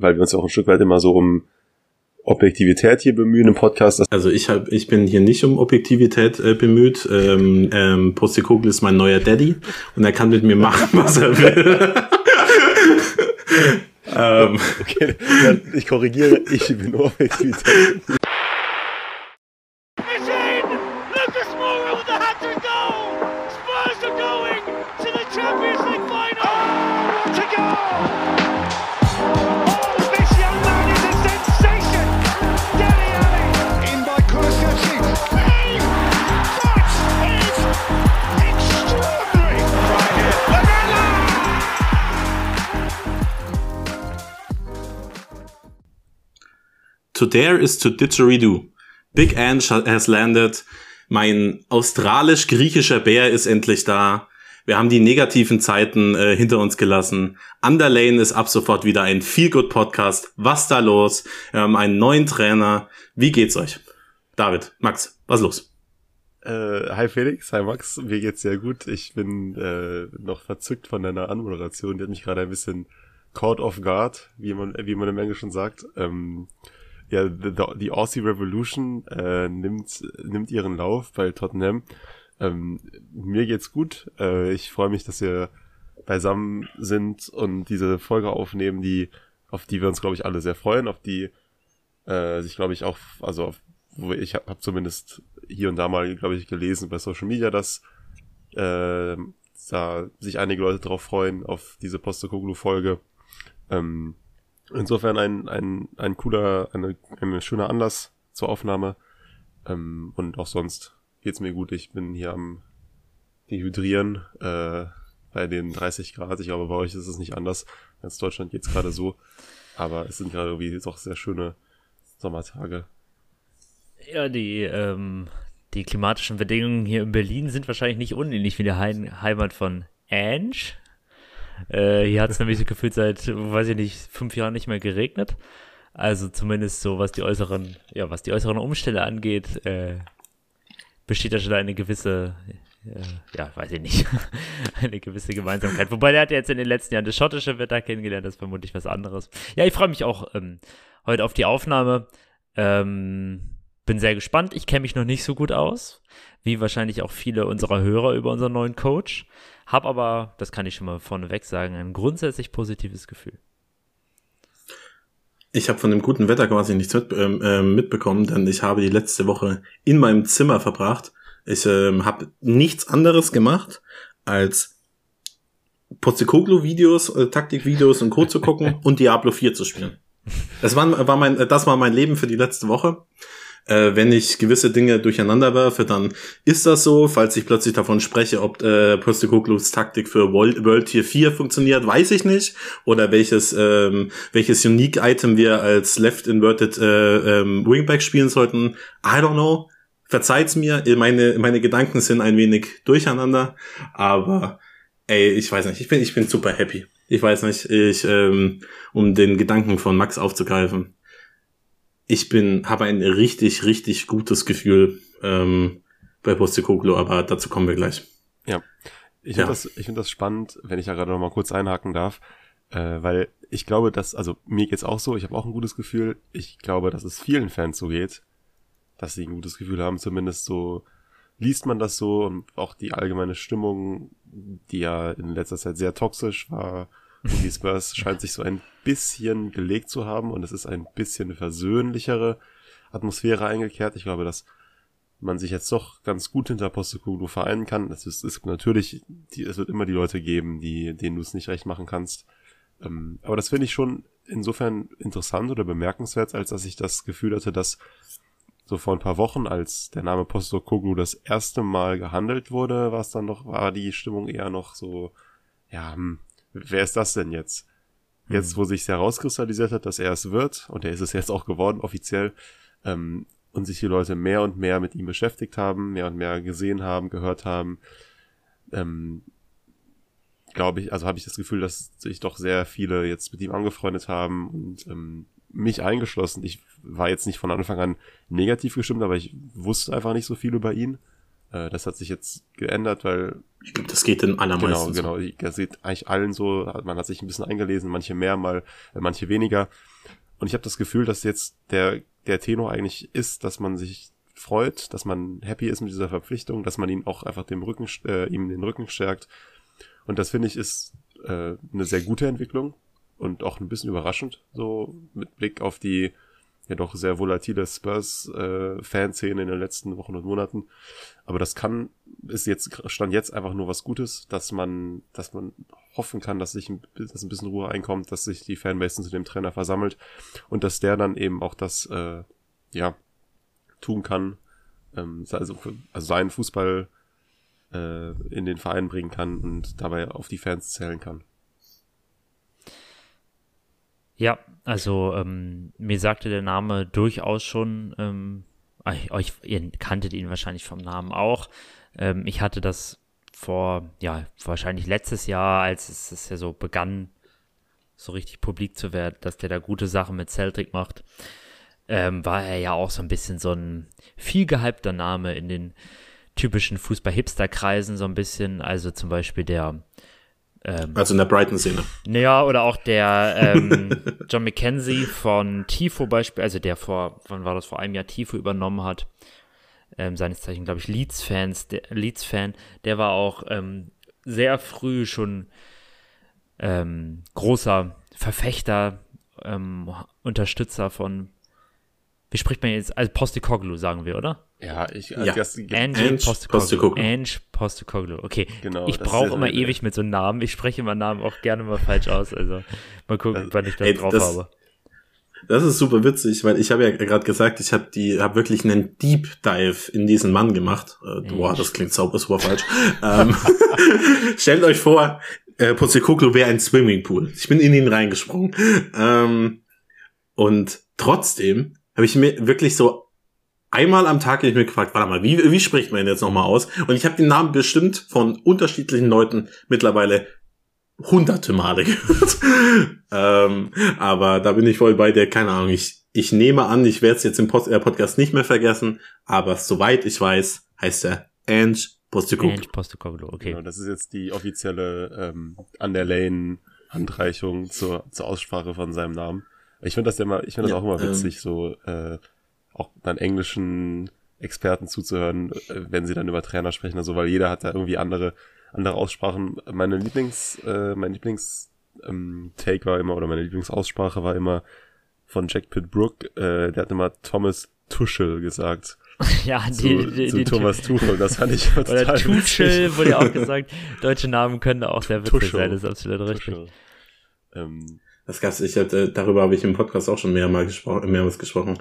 weil wir uns auch ein Stück weit immer so um Objektivität hier bemühen im Podcast. Also ich hab, ich bin hier nicht um Objektivität äh, bemüht. Ähm, ähm, Postikogel ist mein neuer Daddy und er kann mit mir machen, was er will. ähm. Okay, ich korrigiere, ich bin Objektivität. Dare is to didgeridoo. Big Ange has landed. Mein australisch-griechischer Bär ist endlich da. Wir haben die negativen Zeiten äh, hinter uns gelassen. Underlane ist ab sofort wieder ein Feel-Good-Podcast. Was da los? Wir haben einen neuen Trainer. Wie geht's euch? David, Max, was los? Äh, hi Felix, hi Max, mir geht's sehr gut. Ich bin äh, noch verzückt von deiner Anmoderation. Die hat mich gerade ein bisschen caught off guard, wie man, wie man im Englischen sagt. Ähm, ja, die Aussie Revolution äh, nimmt, nimmt ihren Lauf bei Tottenham. Ähm, mir geht's gut. Äh, ich freue mich, dass wir beisammen sind und diese Folge aufnehmen, die, auf die wir uns, glaube ich, alle sehr freuen, auf die äh, sich, glaube ich, auch, also auf, wo ich habe hab zumindest hier und da mal, glaube ich, gelesen bei Social Media, dass äh, da sich einige Leute drauf freuen, auf diese Postokoglu-Folge. Ähm, Insofern ein, ein, ein cooler, eine, ein schöner Anlass zur Aufnahme. Ähm, und auch sonst geht's mir gut. Ich bin hier am Dehydrieren äh, bei den 30 Grad. Ich glaube, bei euch ist es nicht anders. Ganz Deutschland geht's gerade so. Aber es sind gerade irgendwie doch sehr schöne Sommertage. Ja, die, ähm, die klimatischen Bedingungen hier in Berlin sind wahrscheinlich nicht unähnlich wie die Heimat von Ange. Äh, hier hat es nämlich gefühlt seit, weiß ich nicht, fünf Jahren nicht mehr geregnet. Also zumindest so, was die äußeren, ja, was die äußeren Umstände angeht, äh, besteht da schon eine gewisse, äh, ja, weiß ich nicht, eine gewisse Gemeinsamkeit. Wobei der hat ja jetzt in den letzten Jahren das schottische Wetter kennengelernt, das ist vermutlich was anderes. Ja, ich freue mich auch ähm, heute auf die Aufnahme. Ähm, bin sehr gespannt. Ich kenne mich noch nicht so gut aus, wie wahrscheinlich auch viele unserer Hörer über unseren neuen Coach. Hab aber, das kann ich schon mal vorneweg sagen, ein grundsätzlich positives Gefühl. Ich habe von dem guten Wetter quasi nichts mit, äh, mitbekommen, denn ich habe die letzte Woche in meinem Zimmer verbracht. Ich ähm, habe nichts anderes gemacht, als Postecoglou-Videos, äh, Taktik-Videos und Co. zu gucken und Diablo 4 zu spielen. Das war, war mein, das war mein Leben für die letzte Woche. Äh, wenn ich gewisse Dinge durcheinander werfe, dann ist das so. Falls ich plötzlich davon spreche, ob äh, Postecoglou's Taktik für World, World Tier 4 funktioniert, weiß ich nicht. Oder welches, ähm, welches Unique-Item wir als Left Inverted äh, ähm, Wingback spielen sollten. I don't know. Verzeiht's mir, meine, meine Gedanken sind ein wenig durcheinander, aber ey, ich weiß nicht, ich bin, ich bin super happy. Ich weiß nicht, ich, ähm, um den Gedanken von Max aufzugreifen ich bin, habe ein richtig, richtig gutes Gefühl ähm, bei Postecoglou, aber dazu kommen wir gleich. Ja. Ich finde ja. das, ich finde das spannend, wenn ich da gerade noch mal kurz einhaken darf, äh, weil ich glaube, dass, also mir geht's auch so, ich habe auch ein gutes Gefühl. Ich glaube, dass es vielen Fans so geht, dass sie ein gutes Gefühl haben, zumindest so liest man das so und auch die allgemeine Stimmung, die ja in letzter Zeit sehr toxisch war, und die Spurs scheint sich so ein bisschen gelegt zu haben und es ist ein bisschen versöhnlichere Atmosphäre eingekehrt. Ich glaube, dass man sich jetzt doch ganz gut hinter Postecoglou vereinen kann. Es ist, ist natürlich, die, es wird immer die Leute geben, die, denen du es nicht recht machen kannst. Ähm, aber das finde ich schon insofern interessant oder bemerkenswert, als dass ich das Gefühl hatte, dass so vor ein paar Wochen, als der Name Postecoglou das erste Mal gehandelt wurde, war es dann noch, war die Stimmung eher noch so, ja, hm, wer ist das denn jetzt? Jetzt, mhm. wo sich herauskristallisiert hat, dass er es wird, und er ist es jetzt auch geworden, offiziell, ähm, und sich die Leute mehr und mehr mit ihm beschäftigt haben, mehr und mehr gesehen haben, gehört haben, ähm, glaube ich, also habe ich das Gefühl, dass sich doch sehr viele jetzt mit ihm angefreundet haben und ähm, mich eingeschlossen. Ich war jetzt nicht von Anfang an negativ gestimmt, aber ich wusste einfach nicht so viel über ihn. Äh, das hat sich jetzt geändert, weil. Das geht in allermeisten. Genau, genau. Das geht eigentlich allen so. Man hat sich ein bisschen eingelesen, manche mehr, mal, äh, manche weniger. Und ich habe das Gefühl, dass jetzt der, der Tenor eigentlich ist, dass man sich freut, dass man happy ist mit dieser Verpflichtung, dass man ihn auch einfach dem Rücken, äh, ihm den Rücken stärkt. Und das finde ich ist äh, eine sehr gute Entwicklung und auch ein bisschen überraschend, so mit Blick auf die ja doch sehr volatile Spurs-Fanszene äh, in den letzten Wochen und Monaten. Aber das kann, ist jetzt, stand jetzt einfach nur was Gutes, dass man, dass man hoffen kann, dass sich ein, dass ein bisschen Ruhe einkommt, dass sich die Fanbase zu dem Trainer versammelt und dass der dann eben auch das, äh, ja, tun kann, ähm, also, also seinen Fußball äh, in den Verein bringen kann und dabei auf die Fans zählen kann. Ja, also ähm, mir sagte der Name durchaus schon, ähm, euch, ihr kanntet ihn wahrscheinlich vom Namen auch. Ähm, ich hatte das vor, ja, wahrscheinlich letztes Jahr, als es, es ja so begann, so richtig publik zu werden, dass der da gute Sachen mit Celtic macht, ähm, war er ja auch so ein bisschen so ein viel gehypter Name in den typischen Fußball-Hipster-Kreisen, so ein bisschen. Also zum Beispiel der ähm, also in der Brighton-Szene. Ja, oder auch der ähm, John McKenzie von Tifo Beispiel, also der vor, wann war das, vor einem Jahr Tifo übernommen hat. Ähm, seines Zeichen, glaube ich, Leeds-Fans, der, Leeds-Fan, der war auch ähm, sehr früh schon ähm, großer Verfechter, ähm, Unterstützer von, wie spricht man jetzt, also Postikoglu, sagen wir, oder? Ja, ich ja. Das, Angie Postecoglou. Ange Postecoglou. Okay. Genau, ich brauche immer ewig mit so einem Namen. Ich spreche immer Namen auch gerne mal falsch aus. Also mal gucken, das, wann ich das ey, drauf das, habe. Das ist super witzig, weil ich habe ja gerade gesagt, ich habe die habe wirklich einen Deep Dive in diesen Mann gemacht. Äh, boah, das klingt sauber super falsch. ähm, stellt euch vor, äh, Postecoglou wäre ein Swimmingpool. Ich bin in ihn reingesprungen. Ähm, und trotzdem habe ich mir wirklich so einmal am Tag habe ich mir gefragt, warte mal, wie, wie spricht man ihn jetzt nochmal aus? Und ich habe den Namen bestimmt von unterschiedlichen Leuten mittlerweile hunderte Male gehört. ähm, aber da bin ich voll bei der, keine Ahnung, ich, ich nehme an, ich werde es jetzt im Pod äh, Podcast nicht mehr vergessen, aber soweit ich weiß, heißt er Ange Postecoglou. Ange Postecoglou, okay. Genau, das ist jetzt die offizielle ähm, an der Lane Handreichung zur, zur Aussprache von seinem Namen. Ich finde das ja immer, ich finde das ja, auch immer witzig, ähm, so äh, auch dann englischen Experten zuzuhören, äh, wenn sie dann über Trainer sprechen, also weil jeder hat da irgendwie andere andere Aussprachen. Meine Lieblings, äh, mein Lieblings ähm, Take war immer oder meine Lieblingsaussprache war immer von Jack Pitt Brook. Äh, der hat immer Thomas Tuschel gesagt. Ja, die, zu, die, zu die, Thomas Tuchel, das fand ich total Oder Tuchel wurde ja auch gesagt, deutsche Namen können auch sehr witzig Tuschel. sein, das ist absolut richtig. Ähm, das gab's, ich hatte, darüber habe ich im Podcast auch schon mehrmals gesprochen, mehrmals gesprochen.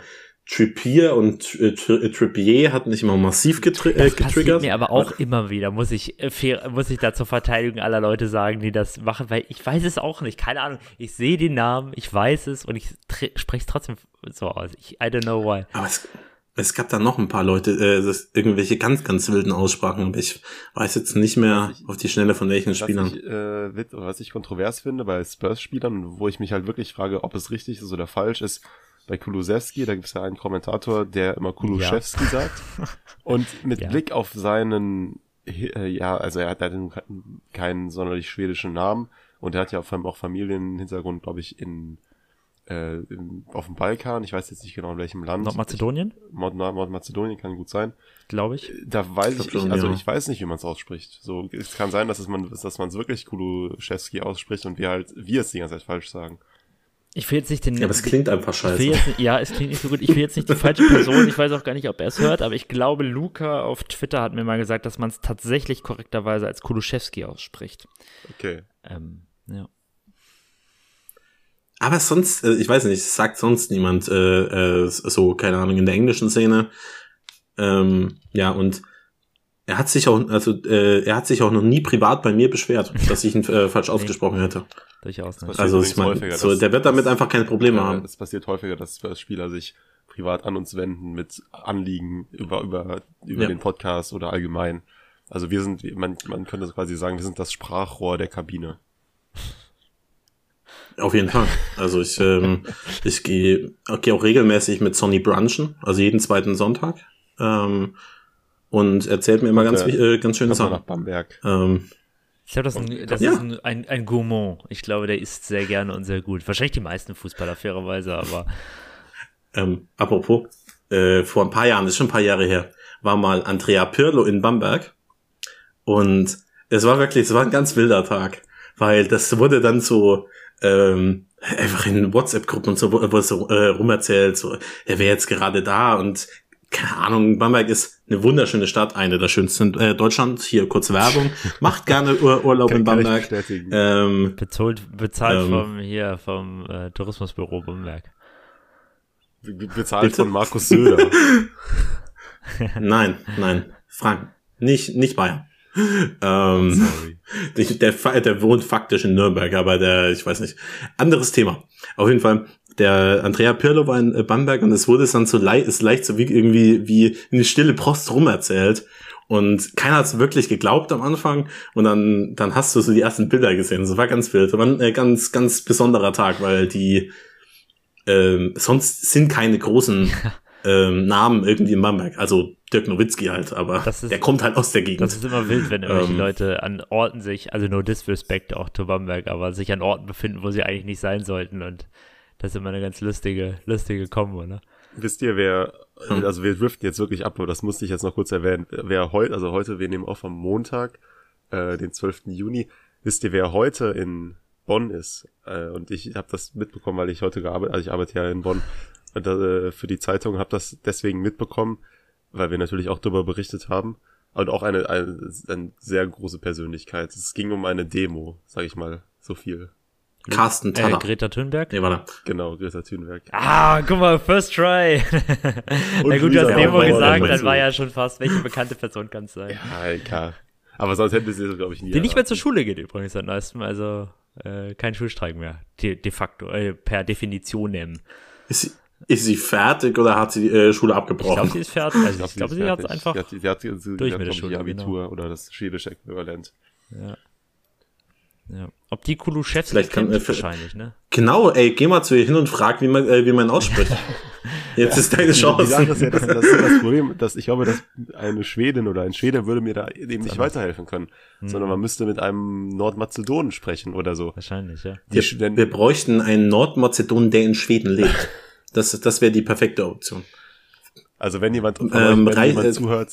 Trippier und äh, äh, Trippier hat nicht immer massiv getri das äh, getriggert. mir aber auch immer wieder, muss ich, äh, fair, muss ich da zur Verteidigung aller Leute sagen, die das machen, weil ich weiß es auch nicht. Keine Ahnung. Ich sehe den Namen, ich weiß es und ich spreche es trotzdem so aus. Ich, I don't know why. Aber es, es gab da noch ein paar Leute, äh, das, irgendwelche ganz, ganz wilden Aussprachen, aber ich weiß jetzt nicht mehr ich, auf die Schnelle von welchen was Spielern. Ich, äh, was ich kontrovers finde bei Spurs-Spielern, wo ich mich halt wirklich frage, ob es richtig ist oder falsch ist, bei Kulusewski, da gibt es ja einen Kommentator, der immer Kuluszewski ja. sagt. Und mit ja. Blick auf seinen, äh, ja, also er hat, hat keinen sonderlich schwedischen Namen und er hat ja vor allem auch Familienhintergrund, glaube ich, in, äh, in, auf dem Balkan. Ich weiß jetzt nicht genau in welchem Land. Nordmazedonien? Nordmazedonien kann gut sein. Glaube ich. Da weiß ich, ich also ja. ich weiß nicht, wie man es ausspricht. So, es kann sein, dass es man, dass man es wirklich Kuluszewski ausspricht und wir halt, wir es die ganze Zeit falsch sagen. Ich will jetzt nicht den. Ja, aber es klingt einfach scheiße. Nicht, ja, es klingt nicht so gut. Ich will jetzt nicht die falsche Person. Ich weiß auch gar nicht, ob er es hört, aber ich glaube, Luca auf Twitter hat mir mal gesagt, dass man es tatsächlich korrekterweise als Kuluszewski ausspricht. Okay. Ähm, ja. Aber sonst, äh, ich weiß nicht, sagt sonst niemand äh, äh, so, keine Ahnung, in der englischen Szene. Ähm, ja, und er hat sich auch, also äh, er hat sich auch noch nie privat bei mir beschwert, dass ich ihn äh, falsch nee. ausgesprochen hätte. Durchaus nicht. Also ich meine, so, der wird damit einfach keine Probleme haben. Es passiert häufiger, dass Spieler sich privat an uns wenden mit Anliegen über über über ja. den Podcast oder allgemein. Also wir sind, man, man könnte quasi sagen, wir sind das Sprachrohr der Kabine. Auf jeden Fall. Also ich, ähm, ich gehe geh auch regelmäßig mit Sonny brunchen, also jeden zweiten Sonntag. Ähm, und erzählt mir immer ganz, äh, ganz schöne Sachen. nach Bamberg. Ähm, Ich glaube, das, ist ein, das Ja. ist ein, ein, ein Gourmand. Ich glaube, der isst sehr gerne und sehr gut. Wahrscheinlich die meisten Fußballer, fairerweise, aber ähm, apropos, äh, vor ein paar Jahren, das ist schon ein paar Jahre her, war mal Andrea Pirlo in Bamberg und es war wirklich, es war ein ganz wilder Tag, weil das wurde dann so ähm, einfach in WhatsApp-Gruppen und so wo- wo es so äh, rumerzählt, so er wäre jetzt gerade da und keine Ahnung, Bamberg ist eine wunderschöne Stadt, eine der schönsten äh, Deutschland. Hier kurz Werbung. Macht gerne Ur Urlaub in Bamberg. Ähm, bezahlt, bezahlt Ähm. vom, hier, vom äh, Tourismusbüro Bamberg. Be- Bezahlt Bitte? von Markus Söder. nein, nein, Frank, nicht nicht Bayern. Ähm, der, der wohnt faktisch in Nürnberg, aber der, ich weiß nicht. Anderes Thema. Auf jeden Fall, der Andrea Pirlo war in äh, Bamberg und es wurde es dann so leicht, ist leicht so wie irgendwie wie eine stille Post rumerzählt. Und keiner hat es wirklich geglaubt am Anfang. Und dann, dann hast du so die ersten Bilder gesehen. Das war ganz wild. Das war ein äh, ganz, ganz besonderer Tag, weil die ähm, sonst sind keine großen ähm, Namen irgendwie in Bamberg. Also Dirk Nowitzki halt, aber Das ist- der kommt halt aus der Gegend. Das ist immer wild, wenn irgendwelche Ähm. Leute an Orten sich, also no disrespect auch to Bamberg, aber sich an Orten befinden, wo sie eigentlich nicht sein sollten und das ist immer eine ganz lustige, lustige Kombo, ne? Wisst ihr, wer, Hm. also wir driften jetzt wirklich ab, aber das musste ich jetzt noch kurz erwähnen. Wer heute, also heute, wir nehmen auf am Montag, äh, den 12. Juni. Wisst ihr, wer heute in Bonn ist? Äh, und ich habe das mitbekommen, weil ich heute gearbeitet, also ich arbeite ja in Bonn und, äh, für die Zeitung, habe das deswegen mitbekommen, weil wir natürlich auch darüber berichtet haben. Und auch eine, eine, eine sehr große Persönlichkeit. Es ging um eine Demo, sag ich mal, so viel. Carsten Äh, Tanner. Greta Thunberg? nee, warte. Genau, Greta Thunberg. Ah, guck mal, first try. Na gut, du hast Demo gesagt, dann war ja schon fast, welche bekannte Person kann es sein. Ja, egal. Aber sonst hätte sie das, glaube ich, nie Die nicht mehr zur Schule geht übrigens seit neuestem, also äh, kein Schulstreik mehr. De, de facto, äh, per Definition nehmen. Ist sie, ist sie fertig oder hat sie die äh, Schule Ich abgebrochen? glaube, sie ist fertig. Also ich glaube, ist sie hat fertig. einfach. Sie hat, sie hat, sie hat, sie durch hat, mit der glaub ich, Schule, Abitur oder das schwedische Äquivalent. Ja. ja. Ob die Kulusewski Vielleicht kann- kennt, äh, wahrscheinlich, ne? Genau, ey, geh mal zu ihr hin und frag, wie man, äh, wie man ausspricht. Jetzt ist deine ist Chance. ja, das, das ist ja das Problem, dass ich glaube, dass eine Schwedin oder ein Schwede würde mir da eben nicht weiterhelfen können, Hm. sondern man müsste mit einem Nordmazedonen sprechen oder so. Wahrscheinlich, ja. Die, Wir, wir bräuchten einen Nordmazedonen, der in Schweden lebt. Das, das wäre die perfekte Option. also wenn jemand, von Ähm, euch, wenn jemand äh, zuhört,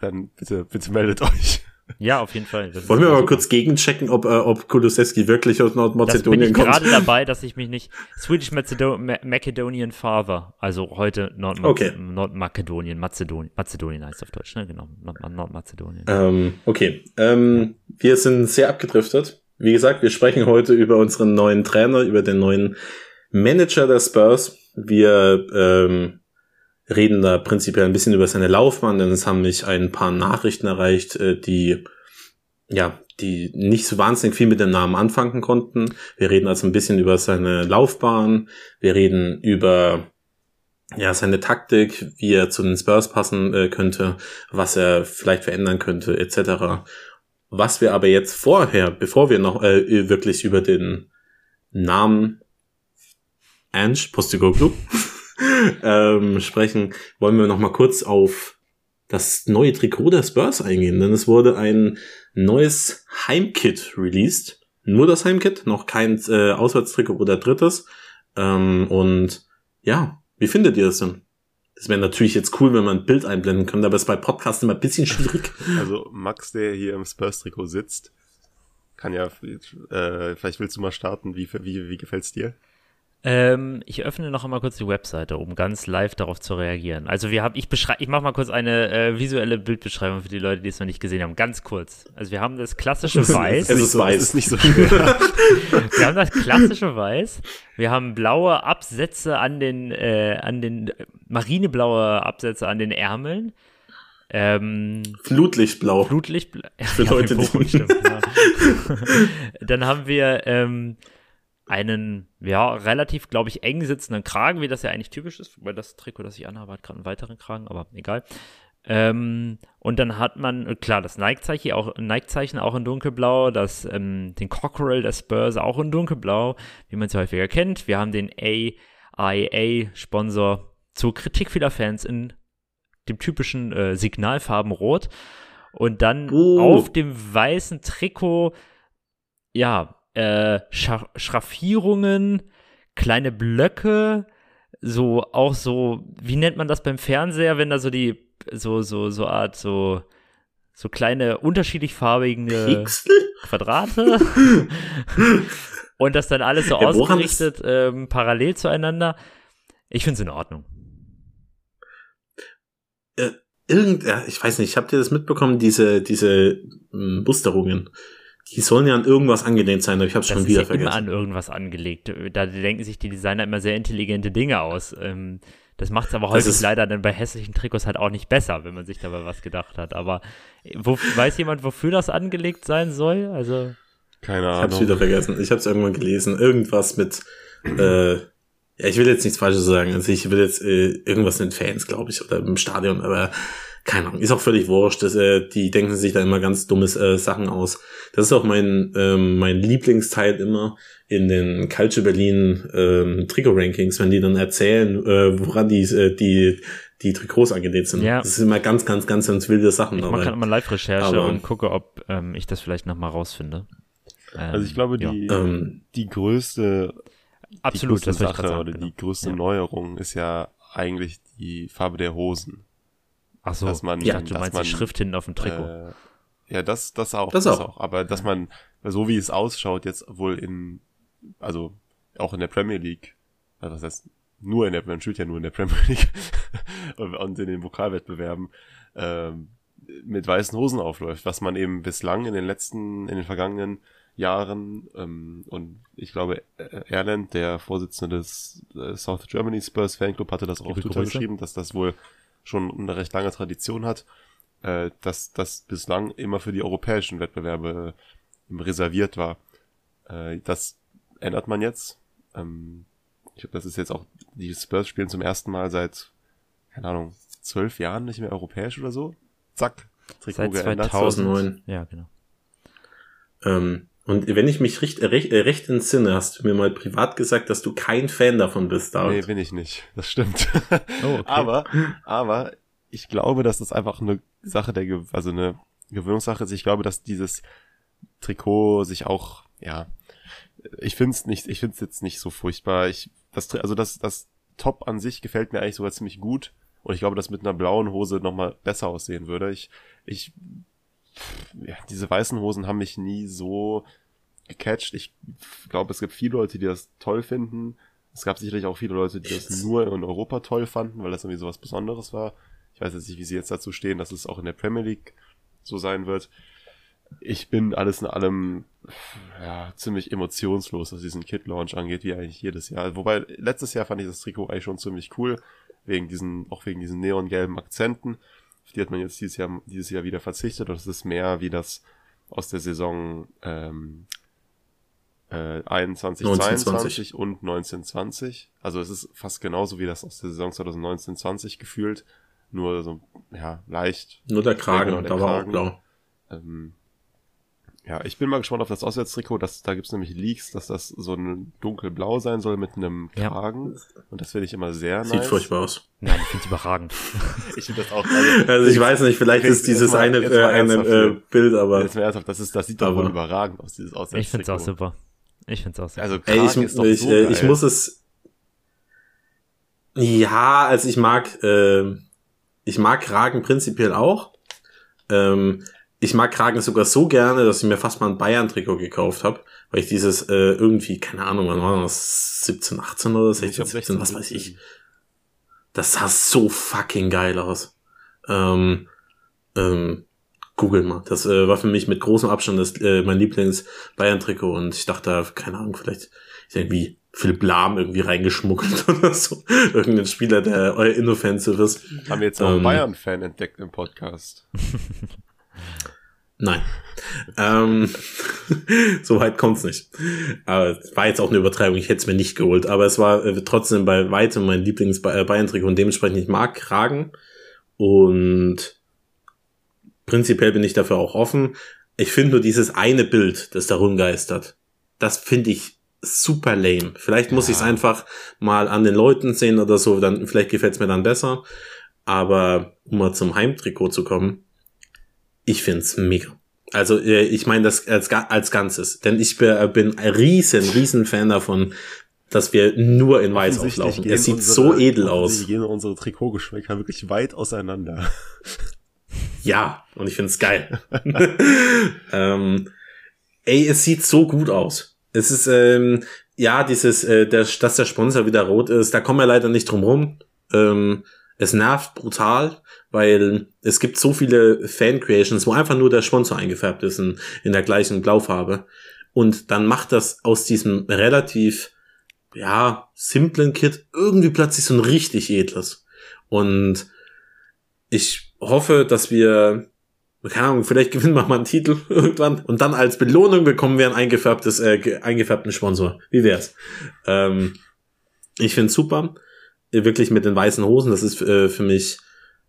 dann bitte, bitte meldet euch. Ja, auf jeden Fall. Das Wollen wir mal kurz gegenchecken, ob, äh, ob Kulusewski wirklich aus bin Nordmazedonien ich kommt? gerade dabei, dass ich mich nicht. Swedish Macedo Ma Macedonian Father, also heute Nordma Okay. Nordmakedonien, Mazedonien. Mazedonien heißt auf Deutsch, ne? Genau. Nord Nordmazedonien. Ähm, okay, ähm, wir sind sehr abgedriftet. Wie gesagt, wir sprechen heute über unseren neuen Trainer, über den neuen Manager der Spurs. Wir ähm, reden da prinzipiell ein bisschen über seine Laufbahn, denn es haben mich ein paar Nachrichten erreicht, äh, die ja, die nicht so wahnsinnig viel mit dem Namen anfangen konnten. Wir reden also ein bisschen über seine Laufbahn. Wir reden über ja, seine Taktik, wie er zu den Spurs passen äh, könnte, was er vielleicht verändern könnte, etc. Was wir aber jetzt vorher, bevor wir noch äh, wirklich über den Namen Ange Postecoglou ähm, sprechen, wollen wir noch mal kurz auf das neue Trikot der Spurs eingehen, denn es wurde ein neues Heimkit released. Nur das Heimkit, noch kein äh, Auswärtstrikot oder drittes. Ähm, und ja, wie findet ihr das denn? Es wäre natürlich jetzt cool, wenn man ein Bild einblenden könnte, aber es ist bei Podcasts immer ein bisschen schwierig. Also Max, der hier im Spurs-Trikot sitzt, kann ja, äh, vielleicht willst du mal starten, wie, wie, wie gefällt's dir? Ähm, ich öffne noch einmal kurz die Webseite, um ganz live darauf zu reagieren. Also wir haben, ich beschreibe, ich mache mal kurz eine äh, visuelle Bildbeschreibung für die Leute, die es noch nicht gesehen haben. Ganz kurz. Also wir haben das klassische Weiß. Es ist so, weiß. Ist nicht so schwer. Wir haben das klassische Weiß. Wir haben blaue Absätze an den, äh, an den marineblaue Absätze an den Ärmeln. Ähm, Flutlichtblau. Flutlicht. Für Leute, die- stimmt, ja. Dann haben wir ähm, einen, ja, relativ, glaube ich, eng sitzenden Kragen, wie das ja eigentlich typisch ist, weil das Trikot, das ich anhabe, hat gerade einen weiteren Kragen, aber egal. Ähm, und dann hat man, klar, das Nike-Zeichen auch, Nike-Zeichen auch in dunkelblau, das, ähm, den Cockerel der Spurs auch in dunkelblau, wie man es häufiger kennt. Wir haben den AIA-Sponsor zur Kritik vieler Fans in dem typischen äh, Signalfarben Rot. Und dann Oh. auf dem weißen Trikot, ja, äh, Scha Schraffierungen, kleine Blöcke, so auch so, wie nennt man das beim Fernseher, wenn da so die, so, so, so Art, so, so kleine unterschiedlich farbige? Quadrate und das dann alles so Ja, ausgerichtet ähm, parallel zueinander. Ich finde es in Ordnung. Irgend, ja, ich weiß nicht, habt ihr das mitbekommen, diese, diese m, Musterungen? Die sollen ja an irgendwas angelehnt sein, aber ich habe schon wieder ja immer vergessen. an irgendwas angelegt. Da denken sich die Designer immer sehr intelligente Dinge aus. Ähm, das macht es aber häufig ist- leider dann bei hässlichen Trikots halt auch nicht besser, wenn man sich dabei was gedacht hat. Aber äh, wo, weiß jemand, wofür das angelegt sein soll? Also, Keine Ich hab's Ahnung. wieder vergessen. Ich hab's irgendwann gelesen. Irgendwas mit, äh, ja, ich will jetzt nichts Falsches sagen. Also ich will jetzt äh, irgendwas mit Fans, glaube ich, oder im Stadion, aber keine Ahnung, ist auch völlig wurscht. Das, äh, die denken sich da immer ganz dummes äh, Sachen aus. Das ist auch mein, ähm, mein Lieblingsteil immer in den Culture Berlin ähm, Trikot-Rankings, wenn die dann erzählen, äh, woran die, äh, die, die Trikots angelegt sind. Ja. Das sind immer ganz, ganz, ganz, ganz wilde Sachen ich mache dabei. gerade mal Live-Recherche und gucke, ob ähm, ich das vielleicht nochmal rausfinde. Ähm, Also ich glaube, ja. die, Ähm, die größte, Absolut, die größte Sache sagen. oder genau. die größte Ja. Neuerung ist ja eigentlich die Farbe der Hosen. Ach so, dass man- dachte, du dass meinst man, die Schrift hinten auf dem Trikot. Äh, ja, das, das auch. Das auch. Aber dass man, so wie es ausschaut, jetzt wohl in, also auch in der Premier League, also das heißt, nur in der, man spielt ja nur in der Premier League und in den Pokalwettbewerben, ähm, mit weißen Hosen aufläuft, was man eben bislang in den letzten, in den vergangenen Jahren ähm, und ich glaube, äh, Erland, der Vorsitzende des äh, South Germany Spurs Fanclub, hatte das auch Twitter geschrieben, dass das wohl schon eine recht lange Tradition hat, äh, dass das bislang immer für die europäischen Wettbewerbe ähm, reserviert war. Äh, das ändert man jetzt. Ähm, ich glaube, das ist jetzt auch, die Spurs spielen zum ersten Mal seit, keine Ahnung, zwölf Jahren nicht mehr europäisch oder so. Zack, Trikot Seit geändert. 2000. 2009. Ja, genau. Ähm, und wenn ich mich recht, äh, recht, äh, recht entsinne, hast du mir mal privat gesagt, dass du kein Fan davon bist, Nee, David. bin ich nicht. Das stimmt. Oh, okay. Aber, aber ich glaube, dass das einfach eine Sache der, Ge also eine Gewöhnungssache ist. Ich glaube, dass dieses Trikot sich auch, ja, ich finde es nicht, ich finde es jetzt nicht so furchtbar. Ich, das, also das, das Top an sich gefällt mir eigentlich sogar ziemlich gut. Und ich glaube, dass mit einer blauen Hose nochmal besser aussehen würde. Ich, ich, ja, diese weißen Hosen haben mich nie so gecatcht. Ich glaube, es gibt viele Leute, die das toll finden. Es gab sicherlich auch viele Leute, die das nur in Europa toll fanden, weil das irgendwie sowas Besonderes war. Ich weiß jetzt nicht, wie sie jetzt dazu stehen, dass es auch in der Premier League so sein wird. Ich bin alles in allem ja, ziemlich emotionslos, was diesen Kit-Launch angeht, wie eigentlich jedes Jahr. Wobei, letztes Jahr fand ich das Trikot eigentlich schon ziemlich cool, wegen diesen, auch wegen diesen neongelben Akzenten. Auf die hat man jetzt dieses Jahr, dieses Jahr wieder verzichtet und es ist mehr wie das aus der Saison ähm, äh, 21, 1920. 22 und 1920. Also es ist fast genauso wie das aus der Saison 2019, 20 gefühlt. Nur so, ja, leicht. Nur der Kragen, Ja, genau, der da war auch Kragen. blau. Ähm, ja, ich bin mal gespannt auf das Auswärtstrikot. Das, da gibt's nämlich Leaks, dass das so ein dunkelblau sein soll mit einem Ja. Kragen. Und das finde ich immer sehr Sieht nice. furchtbar aus. Nein, ich finde es überragend. Ich finde das auch. Also ich weiß nicht, vielleicht ist dieses mal- eine, äh, eine äh. Bild, aber Jetzt mal ernsthaft, das, ist, das sieht doch Aber- wohl überragend aus, dieses Auswärtstrikot. Ich finde es auch super. Ich finde es auch super. Also ey, Kragen ich, ist doch ich, so äh, geil. ich muss es. Ja, also ich mag, äh, ich mag Kragen prinzipiell auch. Ähm, ich mag Kragen sogar so gerne, dass ich mir fast mal ein Bayern-Trikot gekauft habe, weil ich dieses äh, irgendwie, keine Ahnung, wann war das, 17, 18 oder 16, Ich glaub, 17, was weiß 16. ich. Das sah so fucking geil aus. Ähm, ähm, Google mal. Das äh, war für mich mit großem Abstand das, äh, mein Lieblings-Bayern-Trikot und ich dachte, keine Ahnung, vielleicht ist irgendwie Philipp Lahm irgendwie reingeschmuggelt oder so. Irgendein Spieler, der euer inoffensive ist. Haben wir jetzt einen Ähm, Bayern-Fan entdeckt im Podcast. Nein. ähm, so weit kommt's nicht. Aber es war jetzt auch eine Übertreibung, ich hätte es mir nicht geholt. Aber es war äh, trotzdem bei weitem mein Lieblings-Bayern-Trikot und dementsprechend ich mag Kragen. Und prinzipiell bin ich dafür auch offen. Ich finde nur dieses eine Bild, das da rumgeistert, das finde ich super lame. Vielleicht muss Ja. ich es einfach mal an den Leuten sehen oder so, dann vielleicht gefällt's mir dann besser. Aber um mal zum Heimtrikot zu kommen, ich find's mega. Also äh, ich meine das als, als Ganzes, denn ich bin ein riesen, riesen Fan davon, dass wir nur in Weiß auflaufen. Es sieht unsere, so edel aus. gehen unsere Trikotgeschmäcker wirklich weit auseinander. Ja, und ich find's geil. ähm, ey, es sieht so gut aus. Es ist, ähm, ja, dieses, äh, der, dass der Sponsor wieder rot ist, da kommen wir leider nicht drum rum. Ähm, es nervt brutal, weil es gibt so viele Fan-Creations, wo einfach nur der Sponsor eingefärbt ist in, in der gleichen Blaufarbe. Und dann macht das aus diesem relativ, ja, simplen Kit irgendwie plötzlich so ein richtig edles. Und ich hoffe, dass wir keine Ahnung, vielleicht gewinnen wir mal einen Titel irgendwann und dann als Belohnung bekommen wir ein eingefärbtes, äh, eingefärbten Sponsor. Wie wär's? Ähm, ich find's super. Wirklich mit den weißen Hosen, das ist äh, für mich,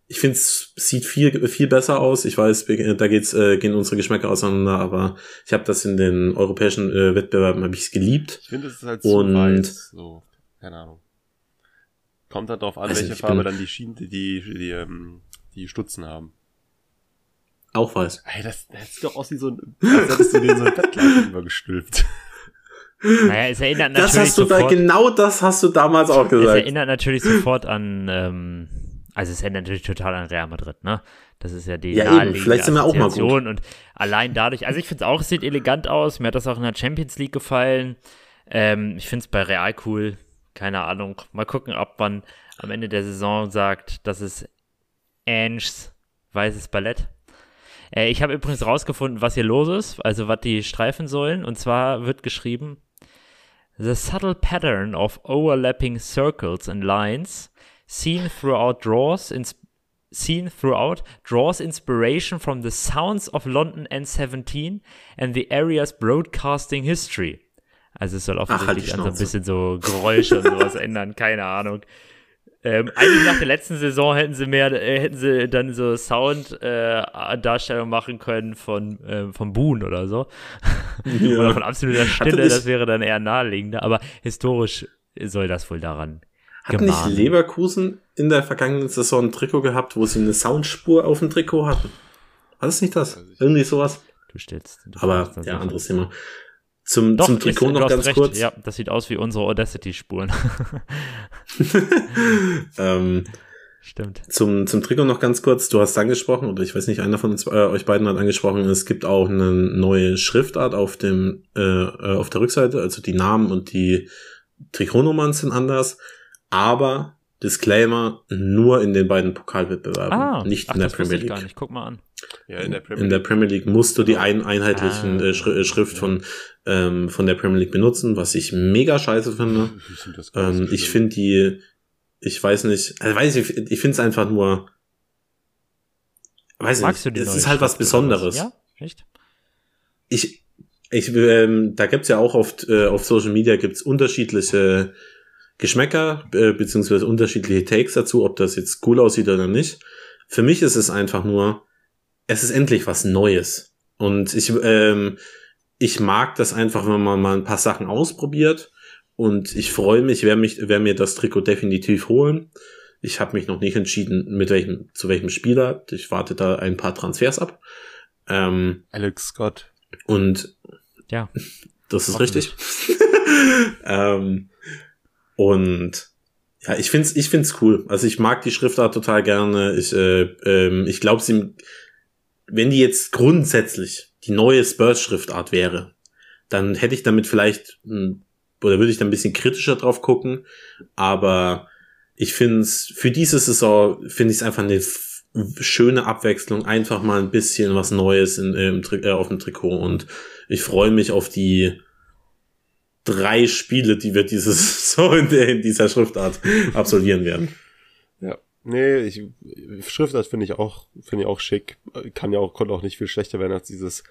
ich finde es sieht viel, viel besser aus. Ich weiß, da geht's, äh, gehen unsere Geschmäcker auseinander, aber ich habe das in den europäischen äh, Wettbewerben hab ich's geliebt. Ich finde, es ist halt so und, weiß, so, keine Ahnung. Kommt halt darauf an, also welche Farbe dann die Schienen, die, die, die, ähm, die Stutzen haben. Auch weiß. Ey, das, das sieht doch aus wie so ein, als hättest du den so ein Bettlaken übergestülpt. Naja, es erinnert natürlich Das hast du sofort, da, genau das hast du damals auch gesagt. Es erinnert natürlich sofort an, ähm, also es erinnert natürlich total an Real Madrid, ne? Das ist ja die ja, eben. Vielleicht sind wir auch mal gut. Und allein dadurch, also ich finde es auch, es sieht elegant aus. Mir hat das auch in der Champions League gefallen. Ähm, ich finde es bei Real cool. Keine Ahnung. Mal gucken, ob man am Ende der Saison sagt, das ist Anges weißes Ballett. Äh, ich habe übrigens rausgefunden, was hier los ist, also was die streifen sollen. Und zwar wird geschrieben, The subtle pattern of overlapping circles and lines seen throughout draws ins seen throughout draws inspiration from the sounds of London N17 and the area's broadcasting history. Also es soll offensichtlich Ach, halt an so ein bisschen so Geräusche und sowas ändern, keine Ahnung. Ähm, eigentlich nach der letzten Saison hätten sie mehr, äh, hätten sie dann so Sound-Darstellung äh, machen können von äh, vom Boon oder so. Ja. oder von absoluter Stille, das wäre dann eher naheliegender. Aber historisch soll das wohl daran. Hat nicht Leverkusen in der vergangenen Saison ein Trikot gehabt, wo sie eine Soundspur auf dem Trikot hatten? War das nicht das? Irgendwie sowas? Du stellst. Du Aber ja, anderes Thema. Zum, Doch, zum Trikot ist, noch ganz recht. kurz. Ja, das sieht aus wie unsere Audacity-Spuren. ähm, Stimmt. Zum, zum Trikot noch ganz kurz. Du hast angesprochen, oder ich weiß nicht, einer von uns, äh, euch beiden hat angesprochen, es gibt auch eine neue Schriftart auf dem, äh, äh, auf der Rückseite. Also die Namen und die Trikotnummern sind anders. Aber Disclaimer, nur in den beiden Pokalwettbewerben, ah, nicht ach, in der Premier League. gar nicht. Guck mal an. Ja, in der Premier, in der Premier League musst du die ein, einheitlichen ah, äh, Schri äh, Schrift ja. von, ähm, von der Premier League benutzen, was ich mega scheiße finde. Ich, ähm, ich finde die, ich weiß nicht, also weiß ich, ich finde es einfach nur, weiß Magst nicht, es ist halt was Besonderes. Ja, echt? Ich, ich, ähm, da gibt's ja auch oft äh, auf Social Media gibt's unterschiedliche Geschmäcker äh, beziehungsweise unterschiedliche Takes dazu, ob das jetzt cool aussieht oder nicht. Für mich ist es einfach nur, es ist endlich was Neues. Und ich, ähm, ich mag das einfach, wenn man mal ein paar Sachen ausprobiert. Und ich freue mich, wer mich, wer mir das Trikot definitiv holen. Ich habe mich noch nicht entschieden, mit welchem, zu welchem Spieler. Ich warte da ein paar Transfers ab. Ähm, Alex Scott. Und ja, das ist richtig. ähm, und ja, ich find's, ich find's cool. Also ich mag die Schriftart total gerne. Ich, äh, ähm, ich glaube, sie, wenn die jetzt grundsätzlich die neue Spurs-Schriftart wäre, dann hätte ich damit vielleicht, oder würde ich da ein bisschen kritischer drauf gucken. Aber ich finde es, für diese Saison finde ich es einfach eine schöne Abwechslung, einfach mal ein bisschen was Neues in, im, äh, auf dem Trikot. Und ich freue mich auf die drei Spiele, die wir dieses so in, der, in dieser Schriftart absolvieren werden. Ja. Nee, ich, Schriftart finde ich auch, finde ich auch schick. Kann ja auch, konnte auch nicht viel schlechter werden als dieses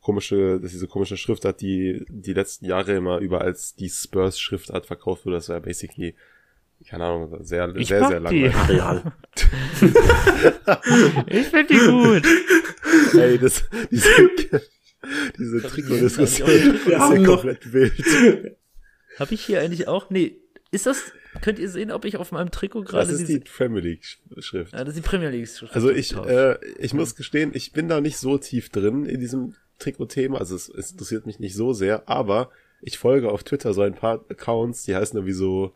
komische, dass diese komische Schriftart, die die letzten Jahre immer überall als die Spurs Schriftart verkauft wurde. Das war basically, keine Ahnung, sehr, ich sehr, sehr langweilig. ich finde die gut. Ey, das, diese, diese Trikot-Diskussion ist ja komplett wild. Habe ich hier eigentlich auch? Nee, Ist das, könnt ihr sehen, ob ich auf meinem Trikot gerade. Das ist die Premier League Schrift. Ja, das ist die Premier League Schrift. Also ich, äh, ich muss gestehen, ich bin da nicht so tief drin in diesem Trikot-Thema. Also es, es interessiert mich nicht so sehr, aber ich folge auf Twitter so ein paar Accounts, die heißen irgendwie so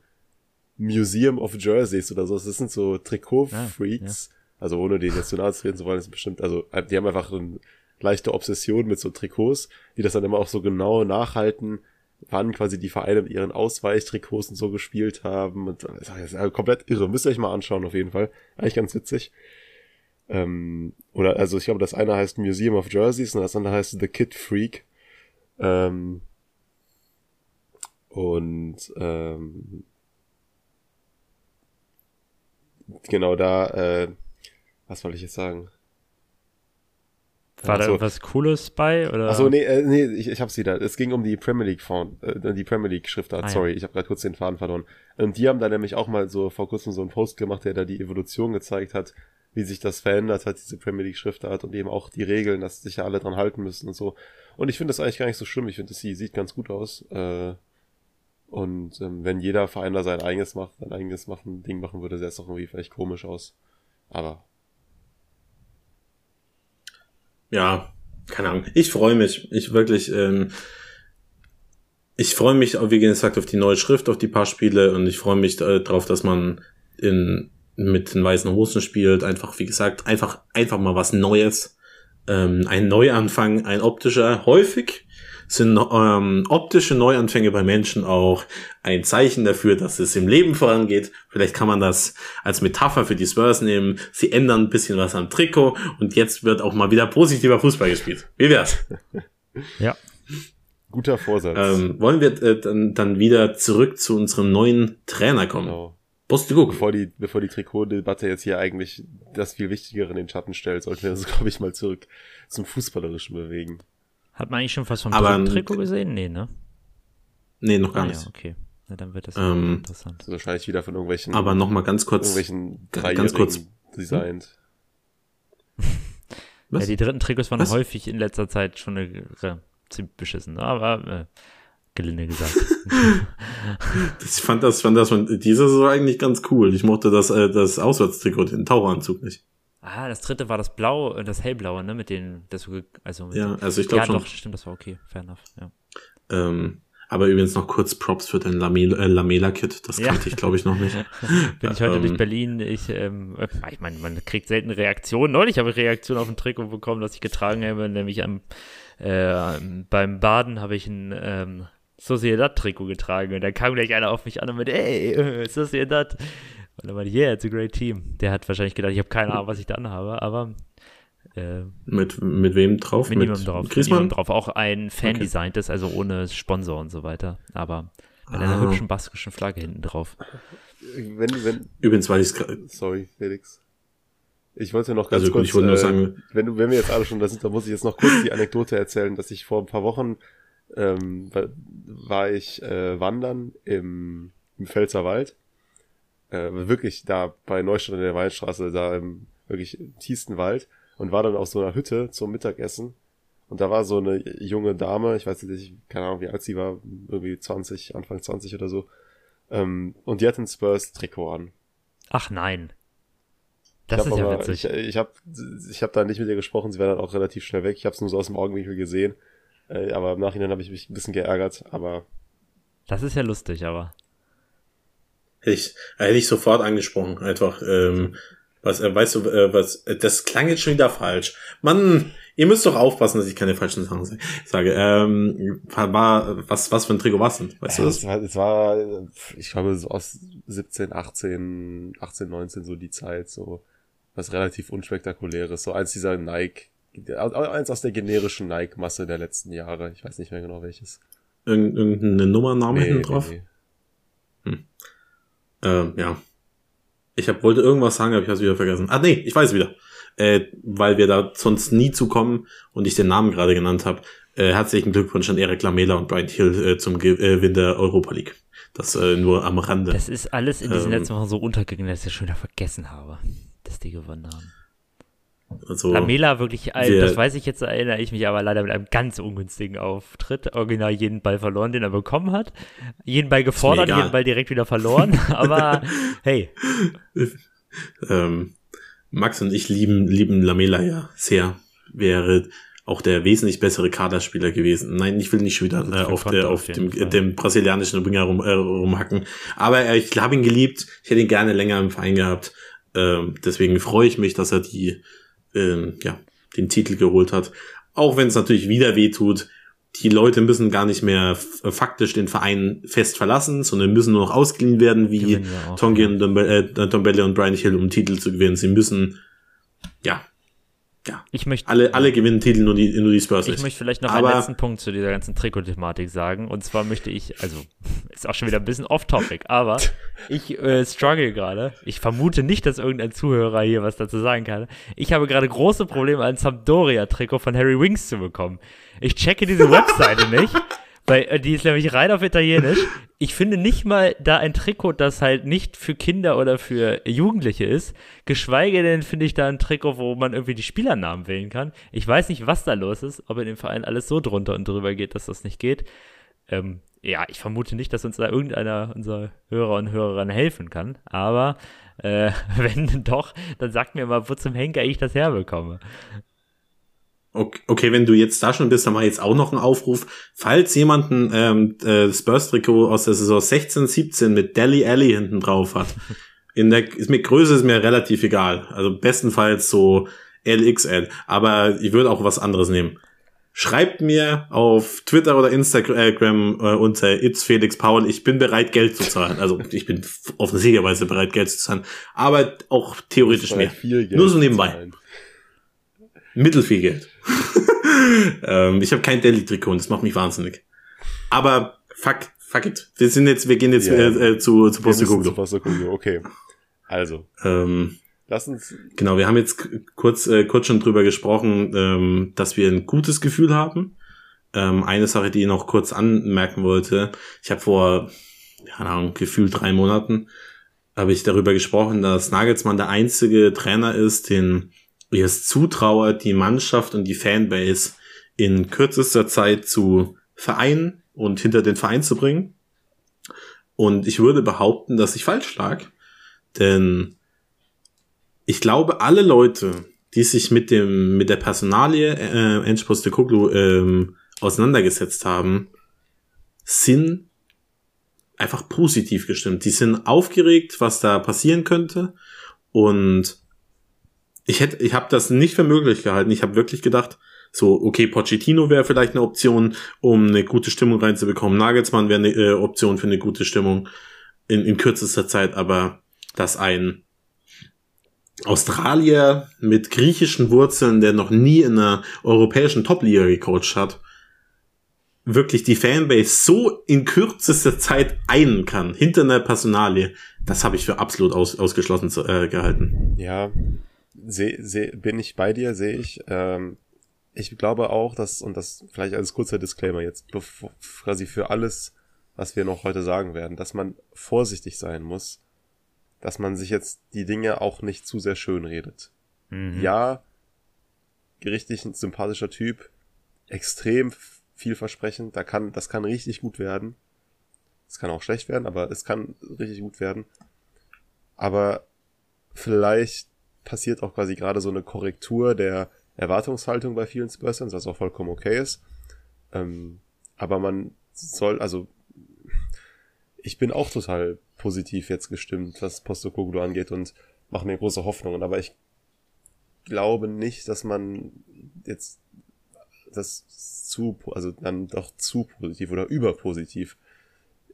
Museum of Jerseys oder so. Das sind so Trikot-Freaks. Ja, ja. Also ohne den jetzt zu nahe zu reden zu wollen, ist bestimmt, also die haben einfach eine leichte Obsession mit so Trikots, die das dann immer auch so genau nachhalten, wann quasi die Vereine mit ihren Ausweichtrikots und so gespielt haben. Und das ist komplett irre. Müsst ihr euch mal anschauen, auf jeden Fall. Eigentlich ganz witzig. Ähm, oder, also ich glaube, das eine heißt Museum of Jerseys und das andere heißt The Kid Freak. Ähm, und ähm, genau da, äh, was wollte ich jetzt sagen? War da irgendwas Cooles bei? Oder? Achso, nee, äh, nee, ich, ich hab's wieder. Es ging um die Premier League Font, äh, die Premier League Schriftart, ah, sorry, ja. ich habe gerade kurz den Faden verloren. Und die haben da nämlich auch mal so vor kurzem so einen Post gemacht, der da die Evolution gezeigt hat, wie sich das verändert hat, diese Premier League Schriftart und eben auch die Regeln, dass sich ja alle dran halten müssen und so. Und ich finde das eigentlich gar nicht so schlimm. Ich finde, sie sieht ganz gut aus. Äh, und ähm, wenn jeder Verein da sein eigenes macht, sein eigenes machen, Ding machen würde, sähe es doch irgendwie vielleicht komisch aus. Aber ja, keine Ahnung. Ich freue mich. Ich wirklich, ähm, ich freue mich, wie gesagt, auf die neue Schrift, auf die paar Spiele und ich freue mich äh, darauf, dass man in, mit den weißen Hosen spielt. Einfach, wie gesagt, einfach, einfach mal was Neues. Ähm, ein Neuanfang, ein optischer, häufig sind ähm, optische Neuanfänge bei Menschen auch ein Zeichen dafür, dass es im Leben vorangeht. Vielleicht kann man das als Metapher für die Spurs nehmen. Sie ändern ein bisschen was am Trikot und jetzt wird auch mal wieder positiver Fußball gespielt. Wie wär's? Ja. Guter Vorsatz. Ähm, wollen wir äh, dann, dann wieder zurück zu unserem neuen Trainer kommen? Genau. Bevor die, bevor die Trikotdebatte jetzt hier eigentlich das viel Wichtigere in den Schatten stellt, sollten wir uns, glaube ich, mal zurück zum Fußballerischen bewegen. Hat man eigentlich schon was vom Aber, Trikot gesehen? Nee, ne? Nee, noch gar ah, nicht. Ja, okay. Na, dann wird das ähm, interessant. Wahrscheinlich wieder von irgendwelchen. Aber noch mal ganz kurz. Irgendwelchen ganz kurz designt. ja, die dritten Trikots waren was? häufig in letzter Zeit schon eine, ziemlich beschissen, aber äh, gelinde gesagt. ich fand das, fand das von dieser Saison eigentlich ganz cool. Ich mochte das, äh, das Auswärtstrikot, den Taucheranzug nicht. Ah, das dritte war das Blau, äh, das hellblaue, ne, mit den, das also mit Ja, also ich glaube ja, schon. Ja, doch, stimmt, das war okay, fair enough, ja. Ähm, aber übrigens noch kurz Props für dein Lamela, äh, Lamela-Kit, das kannte ja. ich glaube ich noch nicht. Bin ich heute ähm, durch Berlin, ich, ähm, äh, ich meine, man kriegt selten Reaktionen. Neulich habe ich Reaktion auf ein Trikot bekommen, das ich getragen habe, nämlich am, äh, beim Baden habe ich ein, ähm, Sociedad-Trikot getragen und da kam gleich einer auf mich an und mit, ey, äh, Sociedad. Und dann meinte, yeah, it's a great team. Der hat wahrscheinlich gedacht, ich habe keine Ahnung, was ich da anhabe, aber äh, mit, mit wem drauf? Mit, mit niemandem drauf. Mit niemandem drauf. Auch ein Fan okay. also ohne Sponsor und so weiter. Aber mit einer ah. hübschen baskischen Flagge hinten drauf. Wenn, wenn, Übrigens weil ich gerade. Sorry, Felix. Ich wollte noch ganz also, kurz, ich wollte nur äh, sagen, wenn, du, wenn wir jetzt alle schon da sind, dann muss ich jetzt noch kurz die Anekdote erzählen, dass ich vor ein paar Wochen ähm, war ich äh, wandern im, im Pfälzerwald äh, wirklich da bei Neustadt in der Weinstraße, da im wirklich tiefsten Wald und war dann auf so einer Hütte zum Mittagessen. Und da war so eine junge Dame, ich weiß nicht, keine Ahnung, wie alt sie war, irgendwie 20, Anfang 20 oder so. Ähm, und die hat ein Spurs-Trikot an. Ach nein. Das ist ja aber, witzig. Ich, ich habe ich hab da nicht mit ihr gesprochen, sie war dann auch relativ schnell weg. Ich habe es nur so aus dem Augenwinkel gesehen. Äh, aber im Nachhinein habe ich mich ein bisschen geärgert, aber. Das ist ja lustig, aber. Hätte ich, hätte ich sofort angesprochen, einfach. Ähm, was, äh, weißt du, äh, was, äh, das klang jetzt schon wieder falsch. Mann, ihr müsst doch aufpassen, dass ich keine falschen Sachen sage. Ähm, war, was, was für ein Trikot war es denn? Weißt ja, du das? Es war, es war, ich glaube, so aus 17, 18, 18, 19 so die Zeit, so was relativ unspektakuläres. So eins dieser Nike, eins aus der generischen Nike-Masse der letzten Jahre. Ich weiß nicht mehr genau welches. Irgendeine Nummername nee, hinten drauf? Nee, nee. Hm. Ähm, ja. Ich hab, wollte irgendwas sagen, aber ich habe wieder vergessen. Ah, nee, ich weiß wieder. Äh, weil wir da sonst nie zukommen und ich den Namen gerade genannt habe. Äh, herzlichen Glückwunsch an Erik Lamela und Brian Hill äh, zum Gewinn der Europa League. Das äh, nur am Rande. Das ist alles in diesen ähm, letzten Wochen so untergegangen, dass ich das schon wieder vergessen habe, dass die gewonnen haben. Also, Lamela wirklich, ein, das weiß ich jetzt, erinnere ich mich aber leider mit einem ganz ungünstigen Auftritt. Original jeden Ball verloren, den er bekommen hat. Jeden Ball gefordert, jeden Ball direkt wieder verloren. aber hey. ähm, Max und ich lieben, lieben Lamela ja sehr. Wäre auch der wesentlich bessere Kaderspieler gewesen. Nein, ich will nicht schon wieder äh, auf, der, auf, dem, dem brasilianischen Winger rum, äh, rumhacken. Aber äh, ich habe ihn geliebt. Ich hätte ihn gerne länger im Verein gehabt. Ähm, deswegen freue ich mich, dass er die ähm, ja, den Titel geholt hat. Auch wenn es natürlich wieder weh tut. Die Leute müssen gar nicht mehr äh, faktisch den Verein fest verlassen, sondern müssen nur noch ausgeliehen werden, wie Tongi und Dombele und Brian Hill, um Titel zu gewinnen. Sie müssen, ja, ja. Ich möchte, alle, alle gewinnen Titel, nur die, nur die Spurs Ich möchte vielleicht noch Aber, einen letzten Punkt zu dieser ganzen Trikot-Thematik sagen. Und zwar möchte ich, also, ist auch schon wieder ein bisschen off-topic, aber ich äh, struggle gerade. Ich vermute nicht, dass irgendein Zuhörer hier was dazu sagen kann. Ich habe gerade große Probleme, ein Sampdoria-Trikot von Harry Wings zu bekommen. Ich checke diese Webseite nicht. Weil äh, die ist nämlich rein auf Italienisch. Ich finde nicht mal da ein Trikot, das halt nicht für Kinder oder für Jugendliche ist. Geschweige denn finde ich da ein Trikot, wo man irgendwie die Spielernamen wählen kann. Ich weiß nicht, was da los ist, ob in dem Verein alles so drunter und drüber geht, dass das nicht geht. Ähm, ja, ich vermute nicht, dass uns da irgendeiner unserer Hörer und Hörerinnen helfen kann. Aber äh, wenn doch, dann sagt mir mal, wo zum Henker ich das herbekomme. Okay, wenn du jetzt da schon bist, dann mal jetzt auch noch einen Aufruf. Falls jemand ein ähm, äh, Spurs-Trikot aus der Saison 16, 17 mit Deli Alley hinten drauf hat, in der ist mir Größe ist mir relativ egal. Also bestenfalls so LXL. Aber ich würde auch was anderes nehmen. Schreibt mir auf Twitter oder Instagram äh, unter It's Felix Paul, ich bin bereit, Geld zu zahlen. Also ich bin offensichtlicherweise bereit, Geld zu zahlen. Aber auch theoretisch mehr. Nur so nebenbei. Mittelfiel Geld. ähm, ich habe kein Daily-Trikot und das macht mich wahnsinnig. Aber fuck, fuck it. Wir sind jetzt, wir gehen jetzt ja, äh, zu, zu Postecoglou. Okay. Also. Ähm, Lass uns. Genau, wir haben jetzt kurz, äh, kurz schon drüber gesprochen, ähm, dass wir ein gutes Gefühl haben. Ähm, eine Sache, die ich noch kurz anmerken wollte. Ich habe vor, keine Ahnung, gefühlt drei Monaten, habe ich darüber gesprochen, dass Nagelsmann der einzige Trainer ist, den ich es zutraue, die Mannschaft und die Fanbase in kürzester Zeit zu vereinen und hinter den Verein zu bringen. Und ich würde behaupten, dass ich falsch lag. Denn ich glaube, alle Leute, die sich mit dem, mit der Personalie äh, Postecoglou ähm, auseinandergesetzt haben, sind einfach positiv gestimmt. Die sind aufgeregt, was da passieren könnte. Und ich hätte, ich habe das nicht für möglich gehalten. Ich habe wirklich gedacht, so, okay, Pochettino wäre vielleicht eine Option, um eine gute Stimmung reinzubekommen. Nagelsmann wäre eine äh, Option für eine gute Stimmung in, in kürzester Zeit, aber dass ein Australier mit griechischen Wurzeln, der noch nie in einer europäischen Top-Liga gecoacht hat, wirklich die Fanbase so in kürzester Zeit einen kann, hinter einer Personalie, das habe ich für absolut aus, ausgeschlossen zu, äh, gehalten. Ja, seh, seh, bin ich bei dir, sehe ich. Ähm, ich glaube auch, dass, und das vielleicht als kurzer Disclaimer jetzt, quasi für alles, was wir noch heute sagen werden, dass man vorsichtig sein muss, dass man sich jetzt die Dinge auch nicht zu sehr schön redet. Mhm. Ja, richtig ein sympathischer Typ, extrem vielversprechend, da kann, das kann richtig gut werden. Es kann auch schlecht werden, aber es kann richtig gut werden. Aber vielleicht passiert auch quasi gerade so eine Korrektur der Erwartungshaltung bei vielen Spursfans, was auch vollkommen okay ist. Ähm, aber man soll, also ich bin auch total positiv jetzt gestimmt, was Postokoglu angeht und mache mir große Hoffnungen. Aber ich glaube nicht, dass man jetzt das zu, also dann doch zu positiv oder überpositiv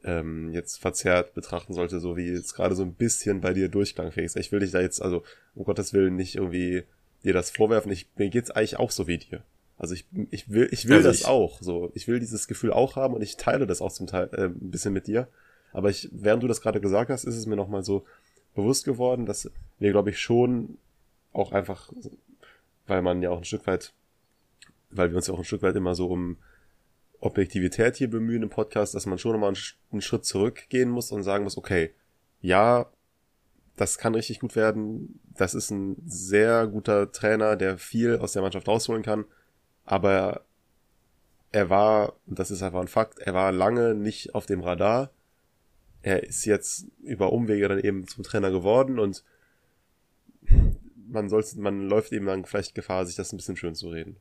ähm, jetzt verzerrt betrachten sollte, so wie jetzt gerade so ein bisschen bei dir durchklangfähig ist. Ich will dich da jetzt, also um Gottes Willen nicht irgendwie dir das vorwerfen. Ich, mir geht's eigentlich auch so wie dir. Also ich, ich will, ich will also das ich, auch. So, ich will dieses Gefühl auch haben und ich teile das auch zum Teil äh, ein bisschen mit dir. Aber ich, während du das gerade gesagt hast, ist es mir nochmal so bewusst geworden, dass wir, glaube ich, schon auch einfach, weil man ja auch ein Stück weit, weil wir uns ja auch ein Stück weit immer so um Objektivität hier bemühen im Podcast, dass man schon nochmal einen, Schritt zurückgehen muss und sagen muss, okay, ja, das kann richtig gut werden. Das ist ein sehr guter Trainer, der viel aus der Mannschaft rausholen kann. Aber er war, das ist einfach ein Fakt, er war lange nicht auf dem Radar. Er ist jetzt über Umwege dann eben zum Trainer geworden und man soll, man läuft eben dann vielleicht Gefahr, sich das ein bisschen schön zu reden.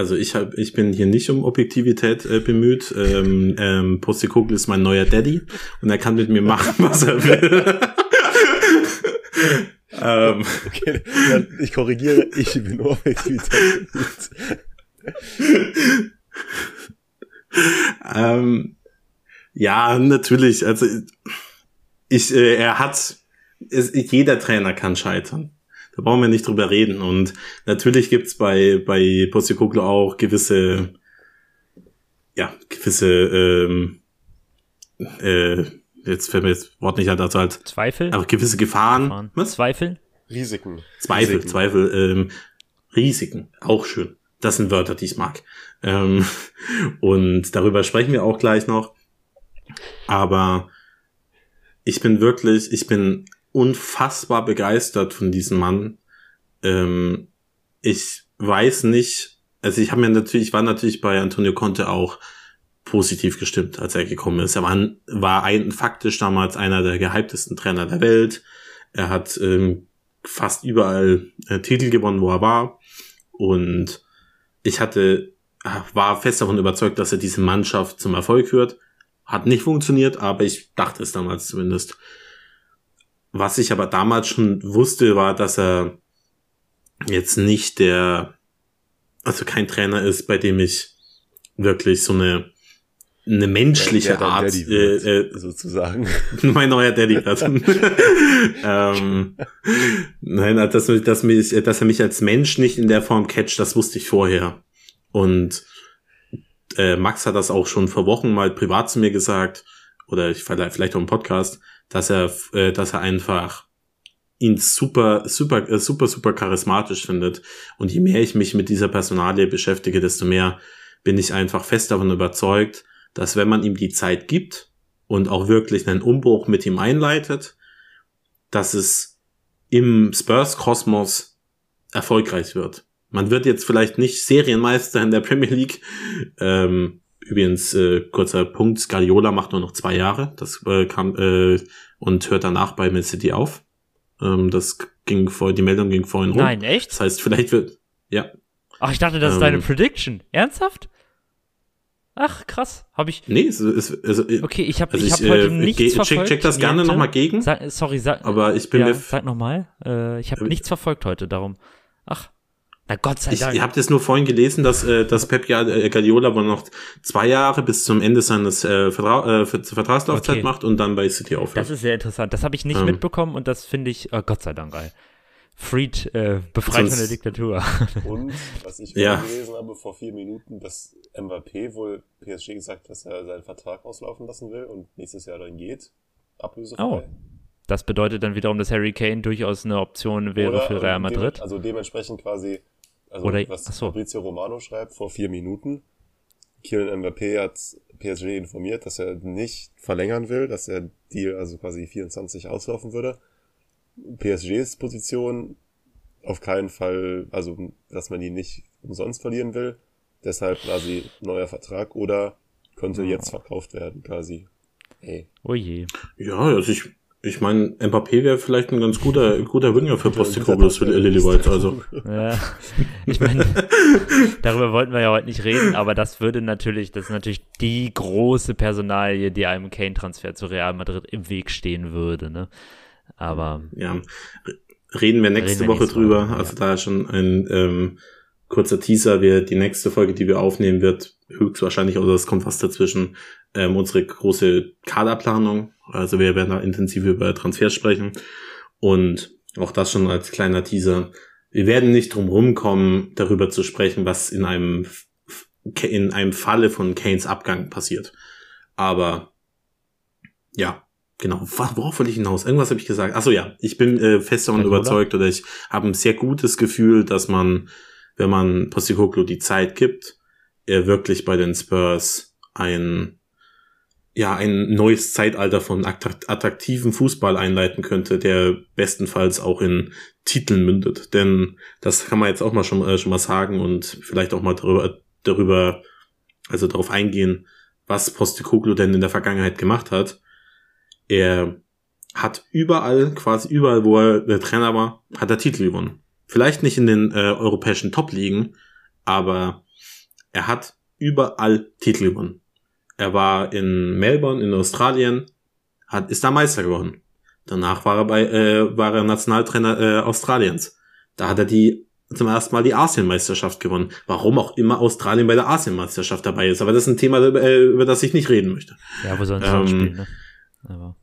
Also ich hab, ich bin hier nicht um Objektivität äh, bemüht. Ähm, ähm, Postikogel ist mein neuer Daddy und er kann mit mir machen, was er will. ähm, okay, ich korrigiere, ich bin Objektivität ähm, ja, natürlich. Also ich, äh, er hat, es, jeder Trainer kann scheitern. Da brauchen wir nicht drüber reden. Und natürlich gibt's bei, bei Postecoglou auch gewisse, ja, gewisse, ähm, äh, jetzt fällt mir jetzt Wort nicht halt, also halt. Zweifel? Aber gewisse Gefahren. Gefahren. Was? Zweifel? Risiken. Zweifel, Risiken. Zweifel, ähm, Risiken. Auch schön. Das sind Wörter, die ich mag. Ähm, und darüber sprechen wir auch gleich noch. Aber ich bin wirklich, ich bin unfassbar begeistert von diesem Mann. Ähm, ich weiß nicht, also ich habe mir natürlich, ich war natürlich bei Antonio Conte auch positiv gestimmt, als er gekommen ist. Er war, war ein, faktisch damals einer der gehyptesten Trainer der Welt. Er hat ähm, fast überall äh, Titel gewonnen, wo er war. Und ich hatte, war fest davon überzeugt, dass er diese Mannschaft zum Erfolg führt. Hat nicht funktioniert, aber ich dachte es damals zumindest. Was ich aber damals schon wusste, war, dass er jetzt nicht der, also kein Trainer ist, bei dem ich wirklich so eine eine menschliche der, Art äh, äh, sozusagen. mein neuer Daddy ähm, nein dass, dass, mich, dass er mich als Mensch nicht in der Form catcht das wusste ich vorher. Und äh, Max hat das auch schon vor Wochen mal privat zu mir gesagt oder ich vielleicht auch im Podcast dass er, äh, dass er einfach ihn super, super, äh, super, super charismatisch findet. Und je mehr ich mich mit dieser Personalie beschäftige, desto mehr bin ich einfach fest davon überzeugt, dass wenn man ihm die Zeit gibt und auch wirklich einen Umbruch mit ihm einleitet, dass es im Spurs-Kosmos erfolgreich wird. Man wird jetzt vielleicht nicht Serienmeister in der Premier League, ähm, Übrigens, äh, kurzer Punkt, Guardiola macht nur noch zwei Jahre, das äh, kam äh, und hört danach bei Man City auf. Ähm, das ging vor, die Meldung ging vorhin rum. Nein, echt? Das heißt, vielleicht wird, ja. Ach, ich dachte, das ähm, ist deine Prediction. Ernsthaft? Ach, krass. Habe ich. Nee, es ist. Also, okay, ich habe also ich, ich hab heute äh, nichts check, verfolgt. Check das gerne nochmal gegen. Sag, sorry, sag. Aber ich bin ja, mir. Sag nochmal. Äh, ich habe äh, nichts verfolgt heute, darum. Ach. Na Gott sei Dank. Ich, ihr habt jetzt nur vorhin gelesen, dass, äh, dass Pep äh, Guardiola wohl noch zwei Jahre bis zum Ende seines äh, Vertra äh, Vertragslaufzeit okay. macht und dann bei City aufhört. Das ist sehr interessant. Das habe ich nicht ähm. mitbekommen und das finde ich, oh Gott sei Dank geil. Freed, äh, befreit von der Diktatur. Und was ich ja. gelesen habe vor vier Minuten, dass Mbappé wohl PSG gesagt hat, dass er seinen Vertrag auslaufen lassen will und nächstes Jahr dann geht. Ablösefrei. Oh. Das bedeutet dann wiederum, dass Harry Kane durchaus eine Option wäre Oder, für Real Madrid. Also dementsprechend quasi also Oder, was so. Fabrizio Romano schreibt vor vier Minuten. Kylian Mbappé hat PSG informiert, dass er nicht verlängern will, dass der Deal also quasi 24 auslaufen würde. PSGs Position auf keinen Fall, also dass man ihn nicht umsonst verlieren will. Deshalb quasi neuer Vertrag oder könnte jetzt verkauft werden quasi. Hey. Oh je. Ja, also ich ich meine, Mbappé wäre vielleicht ein ganz guter, guter Winger für Postecoglou für Lillywhite, also. Ja, ich meine, darüber wollten wir ja heute nicht reden, aber das würde natürlich, das ist natürlich die große Personalie, die einem Kane-Transfer zu Real Madrid im Weg stehen würde, ne? Aber. Ja, reden wir nächste reden wir Woche drüber, Woche, also ja. da schon ein, ähm, kurzer Teaser, wir, die nächste Folge, die wir aufnehmen, wird höchstwahrscheinlich, oder es kommt fast dazwischen, ähm, unsere große Kaderplanung. Also wir werden da intensiv über Transfers sprechen. Und auch das schon als kleiner Teaser. Wir werden nicht drum rumkommen, darüber zu sprechen, was in einem, in einem Falle von Kanes Abgang passiert. Aber, ja, genau. Worauf wollte ich hinaus? Irgendwas habe ich gesagt. Achso, ja. Ich bin äh, fest davon überzeugt oder ich habe ein sehr gutes Gefühl, dass man, wenn man Postecoglou die Zeit gibt, er wirklich bei den Spurs ein ja ein neues Zeitalter von attraktiven Fußball einleiten könnte, der bestenfalls auch in Titeln mündet. Denn das kann man jetzt auch mal schon, äh, schon mal sagen und vielleicht auch mal darüber, darüber also darauf eingehen, was Postecoglou denn in der Vergangenheit gemacht hat. Er hat überall, quasi überall, wo er der Trainer war, hat er Titel gewonnen. Vielleicht nicht in den äh, europäischen Top-Ligen, aber er hat überall Titel gewonnen. Er war in Melbourne in Australien, hat, ist da Meister geworden. Danach war er bei, äh, war er Nationaltrainer äh, Australiens. Da hat er die zum ersten Mal die Asienmeisterschaft gewonnen. Warum auch immer Australien bei der Asienmeisterschaft dabei ist. Aber das ist ein Thema, äh, über das ich nicht reden möchte. Ja, wo sollen sie ähm, spielen, ne? Aber.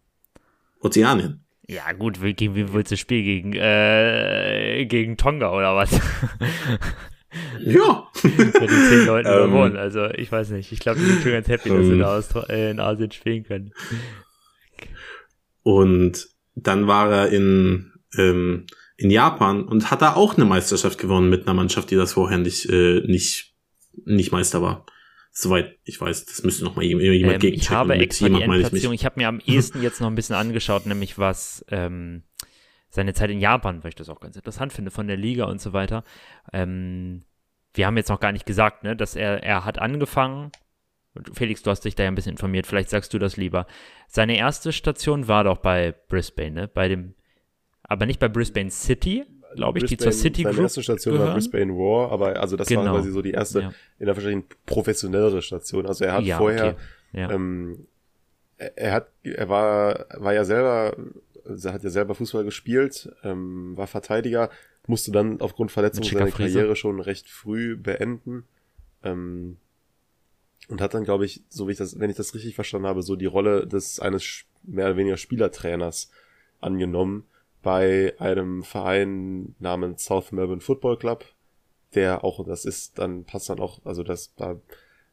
Ozeanien. Ja, gut, gegen wie willst du spielen? Gegen, äh, gegen Tonga oder was? Ja. Mit den zehn Leuten ähm, überwohnen. Also, ich weiß nicht. Ich glaube, die sind schon ganz happy, dass sie da ähm. äh, in Asien spielen können. Und dann war er in, ähm, in Japan und hat da auch eine Meisterschaft gewonnen mit einer Mannschaft, die das vorher nicht, äh, nicht, nicht Meister war. Soweit ich weiß, das müsste noch mal jemand ähm, gegenchecken. Ich habe extra jemand, die Endplatzierung, ich, ich habe mir am ehesten jetzt noch ein bisschen angeschaut, nämlich was ähm, seine Zeit in Japan, weil ich das auch ganz interessant finde, von der Liga und so weiter. Ähm, wir haben jetzt noch gar nicht gesagt, ne, dass er, er hat angefangen, Felix, du hast dich da ja ein bisschen informiert, vielleicht sagst du das lieber. Seine erste Station war doch bei Brisbane, ne? Bei dem aber nicht bei Brisbane City, glaube ich, Brisbane, die zur City Group. Seine erste Station gehören. war Brisbane War, aber also das genau. war quasi so die erste, ja. in der verschiedenen professionellere Station. Also er hat ja, vorher, okay. ja. ähm, er hat, er war, war ja selber, er hat ja selber Fußball gespielt, ähm, war Verteidiger, musste dann aufgrund Verletzung seine Karriere schon recht früh beenden. Ähm, und hat dann, glaube ich, so wie ich das, wenn ich das richtig verstanden habe, so die Rolle des eines mehr oder weniger Spielertrainers angenommen bei einem Verein namens South Melbourne Football Club, der auch, das ist dann, passt dann auch, also das da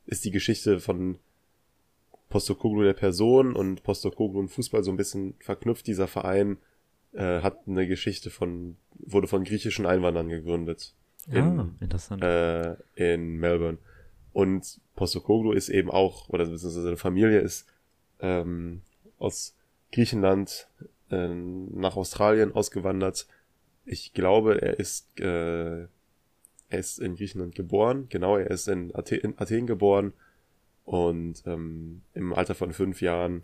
ist die Geschichte von Postokoglu der Person und Postokoglu und Fußball so ein bisschen verknüpft. Dieser Verein äh, hat eine Geschichte von, wurde von griechischen Einwanderern gegründet. In, ah, interessant. Äh, in Melbourne. Und Postokoglu ist eben auch, oder beziehungsweise seine Familie ist ähm, aus Griechenland äh, nach Australien ausgewandert. Ich glaube, er ist, äh, er ist in Griechenland geboren. Genau, er ist in Athen, in Athen geboren. Und ähm, im Alter von fünf Jahren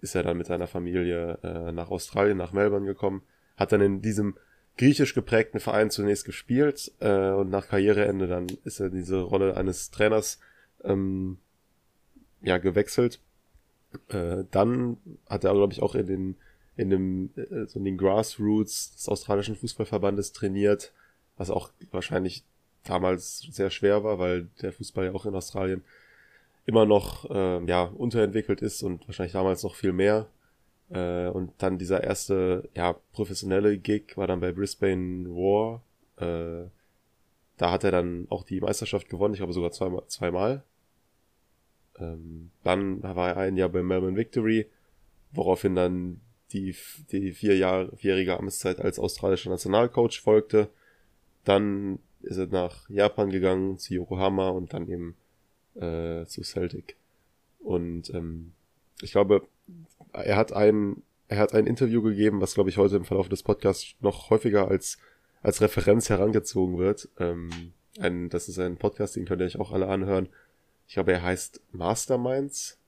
ist er dann mit seiner Familie äh, nach Australien, nach Melbourne gekommen. Hat dann in diesem griechisch geprägten Verein zunächst gespielt äh, und nach Karriereende dann ist er diese Rolle eines Trainers ähm, ja gewechselt. Äh, dann hat er, glaube ich, auch in den in dem, äh, so in den Grassroots des australischen Fußballverbandes trainiert, was auch wahrscheinlich damals sehr schwer war, weil der Fußball ja auch in Australien immer noch äh, ja unterentwickelt ist und wahrscheinlich damals noch viel mehr. Äh, und dann dieser erste ja professionelle Gig war dann bei Brisbane War. Äh, da hat er dann auch die Meisterschaft gewonnen, ich glaube sogar zweimal. zweimal. Ähm, dann war er ein Jahr bei Melbourne Victory, woraufhin dann die, die vier Jahre, vierjährige Amtszeit als australischer Nationalcoach folgte. Dann ist er nach Japan gegangen, zu Yokohama und dann eben äh, zu Celtic. Und ähm, ich glaube, er hat ein, er hat ein Interview gegeben, was glaube ich heute im Verlauf des Podcasts noch häufiger als als Referenz herangezogen wird. Ähm, ein, das ist ein Podcast, den könnt ihr euch auch alle anhören. Ich glaube, er heißt Masterminds.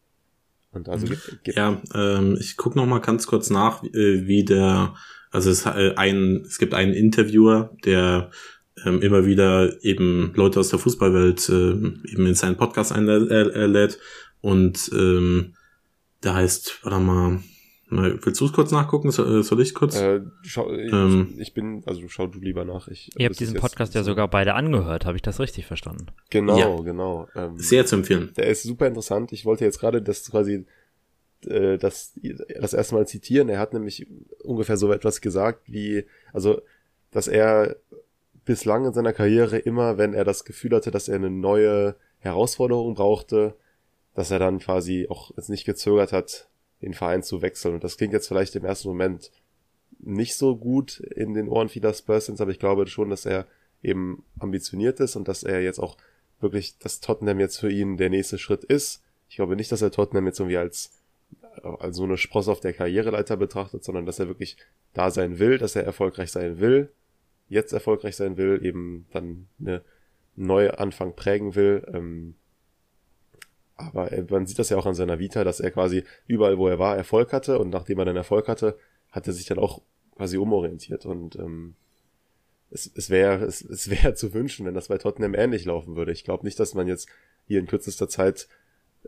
Und also mhm. ja, ähm, ich gucke noch mal ganz kurz nach, äh, wie der, also es, äh, ein, es gibt einen Interviewer, der ähm, immer wieder eben Leute aus der Fußballwelt äh, eben in seinen Podcast einlädt und ähm, der heißt, warte mal, Willst du es kurz nachgucken? Soll äh, ich kurz? Äh, schau, ich, ähm, ich, bin, also schau du lieber nach. Ich, Ihr habt diesen Podcast ja sogar beide angehört, habe ich das richtig verstanden? Genau, ja. genau. Ähm, Sehr zu empfehlen. Der ist super interessant. Ich wollte jetzt gerade das quasi äh, das, das erste Mal zitieren. Er hat nämlich ungefähr so etwas gesagt wie, also, dass er bislang in seiner Karriere immer, wenn er das Gefühl hatte, dass er eine neue Herausforderung brauchte, dass er dann quasi auch jetzt nicht gezögert hat, den Verein zu wechseln. Und das klingt jetzt vielleicht im ersten Moment nicht so gut in den Ohren vieler Spursens, aber ich glaube schon, dass er eben ambitioniert ist und dass er jetzt auch wirklich, dass Tottenham jetzt für ihn der nächste Schritt ist. Ich glaube nicht, dass er Tottenham jetzt irgendwie als, als so eine Sprosse auf der Karriereleiter betrachtet, sondern dass er wirklich da sein will, dass er erfolgreich sein will, jetzt erfolgreich sein will, eben dann eine neue Anfang prägen will. Ähm, aber man sieht das ja auch an seiner Vita, dass er quasi überall, wo er war, Erfolg hatte und nachdem er dann Erfolg hatte, hat er sich dann auch quasi umorientiert und ähm, es, es wäre es, es wäre zu wünschen, wenn das bei Tottenham ähnlich laufen würde. Ich glaube nicht, dass man jetzt hier in kürzester Zeit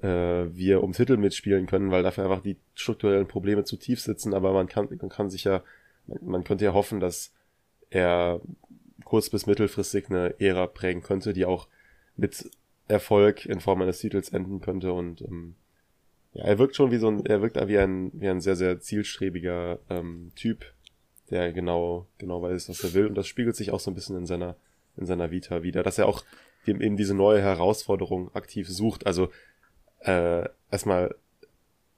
äh, wir um Titel mitspielen können, weil dafür einfach die strukturellen Probleme zu tief sitzen, aber man kann, man kann sich ja, man, man könnte ja hoffen, dass er kurz- bis mittelfristig eine Ära prägen könnte, die auch mit Erfolg in Form eines Titels enden könnte. Und ähm, ja, er wirkt schon wie so ein, er wirkt wie ein, wie ein sehr, sehr zielstrebiger ähm, Typ, der genau, genau weiß, was er will. Und das spiegelt sich auch so ein bisschen in seiner, in seiner Vita wieder, dass er auch eben diese neue Herausforderung aktiv sucht, also äh, erstmal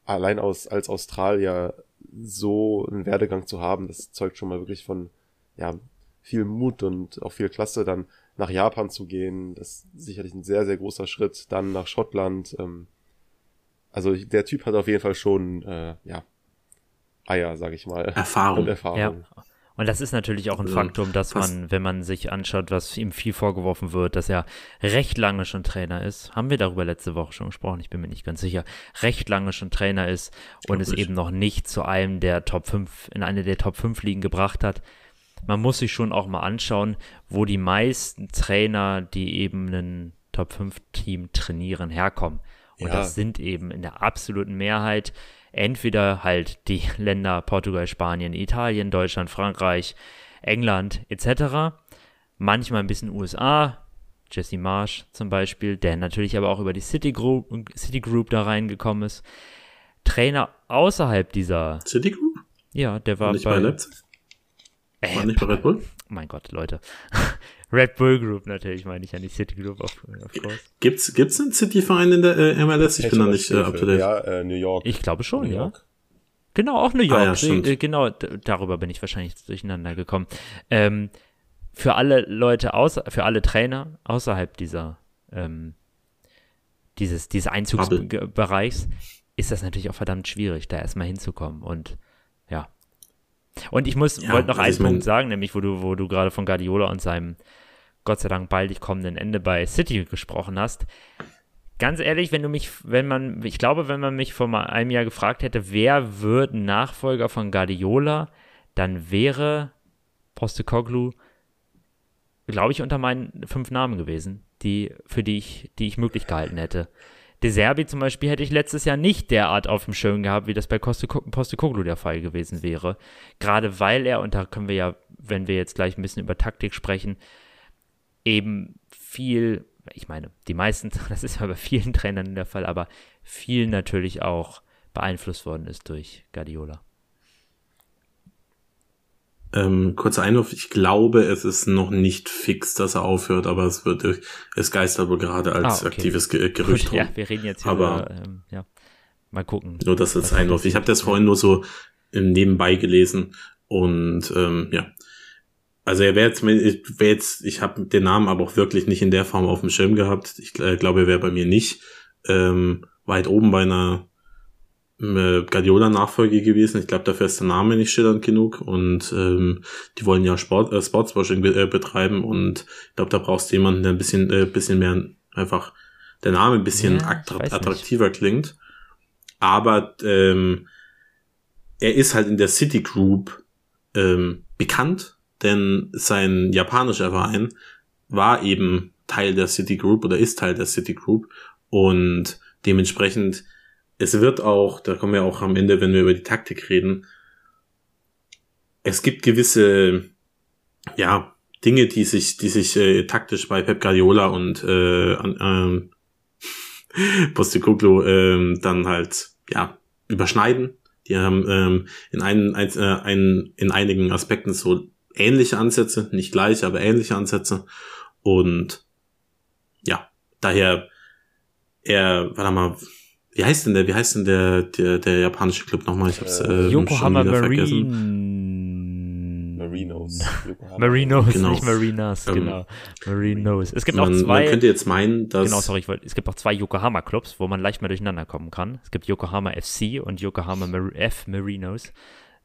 allein aus, als Australier so einen Werdegang zu haben, das zeugt schon mal wirklich von, ja, viel Mut und auch viel Klasse, dann nach Japan zu gehen. Das ist sicherlich ein sehr, sehr großer Schritt. Dann nach Schottland. Ähm, also der Typ hat auf jeden Fall schon, äh, ja, Eier, sag ich mal. Erfahrung. Und Erfahrung. Ja. Und das ist natürlich auch ein Faktum, dass man, wenn man sich anschaut, was ihm viel vorgeworfen wird, dass er recht lange schon Trainer ist. Haben wir darüber letzte Woche schon gesprochen? Ich bin mir nicht ganz sicher. Recht lange schon Trainer ist und es eben noch nicht zu einem der Top 5, in eine der Top 5 Ligen gebracht hat man muss sich schon auch mal anschauen, wo die meisten Trainer, die eben einen Top 5 Team trainieren, herkommen. Und ja. das sind eben in der absoluten Mehrheit entweder halt die Länder Portugal, Spanien, Italien, Deutschland, Frankreich, England etc. Manchmal ein bisschen USA, Jesse Marsh zum Beispiel, der natürlich aber auch über die City Group, City Group da reingekommen ist. Trainer außerhalb dieser. City Group? Ja, der war nicht bei, bei Leipzig. Äh, War nicht bei Red Bull? Mein Gott, Leute. Red Bull Group natürlich, meine ich ja nicht City Group, of, of course. Gibt's, gibt's einen City-Verein in der äh, MLS? Ich Hätte bin da nicht äh, up to date. Ja, äh, New York. Ich glaube schon, New ja. Genau, auch New York. Ah, ja, äh, genau, darüber bin ich wahrscheinlich durcheinander gekommen. Ähm, für alle Leute außer, für alle Trainer außerhalb dieser, ähm, dieses, dieses Einzugsbereichs ist das natürlich auch verdammt schwierig, da erstmal hinzukommen und ja, und ich muss, ja, wollte noch einen Punkt sagen, nämlich wo du, wo du gerade von Guardiola und seinem Gott sei Dank baldig kommenden Ende bei City gesprochen hast. Ganz ehrlich, wenn du mich, wenn man, ich glaube, wenn man mich vor einem Jahr gefragt hätte, wer wird Nachfolger von Guardiola, dann wäre Postecoglou, glaube ich, unter meinen fünf Namen gewesen, die, für die ich, die ich möglich gehalten hätte. De Serbi zum Beispiel hätte ich letztes Jahr nicht derart auf dem Schirm gehabt, wie das bei Postekoglu der Fall gewesen wäre. Gerade weil er, und da können wir ja, wenn wir jetzt gleich ein bisschen über Taktik sprechen, eben viel, ich meine, die meisten, das ist ja bei vielen Trainern der Fall, aber viel natürlich auch beeinflusst worden ist durch Guardiola. Ähm, kurzer Einwurf, ich glaube, es ist noch nicht fix, dass er aufhört, aber es wird, es geistert wohl gerade als ah, okay. aktives Ge Gerücht rum. Ja, wir reden jetzt aber, über, ähm, ja, mal gucken. Nur das als Einwurf. Ich habe das vorhin nur so im Nebenbei gelesen und ähm, ja. Also er wäre jetzt, wär jetzt, ich habe den Namen aber auch wirklich nicht in der Form auf dem Schirm gehabt. Ich äh, glaube, er wäre bei mir nicht ähm, weit oben bei einer äh, Guardiola-Nachfolge gewesen. Ich glaube, dafür ist der Name nicht schillernd genug. Und ähm, die wollen ja Sport, äh, Sportswashing be äh, betreiben. Und ich glaube, da brauchst du jemanden, der ein bisschen, äh, bisschen mehr einfach der Name ein bisschen ja, attraktiver klingt. Aber ähm, er ist halt in der City Group ähm, bekannt, denn sein japanischer Verein war eben Teil der City Group oder ist Teil der City Group. Und dementsprechend es wird auch, da kommen wir auch am Ende, wenn wir über die Taktik reden, es gibt gewisse, ja, Dinge, die sich, die sich äh, taktisch bei Pep Guardiola und äh, ähm, Postecoglou ähm, dann halt ja überschneiden. Die haben ähm, in, einen, ein, äh, ein, in einigen Aspekten so ähnliche Ansätze, nicht gleich, aber ähnliche Ansätze. Und ja, daher er, warte mal, wie heißt denn der, wie heißt denn der, der, der japanische Club nochmal? Ich hab's äh, Yokohama Marine. Vergessen. Marinos. Marinos. Marinos, genau. nicht Marinas, ähm, genau. Marinos. Es gibt man, auch zwei. Man könnte jetzt meinen, dass. Genau, sorry, ich wollte, es gibt auch zwei Yokohama-Clubs, wo man leicht mal durcheinander kommen kann. Es gibt Yokohama FC und Yokohama Mar F Marinos.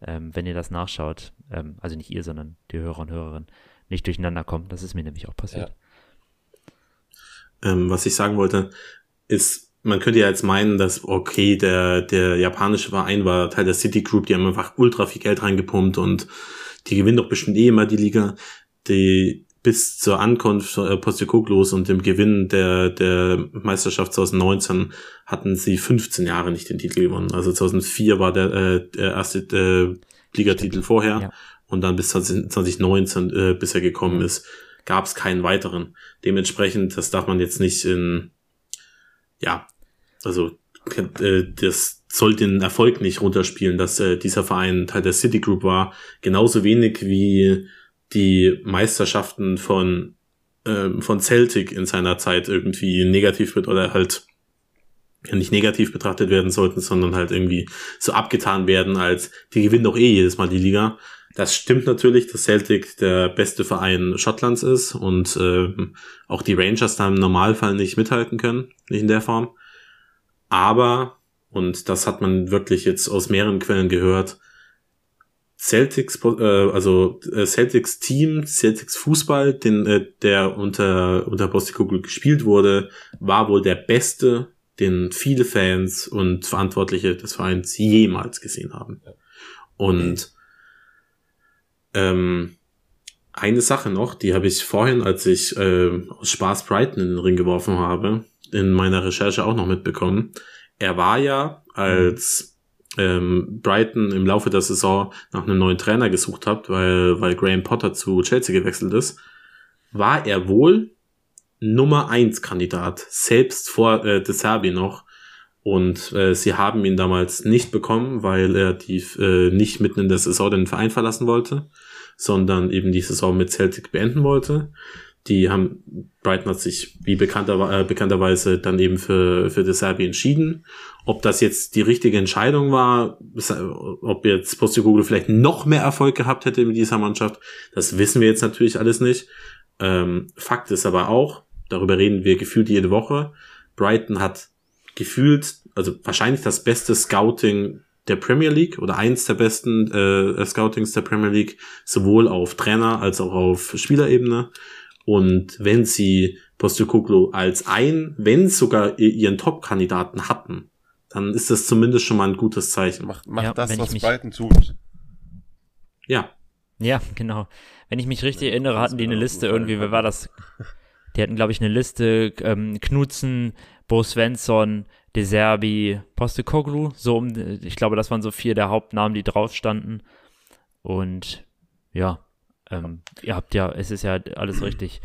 Ähm, wenn ihr das nachschaut, ähm, also nicht ihr, sondern die Hörer und Hörerinnen, nicht durcheinander kommen. Das ist mir nämlich auch passiert. Ja. Ähm, was ich sagen wollte, ist, man könnte ja jetzt meinen, dass, okay, der, der japanische Verein war Teil der City Group, die haben einfach ultra viel Geld reingepumpt und die gewinnen doch bestimmt eh immer die Liga. Die bis zur Ankunft äh, Postekoglos und dem Gewinn der, der Meisterschaft 2019 hatten sie 15 Jahre nicht den Titel gewonnen. Also 2004 war der, äh, der erste äh, Ligatitel vorher ja. und dann bis 2019, äh, bis er gekommen ist, gab es keinen weiteren. Dementsprechend, das darf man jetzt nicht in, ja, also äh, das soll den Erfolg nicht runterspielen, dass äh, dieser Verein Teil der City Group war. Genauso wenig wie die Meisterschaften von, ähm, von Celtic in seiner Zeit irgendwie negativ wird oder halt nicht negativ betrachtet werden sollten, sondern halt irgendwie so abgetan werden, als die gewinnen doch eh jedes Mal die Liga. Das stimmt natürlich, dass Celtic der beste Verein Schottlands ist und äh, auch die Rangers da im Normalfall nicht mithalten können, nicht in der Form. Aber, und das hat man wirklich jetzt aus mehreren Quellen gehört, Celtics, äh, also äh, Celtics Team, Celtics Fußball, den, äh, der unter, unter Postecoglou gespielt wurde, war wohl der beste, den viele Fans und Verantwortliche des Vereins jemals gesehen haben. Und ähm, eine Sache noch, die habe ich vorhin, als ich äh, aus Spaß Brighton in den Ring geworfen habe, in meiner Recherche auch noch mitbekommen. Er war ja als ähm, Brighton im Laufe der Saison nach einem neuen Trainer gesucht hat, weil, weil Graham Potter zu Chelsea gewechselt ist, war er wohl Nummer eins Kandidat, selbst vor äh, De Serbi noch. Und äh, sie haben ihn damals nicht bekommen, weil er die äh, nicht mitten in der Saison den Verein verlassen wollte, sondern eben die Saison mit Celtic beenden wollte. Die haben, Brighton hat sich wie bekannter, äh, bekannterweise dann eben für, für De Serbi entschieden. Ob das jetzt die richtige Entscheidung war, ob jetzt Postecoglou vielleicht noch mehr Erfolg gehabt hätte mit dieser Mannschaft, das wissen wir jetzt natürlich alles nicht. Ähm, Fakt ist aber auch, darüber reden wir gefühlt jede Woche, Brighton hat gefühlt, also wahrscheinlich das beste Scouting der Premier League oder eins der besten äh, Scoutings der Premier League, sowohl auf Trainer als auch auf Spielerebene. Und wenn sie Postecoglou als ein, wenn sogar ihren Top-Kandidaten hatten, dann ist das zumindest schon mal ein gutes Zeichen. Macht, macht ja, das, was mich... Brighton tut. Ja. Ja, genau. Wenn ich mich richtig erinnere, hatten die eine Liste irgendwie, wer war das? Die hatten, glaube ich, eine Liste, ähm, Knutzen, Bo Svensson, De Serbi, Postecoglou, so um, ich glaube, das waren so vier der Hauptnamen, die drauf standen. Und ja, ähm, ihr habt ja, es ist ja alles richtig.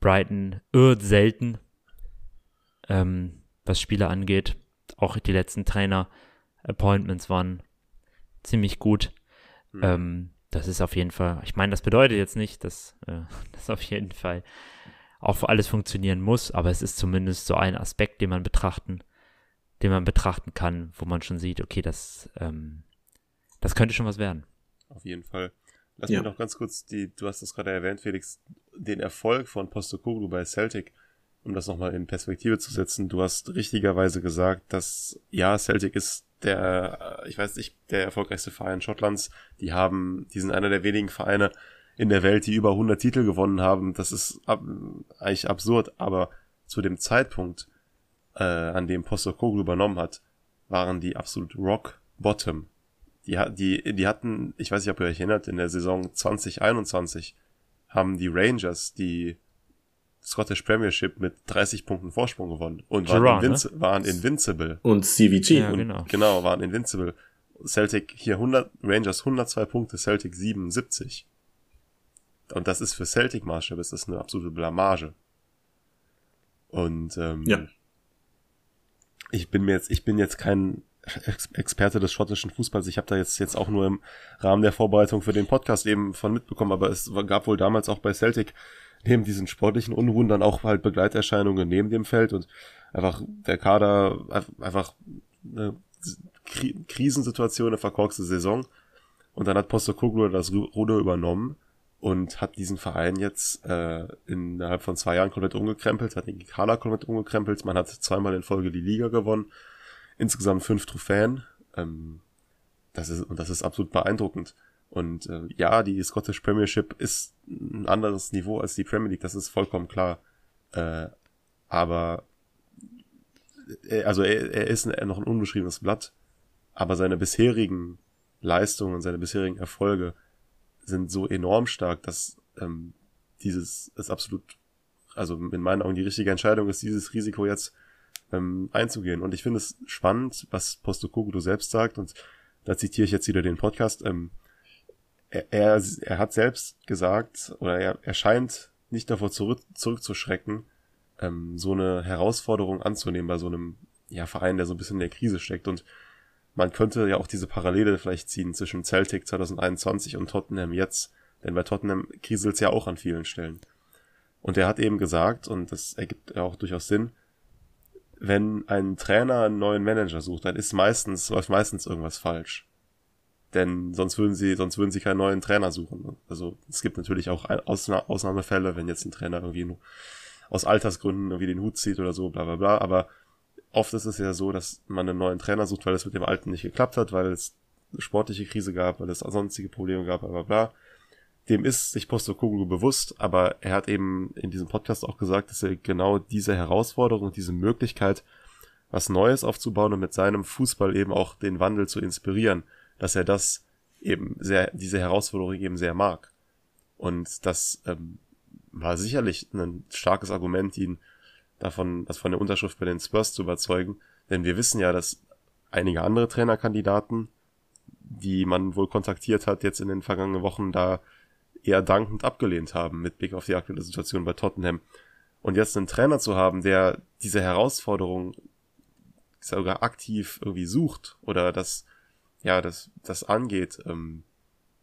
Brighton irrt selten, ähm, was Spiele angeht. Auch die letzten Trainer-Appointments waren ziemlich gut. Mhm. Ähm, das ist auf jeden Fall, ich meine, das bedeutet jetzt nicht, dass äh, das auf jeden Fall auch alles funktionieren muss, aber es ist zumindest so ein Aspekt, den man betrachten, den man betrachten kann, wo man schon sieht, okay, das, ähm, das könnte schon was werden. Auf jeden Fall. Lass ja. mich noch ganz kurz die, du hast das gerade erwähnt, Felix, den Erfolg von Postokoglu bei Celtic, um das nochmal in Perspektive zu setzen. Du hast richtigerweise gesagt, dass, ja, Celtic ist der, ich weiß nicht, der erfolgreichste Verein Schottlands. Die haben, die sind einer der wenigen Vereine in der Welt, die über 100 Titel gewonnen haben. Das ist ab, eigentlich absurd, aber zu dem Zeitpunkt, äh, an dem Postokoglu übernommen hat, waren die absolut rock bottom die, die, die hatten, ich weiß nicht, ob ihr euch erinnert, in der Saison 2021 haben die Rangers die Scottish Premiership mit 30 Punkten Vorsprung gewonnen und waren, Gerard, invinci ne? waren invincible. Und CVG. Ja, genau. genau, waren invincible. Celtic hier 100, Rangers 102 Punkte, Celtic 77. Und das ist für Celtic Maßstab ist das eine absolute Blamage. Und ähm, ja. ich bin mir jetzt, ich bin jetzt kein Experte des schottischen Fußballs. Ich habe da jetzt jetzt auch nur im Rahmen der Vorbereitung für den Podcast eben von mitbekommen, aber es gab wohl damals auch bei Celtic neben diesen sportlichen Unruhen dann auch halt Begleiterscheinungen neben dem Feld und einfach der Kader einfach eine Krisensituation, eine verkorkste Saison. Und dann hat Postecoglou das Ruder übernommen und hat diesen Verein jetzt äh, innerhalb von zwei Jahren komplett umgekrempelt, hat den Kader komplett umgekrempelt. Man hat zweimal in Folge die Liga gewonnen, insgesamt fünf Trophäen. Ähm, das ist und das ist absolut beeindruckend. Und äh, ja, die Scottish Premiership ist ein anderes Niveau als die Premier League, das ist vollkommen klar. Äh, aber er, also er, er ist noch ein unbeschriebenes Blatt, aber seine bisherigen Leistungen und seine bisherigen Erfolge sind so enorm stark, dass ähm, dieses ist absolut, also in meinen Augen die richtige Entscheidung ist, dieses Risiko jetzt ähm, einzugehen. Und ich finde es spannend, was Postecoglou selbst sagt, und da zitiere ich jetzt wieder den Podcast. Ähm, er, er, er hat selbst gesagt, oder er, er scheint nicht davor zurück, zurückzuschrecken, ähm, so eine Herausforderung anzunehmen bei so einem ja, Verein, der so ein bisschen in der Krise steckt. Und man könnte ja auch diese Parallele vielleicht ziehen zwischen Celtic 2021 und Tottenham jetzt, denn bei Tottenham kriselt es ja auch an vielen Stellen. Und er hat eben gesagt, und das ergibt ja auch durchaus Sinn, wenn ein Trainer einen neuen Manager sucht, dann ist meistens, läuft meistens irgendwas falsch. Denn sonst würden sie, sonst würden sie keinen neuen Trainer suchen. Also es gibt natürlich auch Ausna Ausnahmefälle, wenn jetzt ein Trainer irgendwie nur aus Altersgründen irgendwie den Hut zieht oder so, bla bla bla. Aber oft ist es ja so, dass man einen neuen Trainer sucht, weil es mit dem alten nicht geklappt hat, weil es eine sportliche Krise gab, weil es sonstige Probleme gab, bla bla bla. Dem ist sich Postokoglu bewusst, aber er hat eben in diesem Podcast auch gesagt, dass er genau diese Herausforderung diese Möglichkeit, was Neues aufzubauen und mit seinem Fußball eben auch den Wandel zu inspirieren, dass er das eben sehr, diese Herausforderung eben sehr mag. Und das ähm, war sicherlich ein starkes Argument, ihn davon, das von der Unterschrift bei den Spurs zu überzeugen. Denn wir wissen ja, dass einige andere Trainerkandidaten, die man wohl kontaktiert hat, jetzt in den vergangenen Wochen da eher dankend abgelehnt haben mit Blick auf die aktuelle Situation bei Tottenham. Und jetzt einen Trainer zu haben, der diese Herausforderung sogar aktiv irgendwie sucht oder das, ja, das, das angeht, ähm,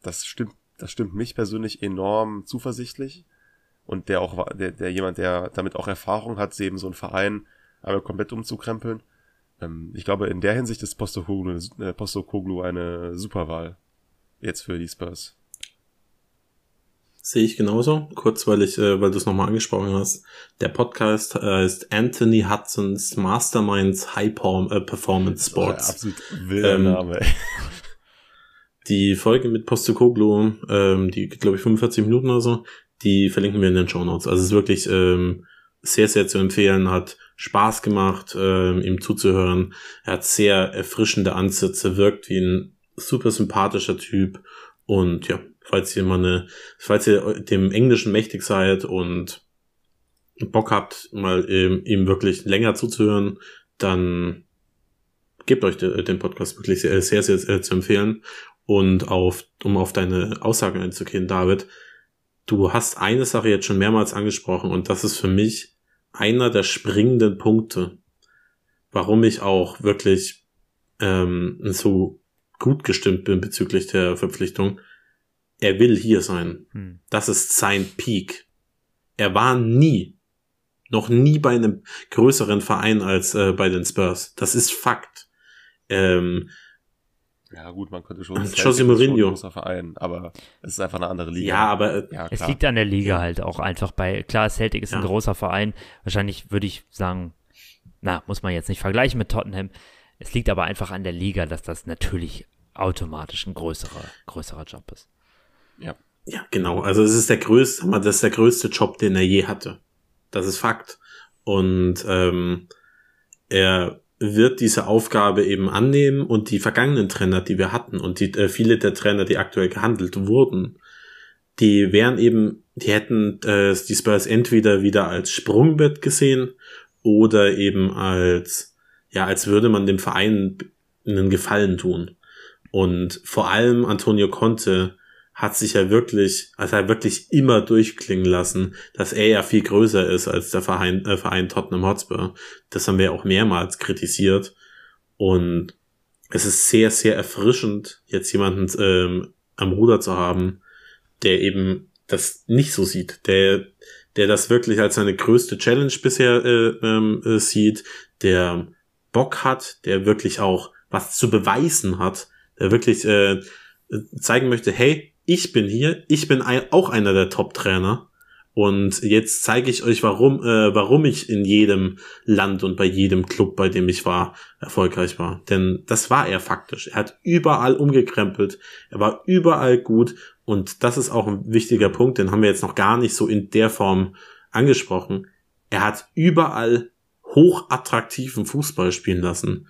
das stimmt, das stimmt mich persönlich enorm zuversichtlich und der auch der, der jemand, der damit auch Erfahrung hat, eben so einen Verein einmal komplett umzukrempeln. Ähm, ich glaube, in der Hinsicht ist Postokoglu, äh, Postokoglu eine Superwahl jetzt für die Spurs. Sehe ich genauso. Kurz, weil ich, äh, weil du es nochmal angesprochen hast. Der Podcast heißt Anthony Hudson's Masterminds High äh, Performance Sports. absolut wilder ähm, Name. die Folge mit Postokoglu, ähm, die glaube ich 45 Minuten oder so, die verlinken wir in den Show Notes. Also es ist wirklich ähm, sehr, sehr zu empfehlen, hat Spaß gemacht, ähm, ihm zuzuhören. Er hat sehr erfrischende Ansätze, wirkt wie ein super sympathischer Typ. Und ja, falls ihr mal eine, falls ihr dem Englischen mächtig seid und Bock habt, mal ähm, ihm wirklich länger zuzuhören, dann gebt euch den Podcast wirklich sehr, sehr, sehr, sehr zu empfehlen. Und auf, um auf deine Aussage einzugehen, David, du hast eine Sache jetzt schon mehrmals angesprochen und das ist für mich einer der springenden Punkte, warum ich auch wirklich ähm, so gut gestimmt bin bezüglich der Verpflichtung. Er will hier sein. Hm. Das ist sein Peak. Er war nie, noch nie bei einem größeren Verein als äh, bei den Spurs. Das ist Fakt. Ähm, ja, gut, man könnte schon. José Mourinho. Ein großer Verein, aber es ist einfach eine andere Liga. Ja, aber äh, ja, es liegt an der Liga halt auch einfach bei. Klar, Celtic ist ja. ein großer Verein. Wahrscheinlich würde ich sagen, na, muss man jetzt nicht vergleichen mit Tottenham. Es liegt aber einfach an der Liga, dass das natürlich automatisch ein größerer, größerer Job ist. Ja. Ja, genau. Also es ist der größte, das ist der größte Job, den er je hatte. Das ist Fakt. Und ähm, er wird diese Aufgabe eben annehmen und die vergangenen Trainer, die wir hatten und die äh, viele der Trainer, die aktuell gehandelt wurden, die wären eben, die hätten äh, die Spurs entweder wieder als Sprungbrett gesehen oder eben als ja, als würde man dem Verein einen Gefallen tun. Und vor allem Antonio Conte hat sich ja wirklich, also er wirklich immer durchklingen lassen, dass er ja viel größer ist als der Verein, äh, Verein Tottenham Hotspur. Das haben wir auch mehrmals kritisiert. Und es ist sehr, sehr erfrischend, jetzt jemanden ähm, am Ruder zu haben, der eben das nicht so sieht, der, der das wirklich als seine größte Challenge bisher äh, ähm, äh, sieht, der Bock hat, der wirklich auch was zu beweisen hat, der wirklich äh, zeigen möchte, hey, ich bin hier, ich bin ein, auch einer der Top-Trainer und jetzt zeige ich euch, warum, äh, warum ich in jedem Land und bei jedem Club, bei dem ich war, erfolgreich war. Denn das war er faktisch. Er hat überall umgekrempelt. Er war überall gut. Und das ist auch ein wichtiger Punkt, den haben wir jetzt noch gar nicht so in der Form angesprochen. Er hat überall hochattraktiven Fußball spielen lassen.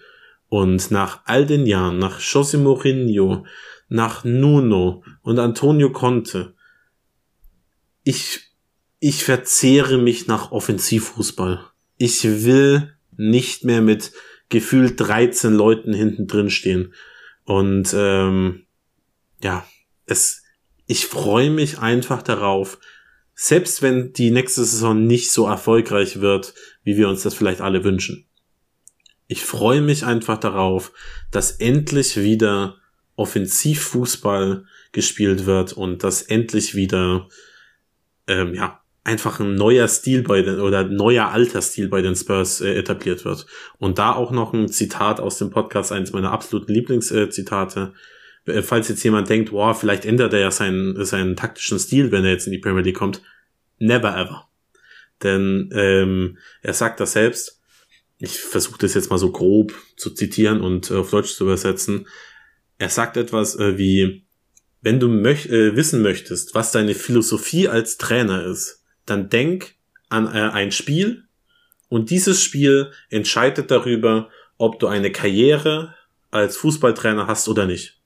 Und nach all den Jahren, nach José Mourinho, nach Nuno und Antonio Conte, ich ich verzehre mich nach Offensivfußball. Ich will nicht mehr mit gefühlt 13 Leuten hinten drin stehen. Und ähm, ja, es, ich freue mich einfach darauf, selbst wenn die nächste Saison nicht so erfolgreich wird, wie wir uns das vielleicht alle wünschen. Ich freue mich einfach darauf, dass endlich wieder Offensivfußball gespielt wird und dass endlich wieder ähm, ja einfach ein neuer Stil bei den oder neuer alter Stil bei den Spurs äh, etabliert wird. Und da auch noch ein Zitat aus dem Podcast, eines meiner absoluten Lieblingszitate. Äh, falls jetzt jemand denkt, wow, vielleicht ändert er ja seinen, seinen taktischen Stil, wenn er jetzt in die Premier League kommt. Never ever. Denn ähm, er sagt das selbst. Ich versuche das jetzt mal so grob zu zitieren und äh, auf Deutsch zu übersetzen. Er sagt etwas äh, wie, wenn du möch äh, wissen möchtest, was deine Philosophie als Trainer ist, dann denk an äh, ein Spiel und dieses Spiel entscheidet darüber, ob du eine Karriere als Fußballtrainer hast oder nicht.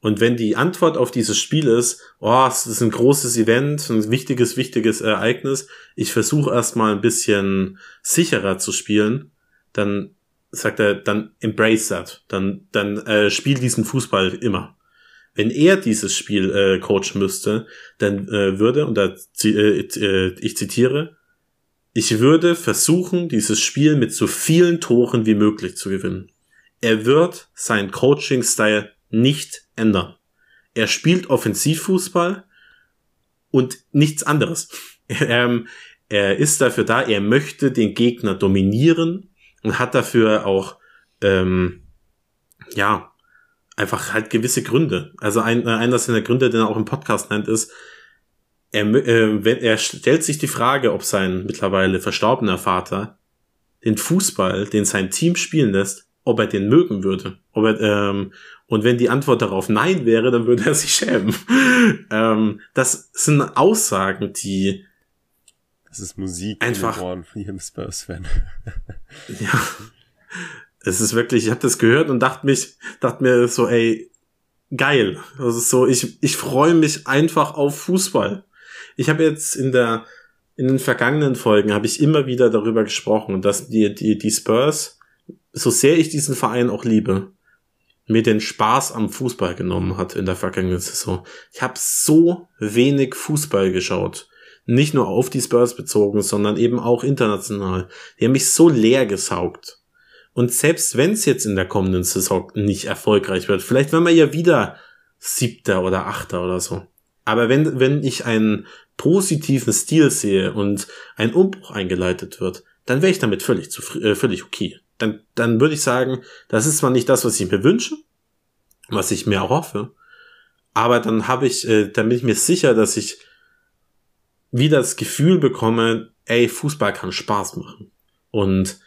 Und wenn die Antwort auf dieses Spiel ist, oh, es ist ein großes Event, ein wichtiges, wichtiges Ereignis, ich versuche erstmal ein bisschen sicherer zu spielen, dann sagt er, dann embrace that, dann, dann äh, spiel diesen Fußball immer. Wenn er dieses Spiel äh, coachen müsste, dann äh, würde, und da äh, äh, ich zitiere, ich würde versuchen, dieses Spiel mit so vielen Toren wie möglich zu gewinnen. Er wird sein Coaching-Style nicht ändern. Er spielt Offensivfußball und nichts anderes. er, er ist dafür da, er möchte den Gegner dominieren und hat dafür auch ähm, ja einfach halt gewisse Gründe. Also ein, äh, einer seiner Gründe, den er auch im Podcast nennt, ist, er, äh, wenn, er stellt sich die Frage, ob sein mittlerweile verstorbener Vater den Fußball, den sein Team spielen lässt, ob er den mögen würde. Ob er, ähm, und wenn die Antwort darauf Nein wäre, dann würde er sich schämen. ähm, das sind Aussagen, die das ist Musik einfach von jedem Spurs-Fan. ja, es ist wirklich, ich habe das gehört und dachte mich, dachte mir so, ey, geil. Also so, ich, ich freue mich einfach auf Fußball. Ich habe jetzt in der in den vergangenen Folgen habe ich immer wieder darüber gesprochen, dass die, die, die Spurs, so sehr ich diesen Verein auch liebe, mir den Spaß am Fußball genommen hat in der vergangenen Saison. Ich habe so wenig Fußball geschaut. Nicht nur auf die Spurs bezogen, sondern eben auch international. Die haben mich so leer gesaugt. Und selbst wenn es jetzt in der kommenden Saison nicht erfolgreich wird, vielleicht werden wir ja wieder siebter oder achter oder so. Aber wenn, wenn ich einen positiven Stil sehe und ein Umbruch eingeleitet wird, dann wäre ich damit völlig, äh, völlig okay. Dann, dann würde ich sagen, das ist zwar nicht das, was ich mir wünsche, was ich mir auch hoffe, aber dann habe ich, äh, dann bin ich mir sicher, dass ich wieder das Gefühl bekomme, ey, Fußball kann Spaß machen. Und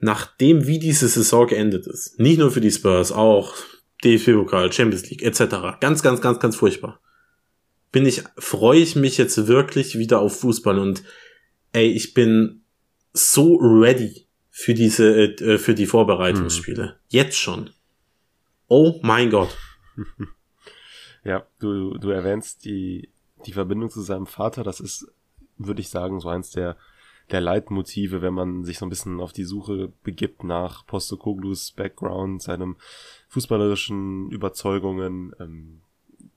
nachdem wie diese Saison geendet ist, nicht nur für die Spurs, auch DFB-Pokal, Champions League etc., ganz, ganz, ganz, ganz furchtbar, bin ich, freue ich mich jetzt wirklich wieder auf Fußball und ey, ich bin so ready für diese, äh, für die Vorbereitungsspiele. Mhm. Jetzt schon. Oh mein Gott. Ja, du, du erwähnst die, die Verbindung zu seinem Vater, das ist, würde ich sagen, so eins der der Leitmotive, wenn man sich so ein bisschen auf die Suche begibt nach Postokoglus Background, seinem fußballerischen Überzeugungen. Ähm,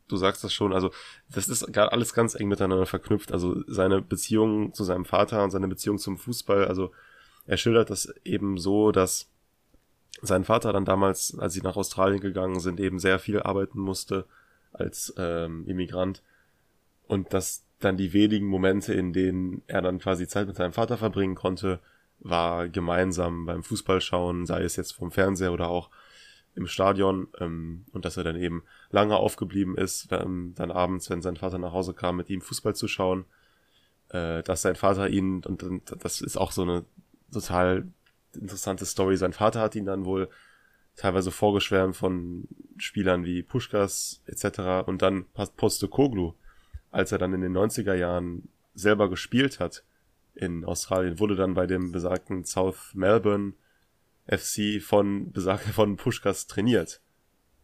du sagst das schon, also das ist alles ganz eng miteinander verknüpft. Also seine Beziehung zu seinem Vater und seine Beziehung zum Fußball, also er schildert das eben so, dass sein Vater dann damals, als sie nach Australien gegangen sind, eben sehr viel arbeiten musste als ähm, Immigrant und dass dann die wenigen Momente, in denen er dann quasi Zeit mit seinem Vater verbringen konnte, war gemeinsam beim Fußball schauen, sei es jetzt vom Fernseher oder auch im Stadion ähm, und dass er dann eben lange aufgeblieben ist, ähm, dann abends, wenn sein Vater nach Hause kam, mit ihm Fußball zu schauen, äh, dass sein Vater ihn, und, und das ist auch so eine total interessante Story, sein Vater hat ihn dann wohl teilweise vorgeschwärmt von Spielern wie Puschkas etc. und dann Poste Koglu, als er dann in den 90er Jahren selber gespielt hat in Australien, wurde dann bei dem besagten South Melbourne FC von besagt von Puschkas trainiert.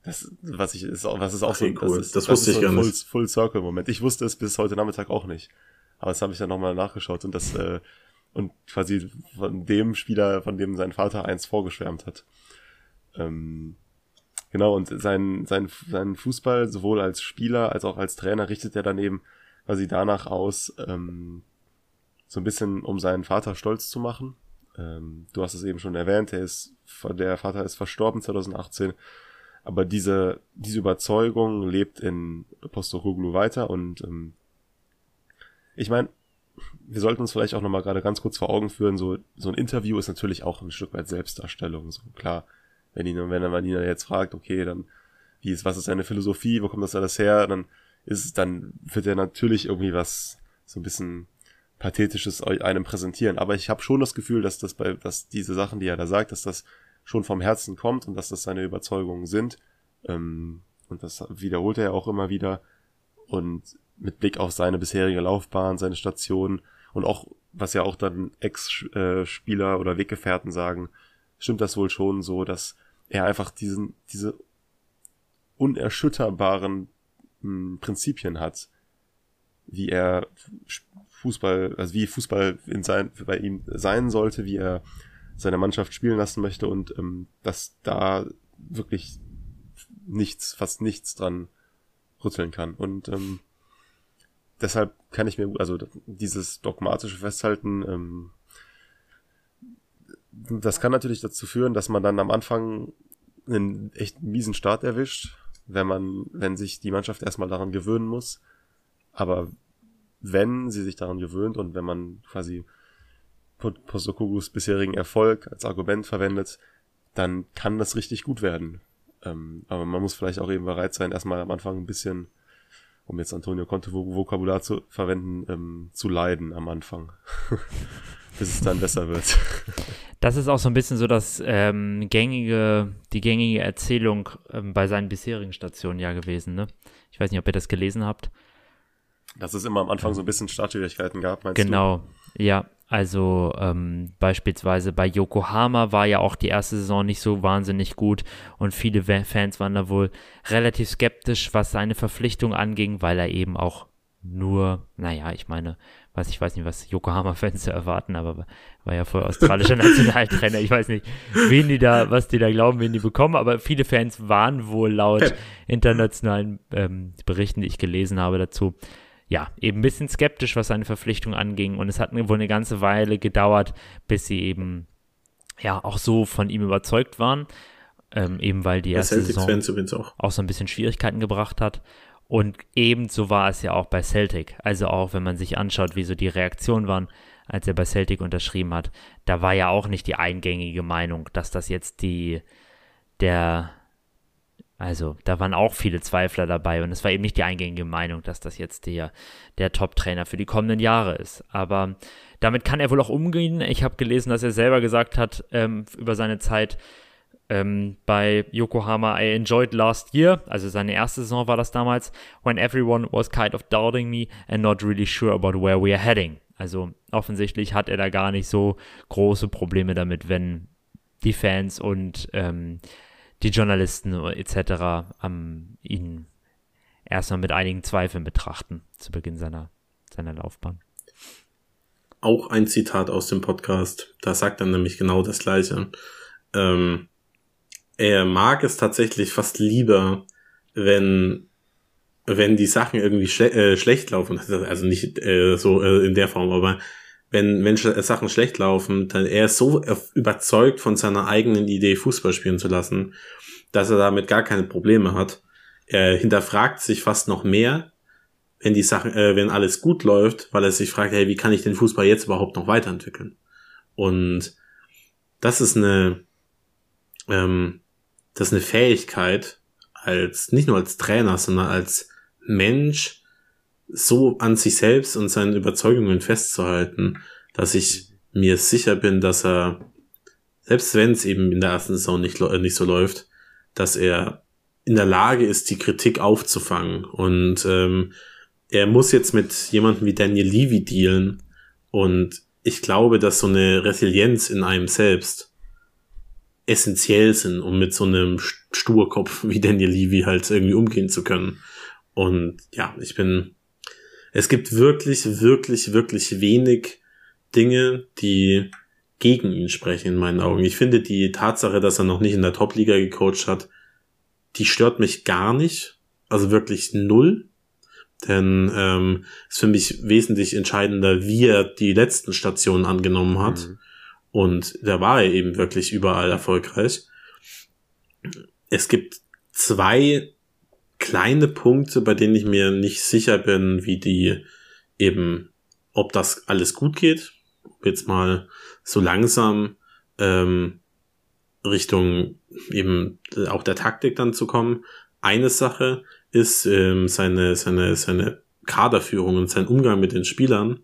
Das, was ich, ist auch, was ist auch Ach, so, cool. das, ist, das, das wusste ich so ein Full, Full Circle Moment. Ich wusste es bis heute Nachmittag auch nicht. Aber das habe ich dann nochmal nachgeschaut und das, äh, und quasi von dem Spieler, von dem sein Vater eins vorgeschwärmt hat. Ähm, genau, und sein, sein, sein Fußball, sowohl als Spieler als auch als Trainer, richtet er dann eben quasi danach aus, ähm, so ein bisschen, um seinen Vater stolz zu machen. Ähm, du hast es eben schon erwähnt, er ist, der Vater ist verstorben 2018, aber diese, diese Überzeugung lebt in Postokoglu weiter und ähm, ich meine, wir sollten uns vielleicht auch nochmal gerade ganz kurz vor Augen führen, so, so ein Interview ist natürlich auch ein Stück weit Selbstdarstellung, so klar. Wenn ihn, wenn man ihn jetzt fragt, okay, dann, wie ist, was ist seine Philosophie, wo kommt das alles her, dann ist dann wird er natürlich irgendwie was, so ein bisschen Pathetisches einem präsentieren. Aber ich habe schon das Gefühl, dass das bei, dass diese Sachen, die er da sagt, dass das schon vom Herzen kommt und dass das seine Überzeugungen sind. Ähm, und das wiederholt er ja auch immer wieder. Und mit Blick auf seine bisherige Laufbahn, seine Station und auch, was ja auch dann Ex-Spieler oder Weggefährten sagen, stimmt das wohl schon so, dass er einfach diesen, diese unerschütterbaren mh, hm, Prinzipien hat, wie er Fußball, also wie Fußball in sein, bei ihm sein sollte, wie er seine Mannschaft spielen lassen möchte und ähm, dass da wirklich nichts, fast nichts dran rütteln kann. Und ähm, deshalb kann ich mir, also dieses dogmatische Festhalten, ähm, das kann natürlich dazu führen, dass man dann am Anfang einen echt miesen Start erwischt, wenn man, wenn sich die Mannschaft erstmal daran gewöhnen muss. Aber wenn sie sich daran gewöhnt und wenn man quasi Postokoglus bisherigen Erfolg als Argument verwendet, dann kann das richtig gut werden. Ähm, aber man muss vielleicht auch eben bereit sein, erstmal am Anfang ein bisschen um jetzt Antonio Conte Vokabular zu verwenden, ähm, zu leiden am Anfang, bis es dann besser wird. Das ist auch so ein bisschen so das ähm, gängige, die gängige Erzählung ähm, bei seinen bisherigen Stationen ja gewesen. Ne? Ich weiß nicht, ob ihr das gelesen habt. Dass es immer am Anfang so ein bisschen Startschwierigkeiten gab, meinst genau, du? Genau, ja. Also ähm, beispielsweise bei Yokohama war ja auch die erste Saison nicht so wahnsinnig gut und viele Fans waren da wohl relativ skeptisch, was seine Verpflichtung anging, weil er eben auch nur, naja, ich meine, was ich weiß nicht, was Yokohama-Fans erwarten, aber war ja voll australischer Nationaltrainer. Ich weiß nicht, wen die da, was die da glauben, wen die bekommen, aber viele Fans waren wohl laut internationalen ähm, Berichten, die ich gelesen habe dazu, ja, eben ein bisschen skeptisch, was seine Verpflichtung anging. Und es hat wohl eine ganze Weile gedauert, bis sie eben ja auch so von ihm überzeugt waren. Ähm, eben weil die erste Saison auch. auch so ein bisschen Schwierigkeiten gebracht hat. Und ebenso war es ja auch bei Celtic. Also auch wenn man sich anschaut, wie so die Reaktionen waren, als er bei Celtic unterschrieben hat, da war ja auch nicht die eingängige Meinung, dass das jetzt die der also da waren auch viele Zweifler dabei und es war eben nicht die eingängige Meinung, dass das jetzt der, der Top-Trainer für die kommenden Jahre ist. Aber damit kann er wohl auch umgehen. Ich habe gelesen, dass er selber gesagt hat ähm, über seine Zeit ähm, bei Yokohama, I enjoyed last year, also seine erste Saison war das damals, when everyone was kind of doubting me and not really sure about where we are heading. Also offensichtlich hat er da gar nicht so große Probleme damit, wenn die Fans und ähm, die Journalisten etc. am ihn erstmal mit einigen Zweifeln betrachten zu Beginn seiner, seiner Laufbahn. Auch ein Zitat aus dem Podcast, da sagt er nämlich genau das Gleiche. Ähm, er mag es tatsächlich fast lieber, wenn wenn die Sachen irgendwie schle äh, schlecht laufen, also nicht äh, so äh, in der Form, aber wenn, wenn Sachen schlecht laufen, dann er ist so überzeugt von seiner eigenen Idee, Fußball spielen zu lassen, dass er damit gar keine Probleme hat. Er hinterfragt sich fast noch mehr, wenn die Sachen, äh, wenn alles gut läuft, weil er sich fragt, hey, wie kann ich den Fußball jetzt überhaupt noch weiterentwickeln? Und das ist eine, ähm, das ist eine Fähigkeit, als, nicht nur als Trainer, sondern als Mensch, so an sich selbst und seinen Überzeugungen festzuhalten, dass ich mir sicher bin, dass er, selbst wenn es eben in der ersten Saison nicht, nicht so läuft, dass er in der Lage ist, die Kritik aufzufangen. Und ähm, er muss jetzt mit jemandem wie Daniel Levy dealen. Und ich glaube, dass so eine Resilienz in einem selbst essentiell sind, um mit so einem Sturkopf wie Daniel Levy halt irgendwie umgehen zu können. Und ja, ich bin, es gibt wirklich, wirklich, wirklich wenig Dinge, die gegen ihn sprechen in meinen Augen. Ich finde die Tatsache, dass er noch nicht in der Top-Liga gecoacht hat, die stört mich gar nicht. Also wirklich null. Denn ähm, ist für mich wesentlich entscheidender, wie er die letzten Stationen angenommen hat. Mhm. Und da war er eben wirklich überall erfolgreich. Es gibt zwei kleine Punkte, bei denen ich mir nicht sicher bin, wie die eben, ob das alles gut geht. Jetzt mal so langsam ähm, Richtung eben auch der Taktik dann zu kommen. Eine Sache ist ähm, seine, seine, seine Kaderführung und sein Umgang mit den Spielern.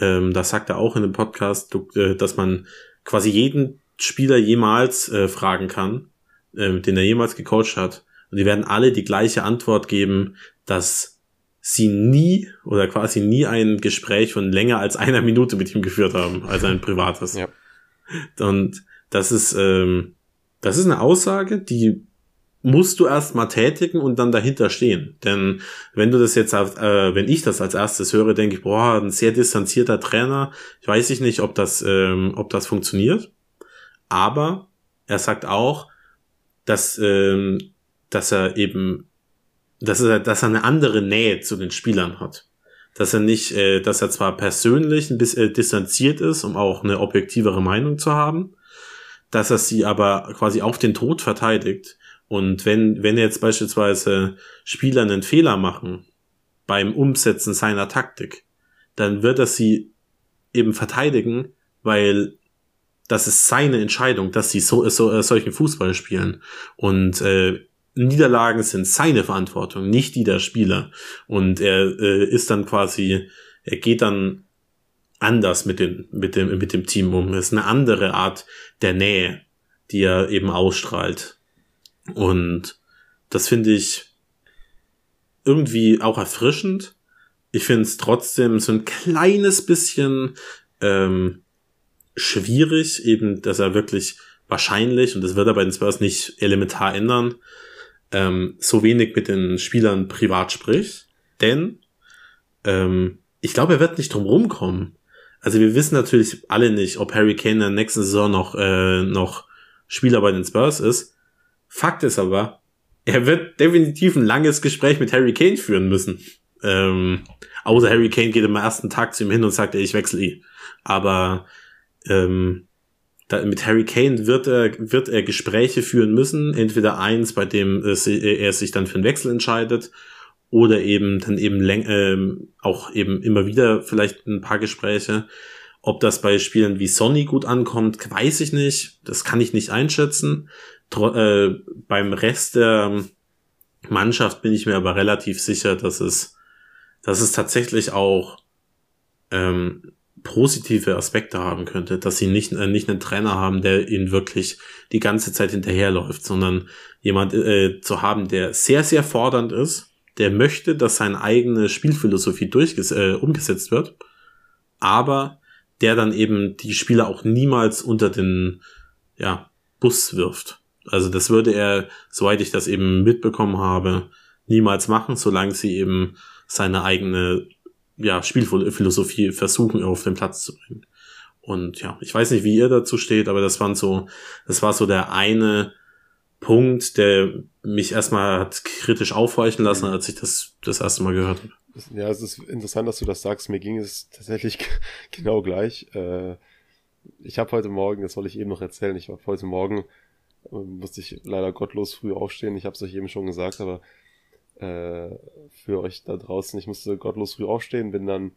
Ähm, das sagt er auch in dem Podcast, äh, dass man quasi jeden Spieler jemals äh, fragen kann, äh, den er jemals gecoacht hat. Und die werden alle die gleiche Antwort geben, dass sie nie oder quasi nie ein Gespräch von länger als einer Minute mit ihm geführt haben, also ein privates. Ja. Und das ist, ähm, das ist eine Aussage, die musst du erst mal tätigen und dann dahinter stehen. Denn wenn du das jetzt, äh, wenn ich das als erstes höre, denke ich, boah, ein sehr distanzierter Trainer. Ich weiß ich nicht, ob das, ähm, ob das funktioniert. Aber er sagt auch, dass, ähm, dass er eben, dass er, dass er eine andere Nähe zu den Spielern hat. Dass er nicht, äh, dass er zwar persönlich ein bisschen äh, distanziert ist, um auch eine objektivere Meinung zu haben, dass er sie aber quasi auf den Tod verteidigt. Und wenn, wenn jetzt beispielsweise Spieler einen Fehler machen beim Umsetzen seiner Taktik, dann wird er sie eben verteidigen, weil das ist seine Entscheidung, dass sie so, so äh, solchen Fußball spielen. Und äh, Niederlagen sind seine Verantwortung, nicht die der Spieler. Und er äh, ist dann quasi, er geht dann anders mit dem, mit dem, mit dem Team um. Es ist eine andere Art der Nähe, die er eben ausstrahlt. Und das finde ich irgendwie auch erfrischend. Ich finde es trotzdem so ein kleines bisschen ähm, schwierig, eben, dass er wirklich wahrscheinlich, und das wird er bei den Spurs nicht elementar ändern, ähm, so wenig mit den Spielern privat spricht. Denn ähm, ich glaube, er wird nicht drum rumkommen. Also wir wissen natürlich alle nicht, ob Harry Kane in der nächsten Saison noch, äh, noch Spieler bei den Spurs ist. Fakt ist aber, er wird definitiv ein langes Gespräch mit Harry Kane führen müssen. Ähm, außer Harry Kane geht am ersten Tag zu ihm hin und sagt, ey, ich wechsle eh. Aber ähm, da, mit Harry Kane wird er, wird er Gespräche führen müssen. Entweder eins, bei dem äh, er sich dann für einen Wechsel entscheidet, oder eben dann eben ähm, auch eben immer wieder vielleicht ein paar Gespräche. Ob das bei Spielen wie Sonny gut ankommt, weiß ich nicht. Das kann ich nicht einschätzen. Tro äh, beim Rest der Mannschaft bin ich mir aber relativ sicher, dass es, dass es tatsächlich auch ähm, positive Aspekte haben könnte, dass sie nicht, äh, nicht einen Trainer haben, der ihnen wirklich die ganze Zeit hinterherläuft, sondern jemand äh, zu haben, der sehr, sehr fordernd ist, der möchte, dass seine eigene Spielphilosophie durchges äh, umgesetzt wird, aber der dann eben die Spieler auch niemals unter den ja, Bus wirft. Also das würde er, soweit ich das eben mitbekommen habe, niemals machen, solange sie eben seine eigene ja, Spielphilosophie versuchen auf den Platz zu bringen. Und ja, ich weiß nicht, wie ihr dazu steht, aber das waren so, das war so der eine Punkt, der mich erstmal hat kritisch aufhorchen lassen, als ich das das erste Mal gehört habe. Ja, es ist interessant, dass du das sagst. Mir ging es tatsächlich genau gleich. Äh, ich habe heute Morgen, das soll ich eben noch erzählen, ich war heute Morgen, äh, musste ich leider gottlos früh aufstehen. Ich habe es euch eben schon gesagt, aber äh, für euch da draußen, ich musste gottlos früh aufstehen, bin dann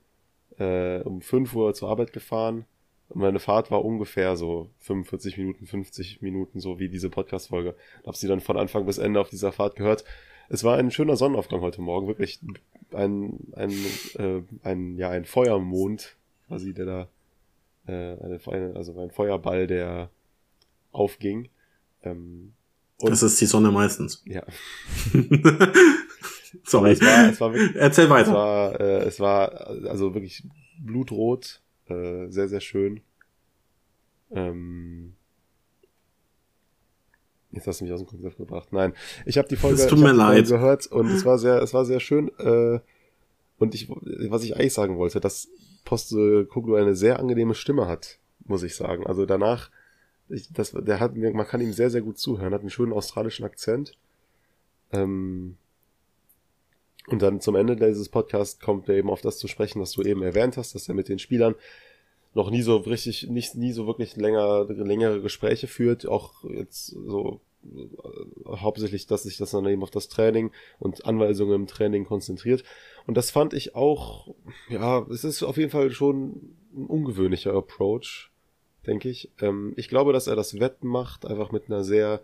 um 5 Uhr zur Arbeit gefahren meine Fahrt war ungefähr so 45 Minuten, 50 Minuten, so wie diese Podcast-Folge. Hab sie dann von Anfang bis Ende auf dieser Fahrt gehört. Es war ein schöner Sonnenaufgang heute Morgen, wirklich ein, ein, äh, ein, ja, ein Feuermond, quasi, der da, äh, eine, also ein Feuerball, der aufging. Ähm, das ist die Sonne meistens. Ja. Sorry. Es war, es war wirklich, Erzähl weiter. Es war, äh, es war also wirklich blutrot, äh, sehr, sehr schön. Ähm, Jetzt hast du mich aus dem Konzept gebracht. Nein, ich habe die Folge, tut mir leid. gehört und es war sehr, es war sehr schön. Äh, und ich, was ich eigentlich sagen wollte, dass Poste Kuglu eine sehr angenehme Stimme hat, muss ich sagen. Also danach, ich, das, der hat, man kann ihm sehr, sehr gut zuhören, hat einen schönen australischen Akzent. Ähm, und dann zum Ende dieses Podcasts kommt er eben auf das zu sprechen, was du eben erwähnt hast, dass er mit den Spielern noch nie so richtig, nicht, nie so wirklich länger, längere Gespräche führt, auch jetzt so äh, hauptsächlich, dass sich das dann eben auf das Training und Anweisungen im Training konzentriert. Und das fand ich auch, ja, es ist auf jeden Fall schon ein ungewöhnlicher Approach, denke ich. Ähm, ich glaube, dass er das wettmacht, einfach mit einer sehr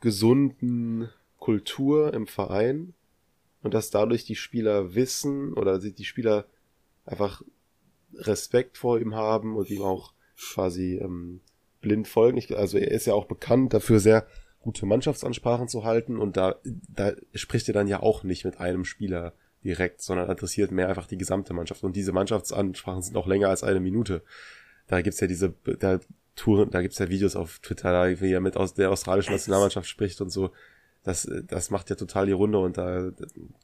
gesunden Kultur im Verein und dass dadurch die Spieler wissen oder die Spieler einfach Respekt vor ihm haben und ihm auch quasi ähm, blind folgen. Ich, also er ist ja auch bekannt dafür, sehr gute Mannschaftsansprachen zu halten und da, da spricht er dann ja auch nicht mit einem Spieler direkt, sondern adressiert mehr einfach die gesamte Mannschaft. Und diese Mannschaftsansprachen sind auch länger als eine Minute. Da gibt's ja diese, da Touren, da gibt's ja Videos auf Twitter, wie er mit aus der australischen Nationalmannschaft spricht und so das, das macht ja total die Runde und da,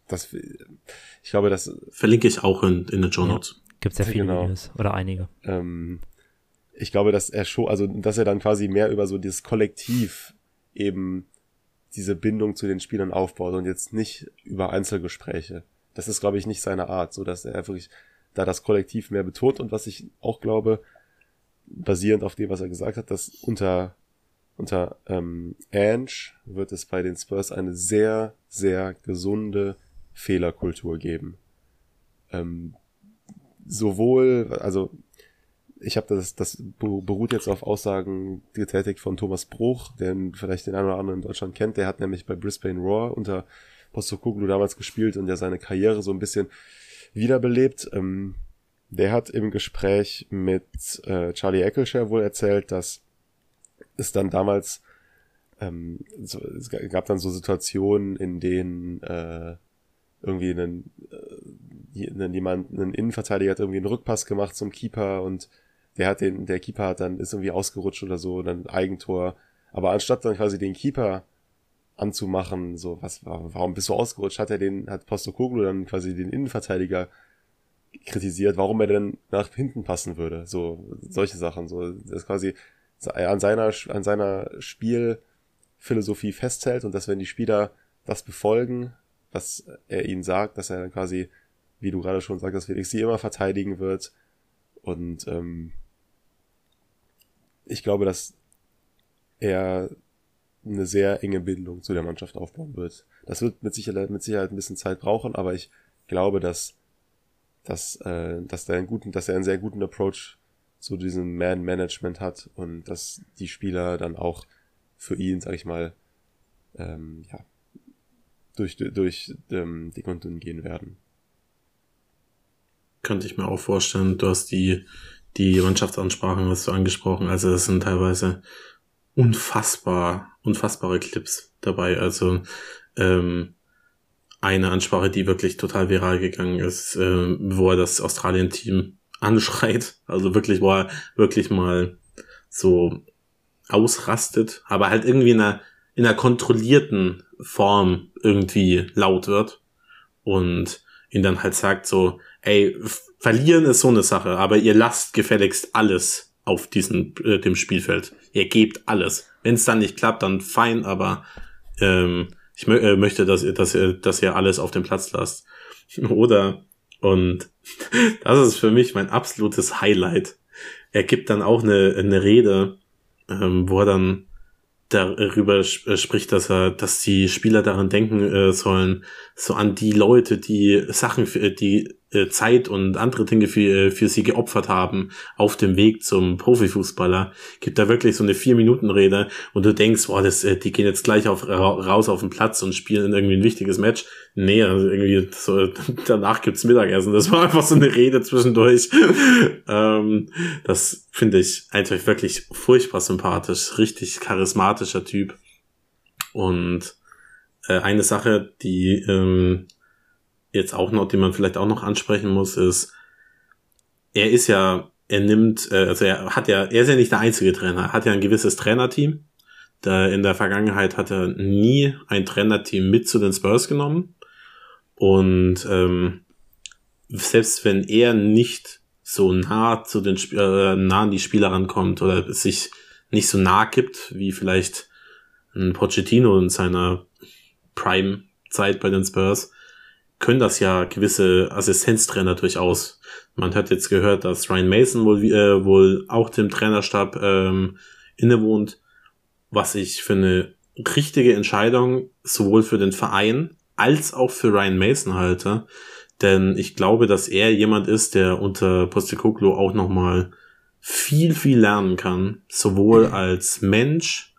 das, ich glaube, das. Verlinke ich auch in, in den Show Notes. Ja, gibt's ja viele genau. Videos oder einige. Ähm, ich glaube, dass er schon, also, dass er dann quasi mehr über so dieses Kollektiv eben diese Bindung zu den Spielern aufbaut und jetzt nicht über Einzelgespräche. Das ist, glaube ich, nicht seine Art, so dass er wirklich da das Kollektiv mehr betont und was ich auch glaube, basierend auf dem, was er gesagt hat, dass unter unter ähm, Ange wird es bei den Spurs eine sehr, sehr gesunde Fehlerkultur geben. Ähm, sowohl, also ich habe das, das beruht jetzt auf Aussagen getätigt von Thomas Bruch, den vielleicht den einen oder anderen in Deutschland kennt. Der hat nämlich bei Brisbane Roar unter Postokoglu damals gespielt und der seine Karriere so ein bisschen wiederbelebt. Ähm, der hat im Gespräch mit äh, Charlie Eccleshare wohl erzählt, dass ist dann damals, ähm, so, es gab dann so Situationen, in denen äh, irgendwie einen, äh, einen, jemand, einen Innenverteidiger hat irgendwie einen Rückpass gemacht zum Keeper und der hat den, der Keeper hat dann, ist irgendwie ausgerutscht oder so, dann Eigentor. Aber anstatt dann quasi den Keeper anzumachen, so, was, warum bist du ausgerutscht, hat er den, hat Postokoglu dann quasi den Innenverteidiger kritisiert, warum er denn nach hinten passen würde, so, solche Sachen, so, das ist quasi, an seiner, an seiner Spielphilosophie festhält und dass wenn die Spieler das befolgen, was er ihnen sagt, dass er dann quasi, wie du gerade schon sagst, Felix, sie immer verteidigen wird. Und ähm, ich glaube, dass er eine sehr enge Bindung zu der Mannschaft aufbauen wird. Das wird mit Sicherheit, mit Sicherheit ein bisschen Zeit brauchen, aber ich glaube, dass, dass, äh, dass, er einen guten, dass er einen sehr guten Approach so diesen Man-Management hat und dass die Spieler dann auch für ihn, sag ich mal, ähm, ja, durch, durch ähm, die Konten gehen werden. Könnte ich mir auch vorstellen. Du hast die, die Mannschaftsansprachen hast du angesprochen. Also das sind teilweise unfassbar, unfassbare Clips dabei. Also ähm, eine Ansprache, die wirklich total viral gegangen ist, äh, wo er das Australien-Team anschreit. Also wirklich, er wirklich mal so ausrastet, aber halt irgendwie in einer, in einer kontrollierten Form irgendwie laut wird und ihn dann halt sagt so, ey, verlieren ist so eine Sache, aber ihr lasst gefälligst alles auf diesem äh, dem Spielfeld. Ihr gebt alles. Wenn es dann nicht klappt, dann fein, aber ähm, ich mö äh, möchte, dass ihr, dass ihr, dass ihr alles auf dem Platz lasst. Oder und das ist für mich mein absolutes Highlight. Er gibt dann auch eine, eine Rede, ähm, wo er dann darüber äh, spricht, dass er, dass die Spieler daran denken äh, sollen, so an die Leute, die Sachen, für, die äh, Zeit und andere Dinge für, äh, für sie geopfert haben auf dem Weg zum Profifußballer, gibt da wirklich so eine Vier-Minuten-Rede und du denkst, boah, das, äh, die gehen jetzt gleich auf, raus auf den Platz und spielen irgendwie ein wichtiges Match. Nee, also irgendwie so, danach gibt's Mittagessen. Das war einfach so eine Rede zwischendurch. ähm, das finde ich einfach wirklich furchtbar sympathisch, richtig charismatischer Typ. Und äh, eine Sache, die ähm, jetzt auch noch, die man vielleicht auch noch ansprechen muss, ist, er ist ja, er nimmt, äh, also er hat ja, er ist ja nicht der einzige Trainer, er hat ja ein gewisses Trainerteam. Da in der Vergangenheit hat er nie ein Trainerteam mit zu den Spurs genommen. Und ähm, selbst wenn er nicht so nah zu den Sp äh, nah an die Spieler rankommt oder sich nicht so nah gibt, wie vielleicht ein Pochettino in seiner Prime-Zeit bei den Spurs, können das ja gewisse Assistenztrainer durchaus. Man hat jetzt gehört, dass Ryan Mason wohl, äh, wohl auch dem Trainerstab ähm, innewohnt, was ich für eine richtige Entscheidung sowohl für den Verein als auch für Ryan Mason halte. Denn ich glaube, dass er jemand ist, der unter Postecoglou auch nochmal viel, viel lernen kann. Sowohl als Mensch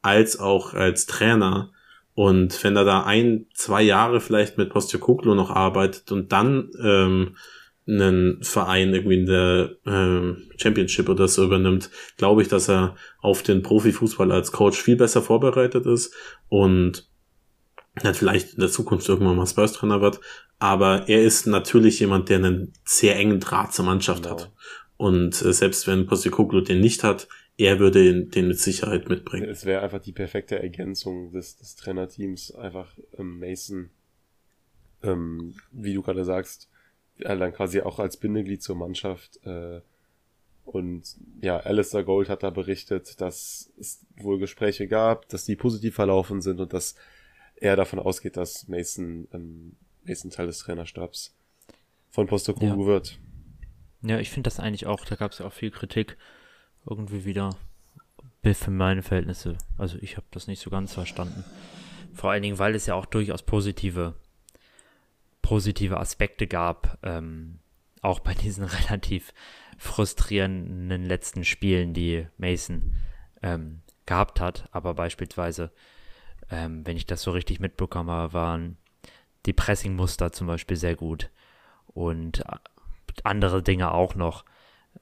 als auch als Trainer. Und wenn er da ein, zwei Jahre vielleicht mit Postecoglou noch arbeitet und dann ähm, einen Verein irgendwie in der ähm, Championship oder so übernimmt, glaube ich, dass er auf den Profifußball als Coach viel besser vorbereitet ist und dann vielleicht in der Zukunft irgendwann mal Spurs-Trainer wird. Aber er ist natürlich jemand, der einen sehr engen Draht zur Mannschaft genau. hat. Und äh, selbst wenn Postecoglou den nicht hat, er würde den mit Sicherheit mitbringen. Es wäre einfach die perfekte Ergänzung des, des Trainerteams, einfach ähm, Mason, ähm, wie du gerade sagst, äh, dann quasi auch als Bindeglied zur Mannschaft. Äh, und ja, Alistair Gold hat da berichtet, dass es wohl Gespräche gab, dass die positiv verlaufen sind und dass er davon ausgeht, dass Mason, ähm, Mason Teil des Trainerstabs von Postecoglou ja. wird. Ja, ich finde das eigentlich auch, da gab es ja auch viel Kritik irgendwie wieder für meine Verhältnisse. Also ich habe das nicht so ganz verstanden. Vor allen Dingen, weil es ja auch durchaus positive, positive Aspekte gab, ähm, auch bei diesen relativ frustrierenden letzten Spielen, die Mason ähm, gehabt hat. Aber beispielsweise, ähm, wenn ich das so richtig mitbekomme, waren die Pressingmuster zum Beispiel sehr gut und äh, andere Dinge auch noch.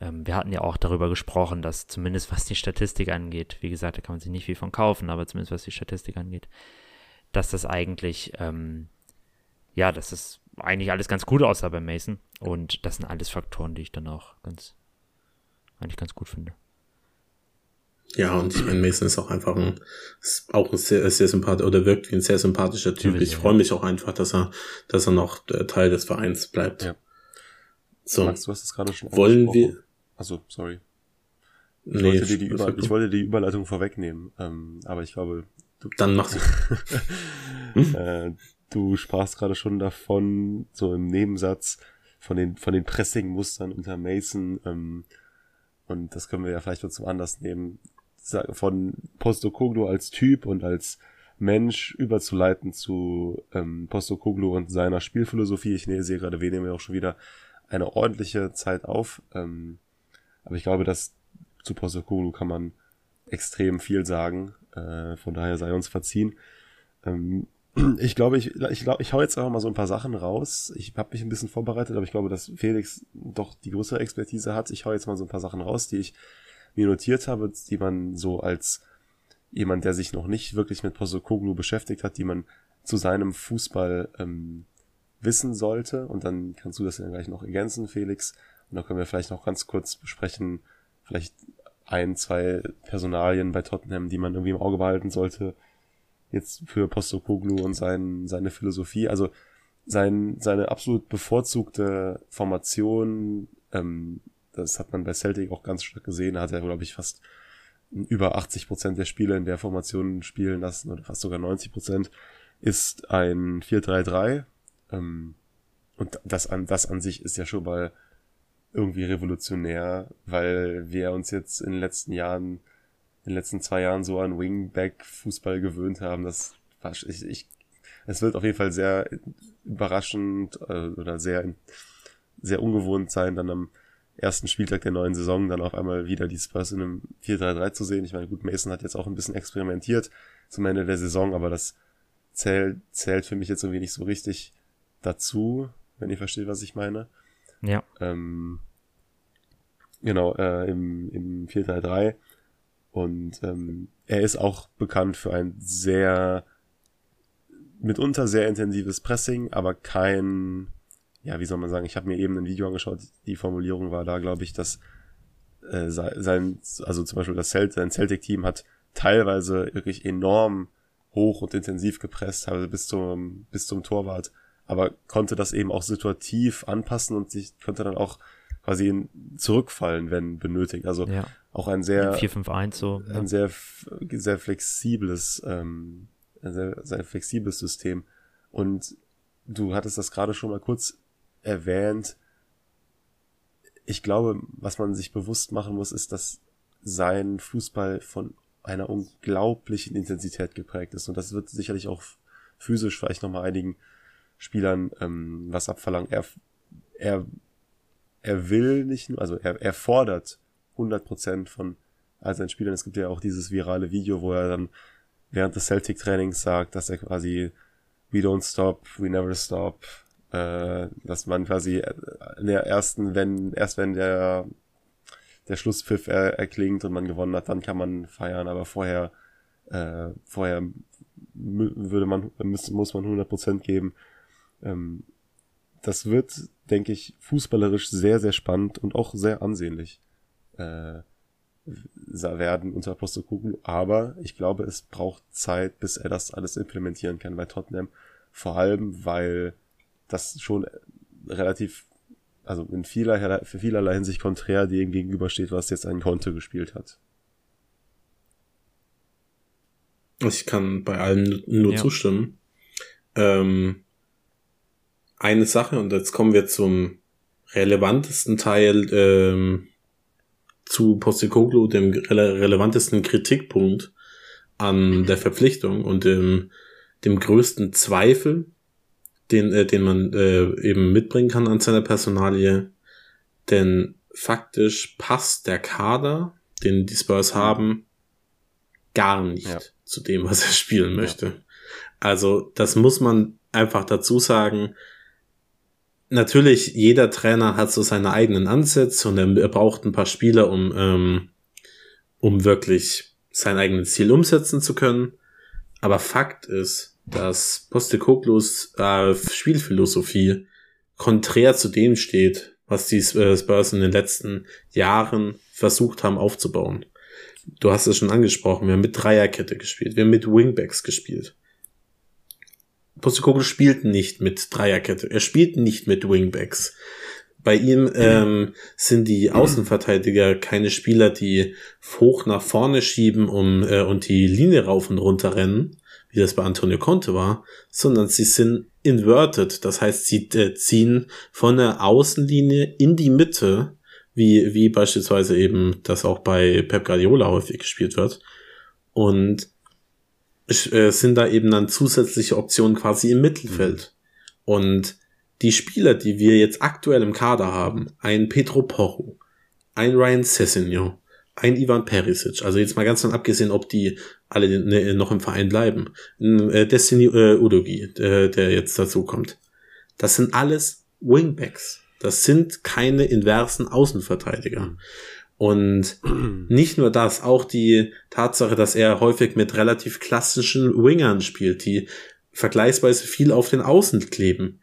Ähm, wir hatten ja auch darüber gesprochen, dass zumindest was die Statistik angeht, wie gesagt, da kann man sich nicht viel von kaufen, aber zumindest was die Statistik angeht, dass das eigentlich, ähm, ja, dass das eigentlich alles ganz gut aussah bei Mason. Und das sind alles Faktoren, die ich dann auch ganz, eigentlich ganz gut finde. Ja, und ich meine, Mason ist auch einfach ein, ist auch ein sehr, sehr sympathischer oder wirkt wie ein sehr sympathischer Typ. Ich freue mich auch einfach, dass er, dass er noch äh, Teil des Vereins bleibt. Ja. So. Max, du hast es gerade schon Wollen wir, also, sorry. Ich, nee, wollte dir die Über ich wollte die Überleitung vorwegnehmen, ähm, aber ich glaube, du, Dann mach sie. äh, du sprachst gerade schon davon, so im Nebensatz, von den, von den Pressing-Mustern unter Mason, ähm, und das können wir ja vielleicht nur zum Anlass nehmen, von Postokoglu als Typ und als Mensch überzuleiten zu ähm, Postokoglu und seiner Spielphilosophie. Ich sehe gerade, wir nehmen ja auch schon wieder eine ordentliche Zeit auf. Ähm, aber ich glaube, dass zu Postecoglou kann man extrem viel sagen. Äh, von daher sei uns verziehen. Ähm, ich glaube, ich, ich, glaub, ich hau jetzt einfach mal so ein paar Sachen raus. Ich habe mich ein bisschen vorbereitet, aber ich glaube, dass Felix doch die größere Expertise hat. Ich hau jetzt mal so ein paar Sachen raus, die ich mir notiert habe, die man so als jemand, der sich noch nicht wirklich mit Postecoglou beschäftigt hat, die man zu seinem Fußball ähm, wissen sollte. Und dann kannst du das dann gleich noch ergänzen, Felix. Und da können wir vielleicht noch ganz kurz besprechen, vielleicht ein, zwei Personalien bei Tottenham, die man irgendwie im Auge behalten sollte. Jetzt für Postokoglu und sein, seine Philosophie. Also sein, seine absolut bevorzugte Formation, ähm, das hat man bei Celtic auch ganz stark gesehen. Hat er, glaube ich, fast über 80 Prozent der Spiele in der Formation spielen lassen oder fast sogar 90 Prozent, ist ein 4-3-3. Ähm, und das an, das an sich ist ja schon mal irgendwie revolutionär, weil wir uns jetzt in den letzten Jahren, in den letzten zwei Jahren so an Wingback-Fußball gewöhnt haben, dass ich, ich, es wird auf jeden Fall sehr überraschend äh, oder sehr sehr ungewohnt sein, dann am ersten Spieltag der neuen Saison dann auf einmal wieder die Spurs in einem 4-3-3 zu sehen. Ich meine, gut, Mason hat jetzt auch ein bisschen experimentiert zum Ende der Saison, aber das zählt, zählt für mich jetzt irgendwie nicht so richtig dazu, wenn ihr versteht, was ich meine. Ja. Ähm, genau, äh, im, im 4-3-3. Und ähm, er ist auch bekannt für ein sehr, mitunter sehr intensives Pressing, aber kein ja, wie soll man sagen, ich habe mir eben ein Video angeschaut, die Formulierung war da, glaube ich, dass äh, sein, also zum Beispiel das Celt, sein Celtic-Team hat teilweise wirklich enorm hoch und intensiv gepresst, also bis zum, bis zum Torwart, aber konnte das eben auch situativ anpassen und sich konnte dann auch quasi zurückfallen, wenn benötigt. Also ja. auch ein sehr 4-5-1 so. Ein ja. sehr, sehr flexibles, ähm, ein sehr, sehr flexibles System. Und du hattest das gerade schon mal kurz erwähnt. Ich glaube, was man sich bewusst machen muss, ist, dass sein Fußball von einer unglaublichen Intensität geprägt ist. Und das wird sicherlich auch physisch vielleicht nochmal einigen Spielern ähm, was abverlangen. Er, er, er will nicht nur, also er, er fordert 100% von all seinen Spielern. Es gibt ja auch dieses virale Video, wo er dann während des Celtic-Trainings sagt, dass er quasi we don't stop, we never stop, äh, dass man quasi äh, in der ersten, wenn, erst wenn der, der Schlusspfiff er, erklingt und man gewonnen hat, dann kann man feiern, aber vorher, äh, vorher würde man, muss, muss man 100% geben. Ähm, das wird, denke ich, fußballerisch sehr, sehr spannend und auch sehr ansehnlich äh, werden unter Postecoglou. Aber ich glaube, es braucht Zeit, bis er das alles implementieren kann bei Tottenham. Vor allem, weil das schon relativ, also in vieler, für vielerlei Hinsicht konträr dem gegenübersteht, was jetzt ein Conte gespielt hat. Ich kann bei allem nur ja. zustimmen. Ähm, eine Sache, und jetzt kommen wir zum relevantesten Teil ähm, zu Postecoglou, dem rele relevantesten Kritikpunkt an der Verpflichtung und dem, dem größten Zweifel, den, äh, den man äh, eben mitbringen kann an seiner Personalie. Denn faktisch passt der Kader, den die Spurs haben, gar nicht ja. zu dem, was er spielen möchte. Ja. Also das muss man einfach dazu sagen. Natürlich, jeder Trainer hat so seine eigenen Ansätze und er braucht ein paar Spieler, um, ähm, um wirklich sein eigenes Ziel umsetzen zu können. Aber Fakt ist, dass Postecoglos äh, Spielphilosophie konträr zu dem steht, was die äh, Spurs in den letzten Jahren versucht haben aufzubauen. Du hast es schon angesprochen, wir haben mit Dreierkette gespielt, wir haben mit Wingbacks gespielt. Postecoglou spielt nicht mit Dreierkette, er spielt nicht mit Wingbacks. Bei ihm ähm, sind die Außenverteidiger keine Spieler, die hoch nach vorne schieben um, äh, und die Linie rauf und runter rennen, wie das bei Antonio Conte war, sondern sie sind inverted. Das heißt, sie äh, ziehen von der Außenlinie in die Mitte, wie, wie beispielsweise eben das auch bei Pep Guardiola häufig gespielt wird. Und sind da eben dann zusätzliche Optionen quasi im Mittelfeld. Mhm. Und die Spieler, die wir jetzt aktuell im Kader haben, ein Pedro Porro, ein Ryan Sessignon, ein Ivan Perisic, also jetzt mal ganz dann abgesehen, ob die alle ne, noch im Verein bleiben, äh, Destiny äh, Udogi, äh, der jetzt dazu kommt. Das sind alles Wingbacks. Das sind keine inversen Außenverteidiger. Und nicht nur das, auch die Tatsache, dass er häufig mit relativ klassischen Wingern spielt, die vergleichsweise viel auf den Außen kleben.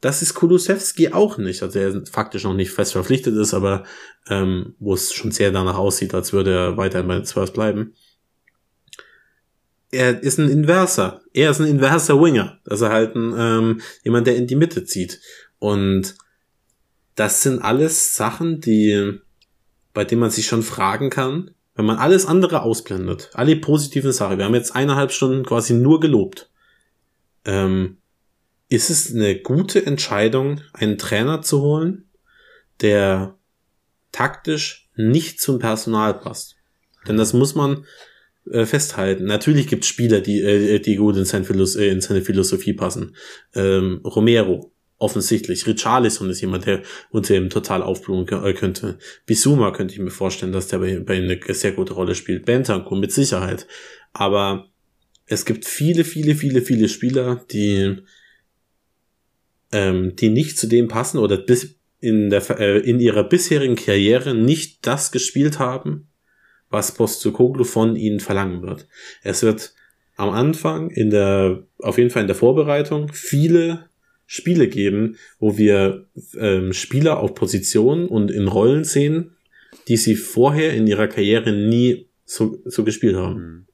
Das ist Kulusewski auch nicht, also er faktisch noch nicht fest verpflichtet ist, aber ähm, wo es schon sehr danach aussieht, als würde er weiterhin bei den Spurs bleiben. Er ist ein Inverser. Er ist ein inverser Winger. Also halt ein, ähm, jemand, der in die Mitte zieht. Und das sind alles Sachen, die, bei denen man sich schon fragen kann, wenn man alles andere ausblendet, alle positiven Sachen. Wir haben jetzt eineinhalb Stunden quasi nur gelobt. Ähm, ist es eine gute Entscheidung, einen Trainer zu holen, der taktisch nicht zum Personal passt? Denn das muss man äh, festhalten. Natürlich gibt es Spieler, die, äh, die gut in, sein Philos äh, in seine Philosophie passen. Ähm, Romero, offensichtlich. Richarlison ist jemand, der unter ihm total aufblumen äh, könnte. Bisuma könnte ich mir vorstellen, dass der bei, ihm eine sehr gute Rolle spielt. Bentancur mit Sicherheit. Aber es gibt viele, viele, viele, viele Spieler, die, ähm, die nicht zu dem passen oder bis in, der, äh, in ihrer bisherigen Karriere nicht das gespielt haben, was Postokoglu von ihnen verlangen wird. Es wird am Anfang in der, auf jeden Fall in der Vorbereitung viele Spiele geben, wo wir ähm, Spieler auf Positionen und in Rollen sehen, die sie vorher in ihrer Karriere nie so, so gespielt haben. Mhm.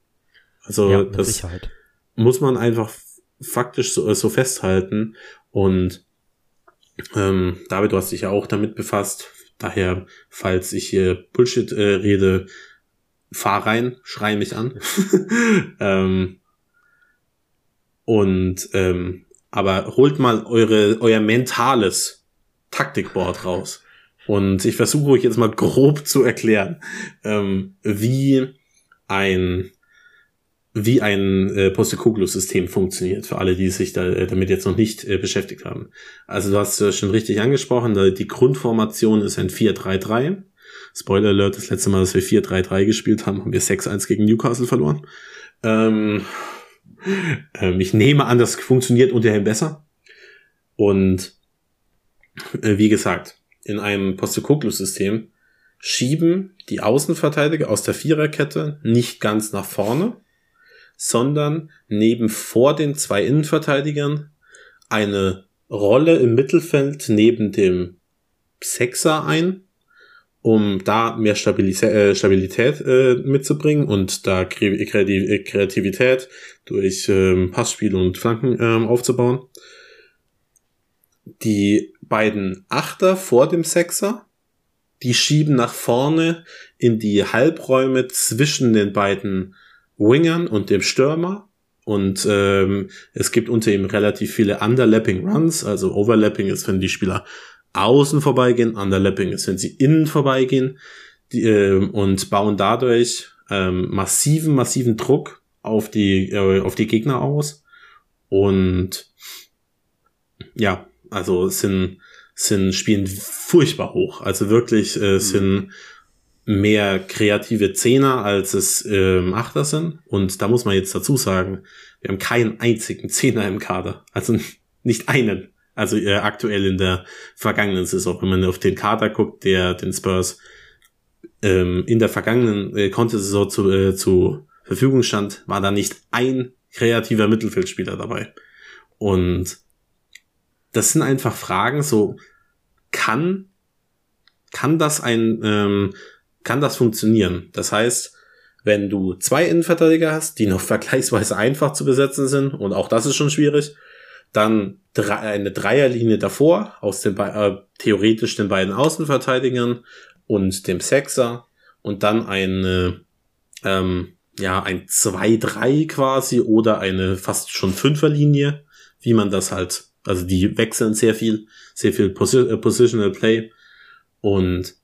Also ja, das Sicherheit. muss man einfach faktisch so, so festhalten. Und ähm, David, du hast dich ja auch damit befasst. Daher, falls ich hier Bullshit äh, rede, fahr rein, schrei mich an. ähm, und ähm, aber holt mal eure euer mentales Taktikboard raus. Und ich versuche euch jetzt mal grob zu erklären, ähm, wie ein wie ein äh, Postecoglou-System funktioniert, für alle, die sich da, äh, damit jetzt noch nicht äh, beschäftigt haben. Also du hast äh, schon richtig angesprochen, die Grundformation ist ein 4-3-3. Spoiler Alert, das letzte Mal, dass wir 4-3-3 gespielt haben, haben wir 6-1 gegen Newcastle verloren. Ähm, ähm, ich nehme an, das funktioniert unterhin besser. Und äh, wie gesagt, in einem Postecoglou-System schieben die Außenverteidiger aus der Viererkette nicht ganz nach vorne, sondern neben vor den zwei Innenverteidigern eine Rolle im Mittelfeld neben dem Sechser ein, um da mehr Stabilität, äh, Stabilität äh, mitzubringen und da Kreativität durch ähm, Passspiel und Flanken ähm, aufzubauen. Die beiden Achter vor dem Sechser, die schieben nach vorne in die Halbräume zwischen den beiden Wingern und dem Stürmer. Und ähm, es gibt unter ihm relativ viele Underlapping Runs. Also Overlapping ist, wenn die Spieler außen vorbeigehen, Underlapping ist, wenn sie innen vorbeigehen die, äh, und bauen dadurch ähm, massiven, massiven Druck auf die, äh, auf die Gegner aus. Und ja, also sind, sind spielen furchtbar hoch. Also wirklich äh, mhm. sind mehr kreative Zehner, als es ähm, Achter sind. Und da muss man jetzt dazu sagen, wir haben keinen einzigen Zehner im Kader. Also nicht einen. Also äh, aktuell in der vergangenen Saison, wenn man auf den Kader guckt, der den Spurs ähm, in der vergangenen äh, Saison zu, äh, zu Verfügung stand, war da nicht ein kreativer Mittelfeldspieler dabei. Und das sind einfach Fragen, so kann kann das ein ähm, kann das funktionieren. Das heißt, wenn du zwei Innenverteidiger hast, die noch vergleichsweise einfach zu besetzen sind, und auch das ist schon schwierig, dann eine Dreierlinie davor aus den äh, theoretisch den beiden Außenverteidigern und dem Sechser und dann eine ähm, ja ein 2-3 quasi oder eine fast schon Fünferlinie, wie man das halt, also die wechseln sehr viel, sehr viel Posi äh, Positional Play und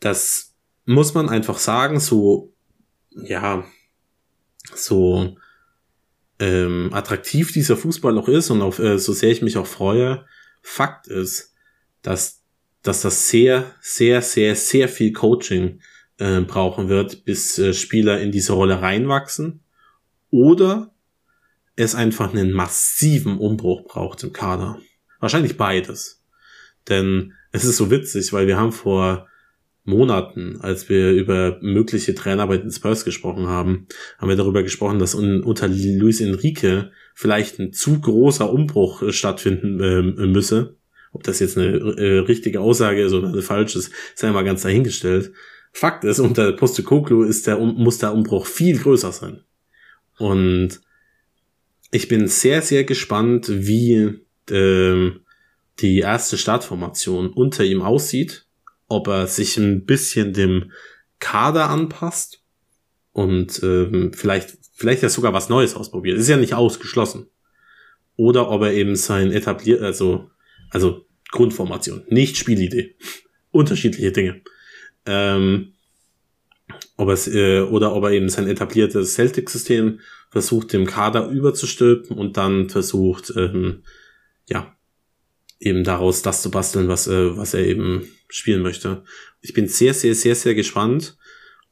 das muss man einfach sagen, so, ja, so ähm, attraktiv dieser Fußball noch ist und auf, äh, so sehr ich mich auch freue, Fakt ist, dass, dass das sehr, sehr, sehr, sehr viel Coaching äh, brauchen wird, bis äh, Spieler in diese Rolle reinwachsen oder es einfach einen massiven Umbruch braucht im Kader. Wahrscheinlich beides. Denn es ist so witzig, weil wir haben vor Monaten, als wir über mögliche Trainerarbeit in Spurs gesprochen haben, haben wir darüber gesprochen, dass unter Luis Enrique vielleicht ein zu großer Umbruch äh, stattfinden äh, müsse. Ob das jetzt eine äh, richtige Aussage ist oder eine falsche ist, sei mal ganz dahingestellt. Fakt ist, unter Postecoglou ist der, muss der Umbruch viel größer sein. Und ich bin sehr, sehr gespannt, wie ähm, die erste Startformation unter ihm aussieht ob er sich ein bisschen dem Kader anpasst und ähm, vielleicht vielleicht ja sogar was Neues ausprobiert. Ist ja nicht ausgeschlossen. Oder ob er eben sein etabliert, also also Grundformation, nicht Spielidee, unterschiedliche Dinge. Ähm, ob es äh, oder ob er eben sein etabliertes Celtic-System versucht, dem Kader überzustülpen und dann versucht, ähm, ja, eben daraus das zu basteln, was, äh, was er eben spielen möchte. Ich bin sehr, sehr, sehr, sehr gespannt.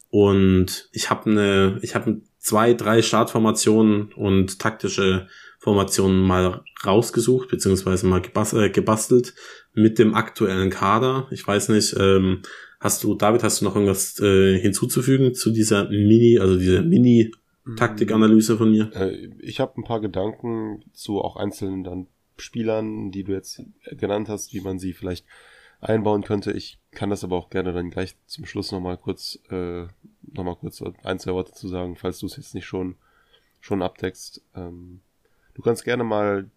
Und ich habe eine, ich habe zwei, drei Startformationen und taktische Formationen mal rausgesucht, beziehungsweise mal äh, gebastelt mit dem aktuellen Kader. Ich weiß nicht, ähm, hast du, David, hast du noch irgendwas äh, hinzuzufügen zu dieser Mini, also dieser Mini-Taktikanalyse von mir? Äh, ich habe ein paar Gedanken zu auch einzelnen dann Spielern, die du jetzt genannt hast, wie man sie vielleicht einbauen könnte. Ich kann das aber auch gerne dann gleich zum Schluss nochmal kurz, äh, noch mal kurz ein, zwei Worte zu sagen, falls du es jetzt nicht schon, schon abdeckst. Ähm, du kannst gerne mal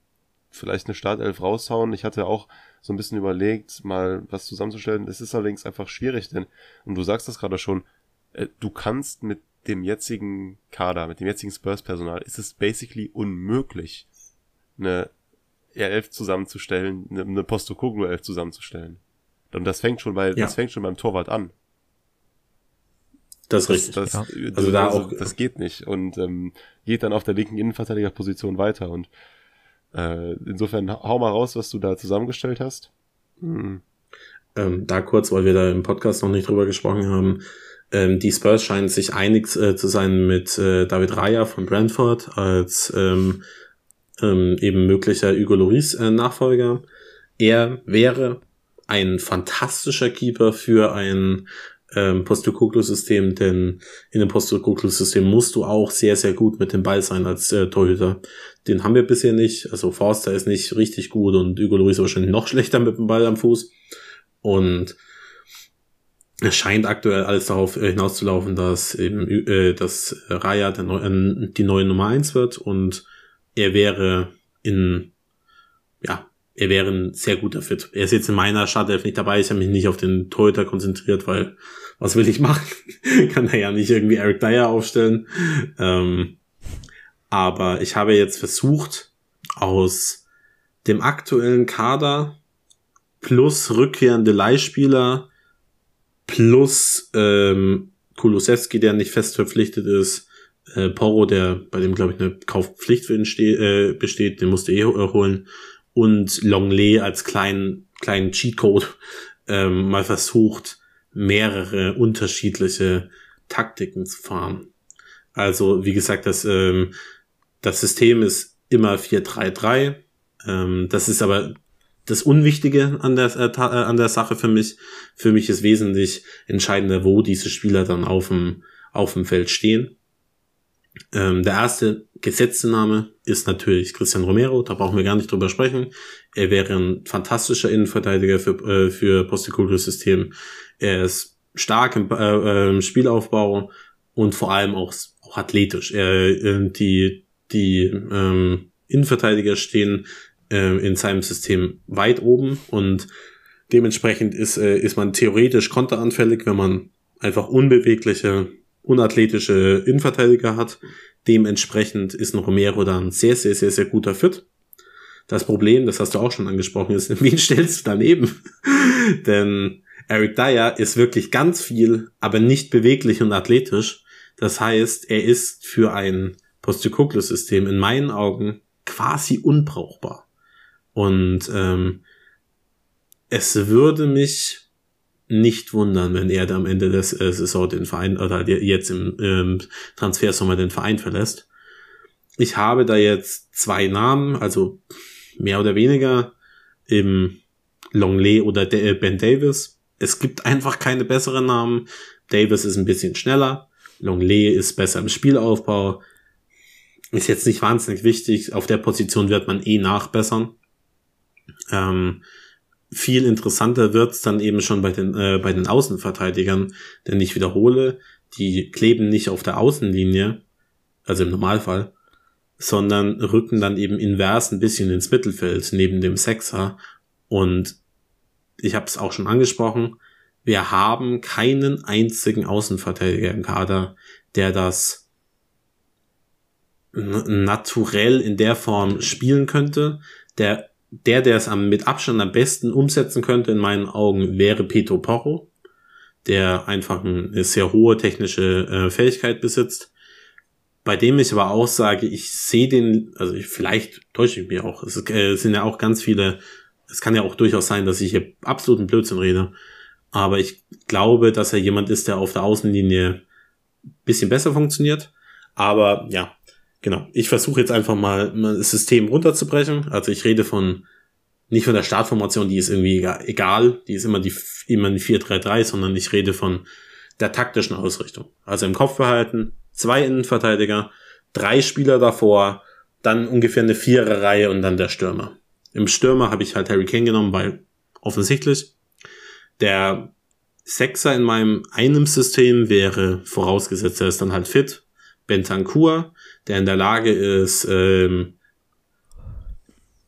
vielleicht eine Startelf raushauen. Ich hatte auch so ein bisschen überlegt, mal was zusammenzustellen. Es ist allerdings einfach schwierig, denn, und du sagst das gerade schon, äh, du kannst mit dem jetzigen Kader, mit dem jetzigen Spurs-Personal, ist es basically unmöglich, eine R11 zusammenzustellen, eine, Postokoglu 11 zusammenzustellen. Und das fängt schon bei, ja. das fängt schon beim Torwart an. Das ist richtig. Das, ja. also da also, auch. Das geht nicht. Und ähm, geht dann auf der linken Innenverteidigerposition weiter. Und äh, insofern hau mal raus, was du da zusammengestellt hast. Mhm. Ähm, da kurz, weil wir da im Podcast noch nicht drüber gesprochen haben. Ähm, die Spurs scheinen sich einig äh, zu sein mit äh, David Raya von Brentford als ähm, ähm, eben möglicher Hugo Loris äh, Nachfolger. Er wäre ein fantastischer Keeper für ein ähm, Postecoglou-System, denn in dem Postecoglou-System musst du auch sehr, sehr gut mit dem Ball sein als äh, Torhüter. Den haben wir bisher nicht. Also Forster ist nicht richtig gut und Hugo Lloris wahrscheinlich noch schlechter mit dem Ball am Fuß. Und es scheint aktuell alles darauf äh, hinauszulaufen, dass eben äh, dass Raya der Neu äh, die neue Nummer eins wird und er wäre in ja er wäre ein sehr guter Fit. Er ist jetzt in meiner Startelf nicht dabei. Ich habe mich nicht auf den Torhüter konzentriert, weil was will ich machen? Kann er ja nicht irgendwie Eric Dyer aufstellen. Ähm, aber ich habe jetzt versucht, aus dem aktuellen Kader plus rückkehrende Leihspieler plus ähm, Kulusewski, der nicht fest verpflichtet ist, äh, Porro, der bei dem glaube ich eine Kaufpflicht für ihn äh, besteht, den musste eh holen und Longley als kleinen, kleinen Cheatcode ähm, mal versucht, mehrere unterschiedliche Taktiken zu fahren. Also, wie gesagt, das, ähm, das System ist immer 4-3-3. Ähm, das ist aber das Unwichtige an der, äh, an der Sache für mich. Für mich ist wesentlich entscheidender, wo diese Spieler dann auf dem, auf dem Feld stehen. Ähm, der erste gesetzte Name ist natürlich Christian Romero, da brauchen wir gar nicht drüber sprechen. Er wäre ein fantastischer Innenverteidiger für, äh, für Postecoglou-System. Er ist stark im äh, äh, Spielaufbau und vor allem auch, auch athletisch. Er, äh, die die ähm, Innenverteidiger stehen äh, in seinem System weit oben und dementsprechend ist, äh, ist man theoretisch konteranfällig, wenn man einfach unbewegliche unathletische Innenverteidiger hat. Dementsprechend ist ein Romero dann sehr, sehr, sehr, sehr guter Fit. Das Problem, das hast du auch schon angesprochen, ist, wen stellst du daneben? Denn Eric Dyer ist wirklich ganz viel, aber nicht beweglich und athletisch. Das heißt, er ist für ein Postecoglou-System in meinen Augen quasi unbrauchbar. Und ähm, es würde mich nicht wundern, wenn er am Ende des äh, Saison den Verein oder jetzt im ähm, Transfersommer den Verein verlässt. Ich habe da jetzt zwei Namen, also mehr oder weniger im Longley oder De äh, Ben Davis. Es gibt einfach keine besseren Namen. Davis ist ein bisschen schneller. Longley ist besser im Spielaufbau. Ist jetzt nicht wahnsinnig wichtig. Auf der Position wird man eh nachbessern. Ähm, viel interessanter wird's dann eben schon bei den, äh, bei den Außenverteidigern, denn ich wiederhole, die kleben nicht auf der Außenlinie, also im Normalfall, sondern rücken dann eben invers ein bisschen ins Mittelfeld neben dem Sechser. Und ich habe es auch schon angesprochen, wir haben keinen einzigen Außenverteidiger im Kader, der das naturell in der Form spielen könnte, der der, der es am, mit Abstand am besten umsetzen könnte, in meinen Augen, wäre Peto Porro, der einfach eine sehr hohe technische äh, Fähigkeit besitzt. Bei dem ich aber auch sage, ich sehe den, also ich, vielleicht täusche ich mich auch, es äh, sind ja auch ganz viele es kann ja auch durchaus sein, dass ich hier absoluten Blödsinn rede. Aber ich glaube, dass er jemand ist, der auf der Außenlinie bisschen besser funktioniert. Aber ja, genau. Ich versuche jetzt einfach mal das System runterzubrechen. Also ich rede von nicht von der Startformation, die ist irgendwie egal, die ist immer die immer ein 4-3-3, sondern ich rede von der taktischen Ausrichtung. Also im Kopf behalten, zwei Innenverteidiger, drei Spieler davor, dann ungefähr eine Viererreihe und dann der Stürmer. Im Stürmer habe ich halt Harry Kane genommen, weil offensichtlich der Sechser in meinem einem System wäre vorausgesetzt, er ist dann halt fit. Bentancur, der in der Lage ist, ähm,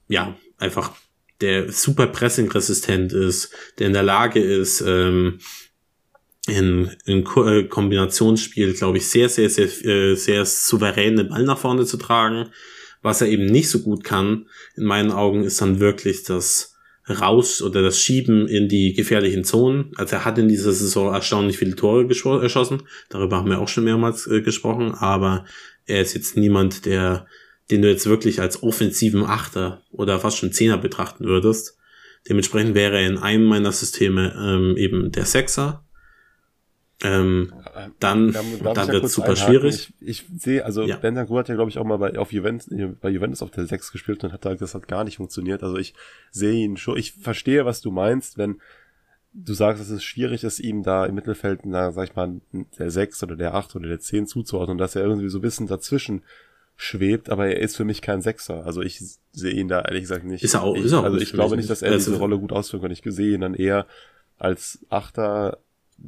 ja, einfach der super pressing-resistent ist, der in der Lage ist, ähm, in, in Ko äh, Kombinationsspiel, glaube ich, sehr, sehr, sehr, äh, sehr souverän den Ball nach vorne zu tragen. Was er eben nicht so gut kann, in meinen Augen, ist dann wirklich das Raus oder das Schieben in die gefährlichen Zonen. Also er hat in dieser Saison erstaunlich viele Tore erschossen. Darüber haben wir auch schon mehrmals äh, gesprochen. Aber er ist jetzt niemand, der den du jetzt wirklich als offensiven Achter oder fast schon Zehner betrachten würdest. Dementsprechend wäre er in einem meiner Systeme ähm, eben der Sechser. Ähm, dann da, da dann wird es super einhaken. schwierig. Ich, ich sehe, also ja. Bentancur hat ja, glaube ich, auch mal bei, auf Juventus, bei Juventus auf der Sechs gespielt und hat da, das hat gar nicht funktioniert. Also ich sehe ihn schon, ich verstehe, was du meinst, wenn du sagst, dass es schwierig ist, ihm da im Mittelfeld, na, sag ich mal, der Sechs oder der Acht oder der Zehn zuzuordnen, dass er irgendwie so ein bisschen dazwischen schwebt, aber er ist für mich kein Sechser. Also ich sehe ihn da ehrlich gesagt nicht. Ist er auch, ich, ist er auch also ich glaube nicht, dass er diese Rolle gut ausführen kann. Ich sehe ihn dann eher als Achter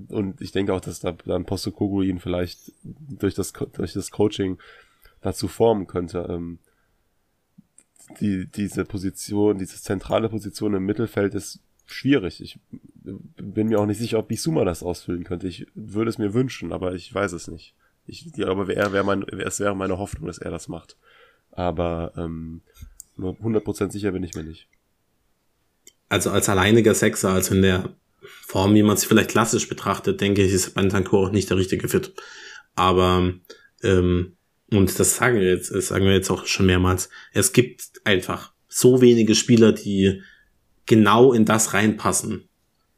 und ich denke auch, dass da dann Postecoglou ihn vielleicht durch das durch das Coaching dazu formen könnte. Ähm, die, diese Position, diese zentrale Position im Mittelfeld ist schwierig. Ich bin mir auch nicht sicher, ob Bisuma das ausfüllen könnte. Ich würde es mir wünschen, aber ich weiß es nicht. Ich glaube, er wäre mein, es wäre meine Hoffnung, dass er das macht. Aber ähm, nur 100% sicher bin ich mir nicht. Also als alleiniger Sechser, also in der Form, wie man sich vielleicht klassisch betrachtet, denke ich, ist Bentancur auch nicht der richtige Fit. Aber ähm, und das sagen wir jetzt, das sagen wir jetzt auch schon mehrmals. Es gibt einfach so wenige Spieler, die genau in das reinpassen,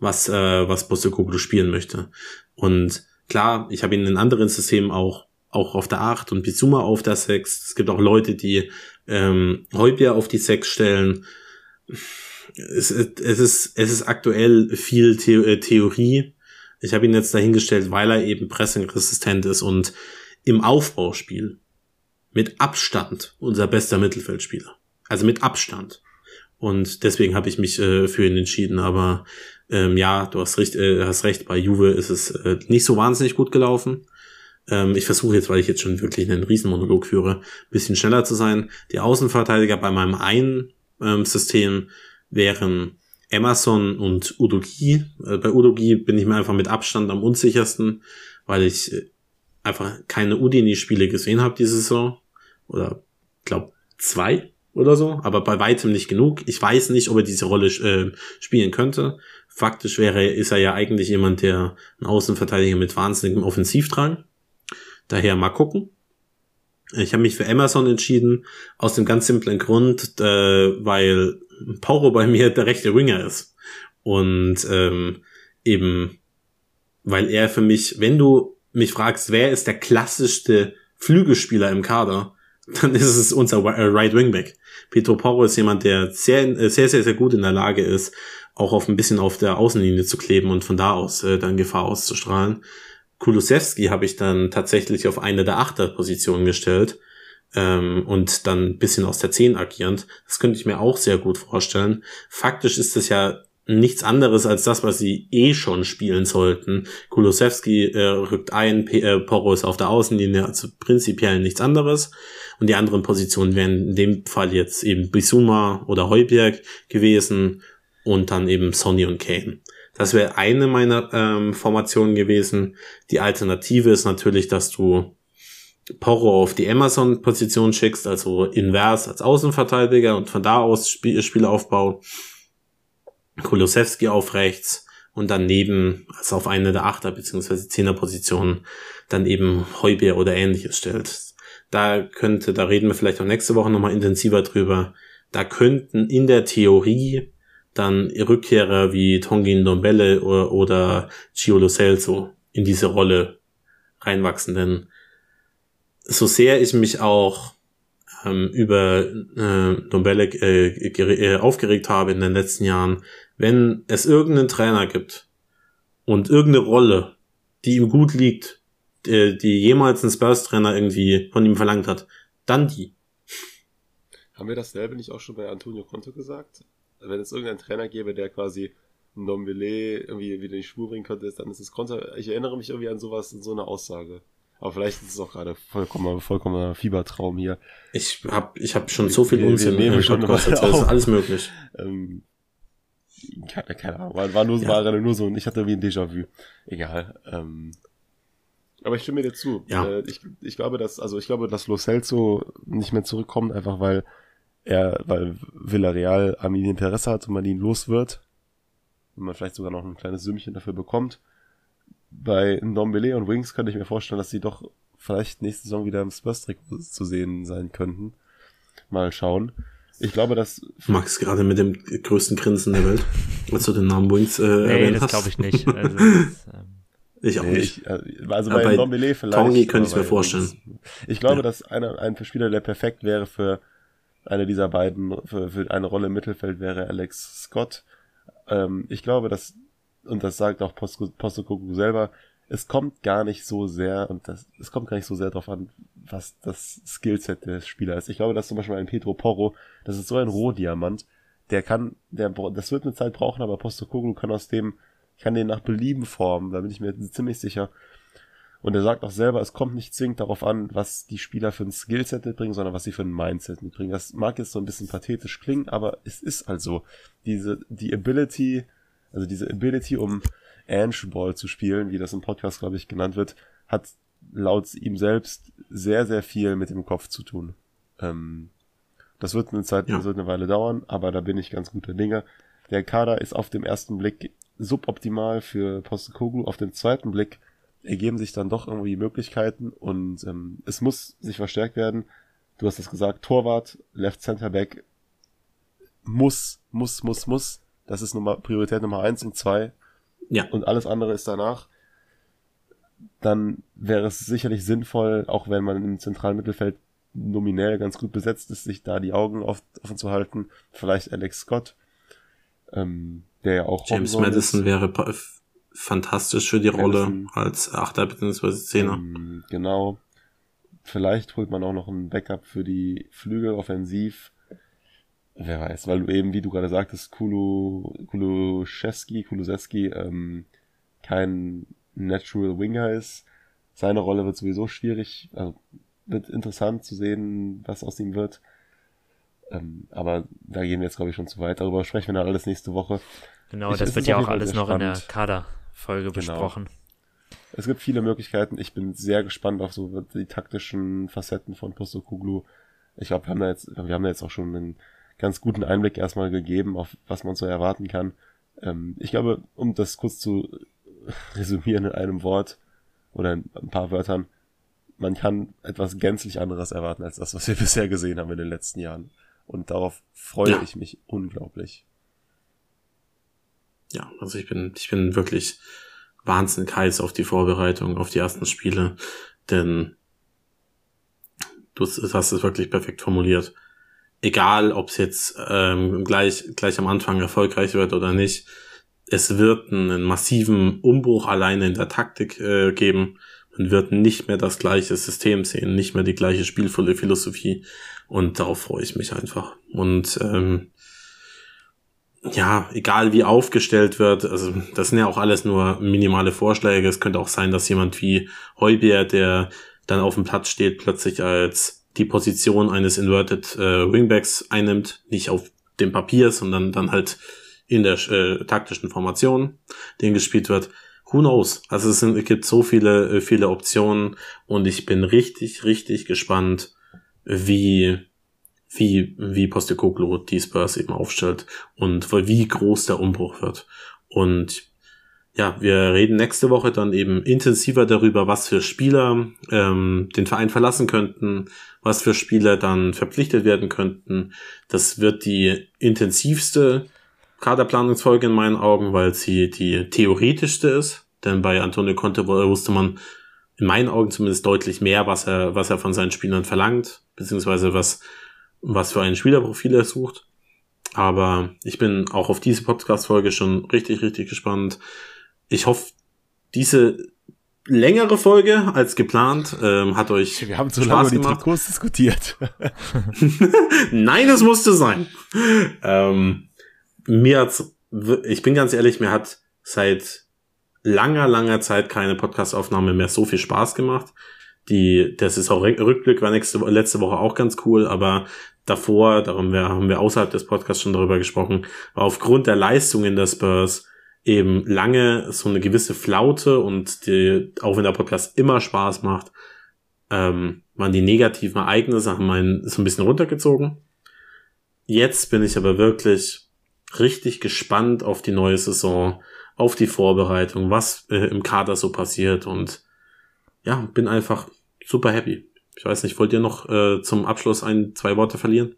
was äh, was Postecoglou spielen möchte. Und Klar, ich habe ihn in anderen Systemen auch, auch auf der 8 und Bizuma auf der 6. Es gibt auch Leute, die ähm, Heubier auf die 6 stellen. Es, es, ist, es ist aktuell viel The äh, Theorie. Ich habe ihn jetzt dahingestellt, weil er eben pressingresistent ist und im Aufbauspiel mit Abstand unser bester Mittelfeldspieler. Also mit Abstand. Und deswegen habe ich mich äh, für ihn entschieden. Aber ähm, ja, du hast recht, äh, hast recht, bei Juve ist es äh, nicht so wahnsinnig gut gelaufen. Ähm, ich versuche jetzt, weil ich jetzt schon wirklich einen Riesenmonolog führe, bisschen schneller zu sein. Die Außenverteidiger bei meinem einen ähm, System wären Emerson und Udogi. Äh, bei Udogi bin ich mir einfach mit Abstand am unsichersten, weil ich äh, einfach keine Udini-Spiele gesehen habe diese Saison. Oder glaube zwei oder so, aber bei weitem nicht genug. Ich weiß nicht, ob er diese Rolle äh, spielen könnte. Faktisch wäre, ist er ja eigentlich jemand, der ein Außenverteidiger mit wahnsinnigem Offensivdrang. Daher mal gucken. Ich habe mich für Emerson entschieden, aus dem ganz simplen Grund, äh, weil Pauro bei mir der rechte Winger ist. Und ähm, eben, weil er für mich, wenn du mich fragst, wer ist der klassischste Flügelspieler im Kader, dann ist es unser äh, Right Wingback. Pedro Porro ist jemand, der sehr, äh, sehr, sehr, sehr gut in der Lage ist, auch auf ein bisschen auf der Außenlinie zu kleben und von da aus äh, dann Gefahr auszustrahlen. Kulusewski habe ich dann tatsächlich auf eine der Achterpositionen gestellt ähm, und dann ein bisschen aus der Zehn agierend. Das könnte ich mir auch sehr gut vorstellen. Faktisch ist es ja nichts anderes als das, was sie eh schon spielen sollten. Kulusewski äh, rückt ein, P äh, Porro ist auf der Außenlinie, also prinzipiell nichts anderes. Und die anderen Positionen wären in dem Fall jetzt eben Bisuma oder Heuberg gewesen und dann eben Sonny und Kane. Das wäre eine meiner ähm, Formationen gewesen. Die Alternative ist natürlich, dass du Porro auf die Amazon-Position schickst, also invers als Außenverteidiger und von da aus Spiel Spielaufbau. Kulosewski auf rechts und daneben, also auf eine der Achter- bzw. Zehner-Positionen, dann eben Heubier oder ähnliches stellt. Da könnte, da reden wir vielleicht auch nächste Woche nochmal intensiver drüber, da könnten in der Theorie dann Rückkehrer wie Tongin Dombele oder, oder Giolo Celso in diese Rolle reinwachsen. Denn so sehr ich mich auch ähm, über äh, Dombele äh, äh, aufgeregt habe in den letzten Jahren, wenn es irgendeinen Trainer gibt und irgendeine Rolle, die ihm gut liegt, die, die jemals ein Spurs-Trainer irgendwie von ihm verlangt hat, dann die. Haben wir dasselbe nicht auch schon bei Antonio Conte gesagt? Wenn es irgendeinen Trainer gäbe, der quasi Ndombele irgendwie wieder in die Spur bringen könnte, dann ist es Conte. Ich erinnere mich irgendwie an sowas, so eine Aussage. Aber vielleicht ist es auch gerade vollkommen, vollkommener Fiebertraum hier. Ich hab, ich hab schon so viel Unsinn im schon Podcast erzählt, ist alles möglich. Ähm, keine, keine Ahnung, war, war nur, ja. war nur so, ich hatte wie ein Déjà-vu. Egal. Ähm, aber ich stimme dir zu. Ja. Äh, ich, ich glaube, dass, also ich glaube, dass Lo Celso nicht mehr zurückkommt, einfach weil er, weil Villarreal an ihn Interesse hat und man ihn los wird. Und man vielleicht sogar noch ein kleines Sümmchen dafür bekommt. Bei Ndombele und Wings könnte ich mir vorstellen, dass sie doch vielleicht nächste Saison wieder im Spurs-Trikot zu sehen sein könnten. Mal schauen. Ich glaube, dass. Max gerade mit dem größten Grinsen der Welt, als du den Namen Wings äh, nee, erwähnt das glaube ich nicht. Also, das, ähm ich auch nee, nicht. Ich, äh, also bei, bei Ndombele vielleicht. Tongi könnte ich mir vorstellen. Ich glaube, ja. dass einer, ein Spieler, der perfekt wäre für eine dieser beiden, für, für eine Rolle im Mittelfeld wäre Alex Scott. Ähm, ich glaube, dass, und das sagt auch Postokoku selber, es kommt gar nicht so sehr, und das, es kommt gar nicht so sehr darauf an, was das Skillset des Spielers ist. Ich glaube, dass zum Beispiel ein Pedro Porro, das ist so ein Rohdiamant, der kann, der, das wird eine Zeit brauchen, aber Postokoku kann aus dem, kann den nach Belieben formen, da bin ich mir ziemlich sicher. Und er sagt auch selber, es kommt nicht zwingend darauf an, was die Spieler für ein Skillset mitbringen, sondern was sie für ein Mindset mitbringen. Das mag jetzt so ein bisschen pathetisch klingen, aber es ist also diese, die Ability, also diese Ability, um Ange Ball zu spielen, wie das im Podcast, glaube ich, genannt wird, hat laut ihm selbst sehr, sehr viel mit dem Kopf zu tun. Ähm, das wird eine Zeit, ja. das wird eine Weile dauern, aber da bin ich ganz guter Dinge. Der Kader ist auf dem ersten Blick suboptimal für Postekoglu, auf den zweiten Blick ergeben sich dann doch irgendwie Möglichkeiten und ähm, es muss sich verstärkt werden. Du hast es gesagt, Torwart, Left Center Back muss, muss, muss, muss. Das ist Nummer, Priorität Nummer eins und zwei. Ja. Und alles andere ist danach. Dann wäre es sicherlich sinnvoll, auch wenn man im zentralen Mittelfeld nominell ganz gut besetzt ist, sich da die Augen offen zu halten. Vielleicht Alex Scott, ähm, der ja auch James Madison ist. wäre fantastisch für die Rolle als Achter bzw. Zehner. Ähm, genau. Vielleicht holt man auch noch ein Backup für die Flügel offensiv. Wer weiß, weil du eben, wie du gerade sagtest, Kulu, Kuluszewski, Kulusewski ähm, kein Natural Winger ist. Seine Rolle wird sowieso schwierig. Also wird interessant zu sehen, was aus ihm wird. Ähm, aber da gehen wir jetzt, glaube ich, schon zu weit. Darüber sprechen wir dann alles nächste Woche. Genau, ich, das wird ja auch alles noch spannend. in der Kader Folge genau. besprochen. Es gibt viele Möglichkeiten. Ich bin sehr gespannt auf so die taktischen Facetten von Postokuglu. Ich glaube, wir haben da jetzt, wir haben da jetzt auch schon einen ganz guten Einblick erstmal gegeben, auf was man so erwarten kann. Ähm, ich glaube, um das kurz zu resümieren in einem Wort oder in ein paar Wörtern, man kann etwas gänzlich anderes erwarten als das, was wir bisher gesehen haben in den letzten Jahren. Und darauf freue ja. ich mich unglaublich ja, also ich bin, ich bin wirklich wahnsinnig heiß auf die Vorbereitung, auf die ersten Spiele, denn du hast es wirklich perfekt formuliert. Egal, ob es jetzt ähm, gleich, gleich am Anfang erfolgreich wird oder nicht, es wird einen massiven Umbruch alleine in der Taktik äh, geben. Man wird nicht mehr das gleiche System sehen, nicht mehr die gleiche spielvolle Philosophie. Und darauf freue ich mich einfach. Und ähm, ja, egal wie aufgestellt wird, also das sind ja auch alles nur minimale Vorschläge. Es könnte auch sein, dass jemand wie Heubier, der dann auf dem Platz steht, plötzlich als die Position eines Inverted äh, Wingbacks einnimmt, nicht auf dem Papier, sondern dann halt in der äh, taktischen Formation, den gespielt wird. Who knows? Also es, sind, es gibt so viele, äh, viele Optionen und ich bin richtig, richtig gespannt, wie wie, wie Postecoglou die Spurs eben aufstellt und wie groß der Umbruch wird. Und ja, wir reden nächste Woche dann eben intensiver darüber, was für Spieler ähm, den Verein verlassen könnten, was für Spieler dann verpflichtet werden könnten. Das wird die intensivste Kaderplanungsfolge in meinen Augen, weil sie die theoretischste ist. Denn bei Antonio Conte wusste man in meinen Augen zumindest deutlich mehr, was er, was er von seinen Spielern verlangt, beziehungsweise was, was für ein Spielerprofil er sucht. Aber ich bin auch auf diese Podcast-Folge schon richtig, richtig gespannt. Ich hoffe, diese längere Folge als geplant ähm, hat euch Wir haben zu lange über die Trikots diskutiert. Nein, es musste sein. Ähm, mir hat's, ich bin ganz ehrlich, mir hat seit langer, langer Zeit keine Podcastaufnahme mehr so viel Spaß gemacht. Die, der Saisonrückblick war nächste, letzte Woche auch ganz cool, aber davor, darum wir, haben wir außerhalb des Podcasts schon darüber gesprochen, war aufgrund der Leistungen der Spurs eben lange so eine gewisse Flaute und die, auch wenn der Podcast immer Spaß macht, ähm, waren die negativen Ereignisse, haben einen so ein bisschen runtergezogen. Jetzt bin ich aber wirklich richtig gespannt auf die neue Saison, auf die Vorbereitung, was äh, im Kader so passiert und ja, bin einfach super happy. Ich weiß nicht, wollt ihr noch äh, zum Abschluss ein, zwei Worte verlieren?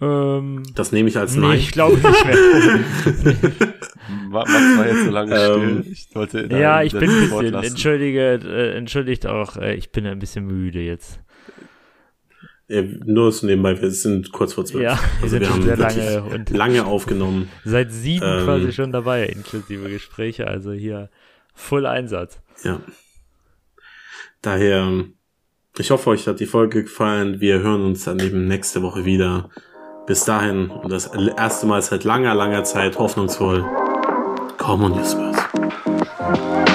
Ähm, das nehme ich als nee, Nein. ich glaube nicht mehr. Max war jetzt so lange Ähm, still. Ich wollte ja, ich bin ein bisschen, entschuldige, äh, entschuldigt auch, äh, ich bin ein bisschen müde jetzt. Ja, nur so nebenbei, wir sind kurz vor zwölf. Ja, wir also sind wir schon haben sehr lange und lange aufgenommen. seit sieben Ähm, quasi schon dabei, inklusive Gespräche, also hier voll Einsatz. Ja. Daher, ich hoffe, euch hat die Folge gefallen. Wir hören uns dann eben nächste Woche wieder. Bis dahin, und das erste Mal seit langer, langer Zeit hoffnungsvoll. On, you Spurs.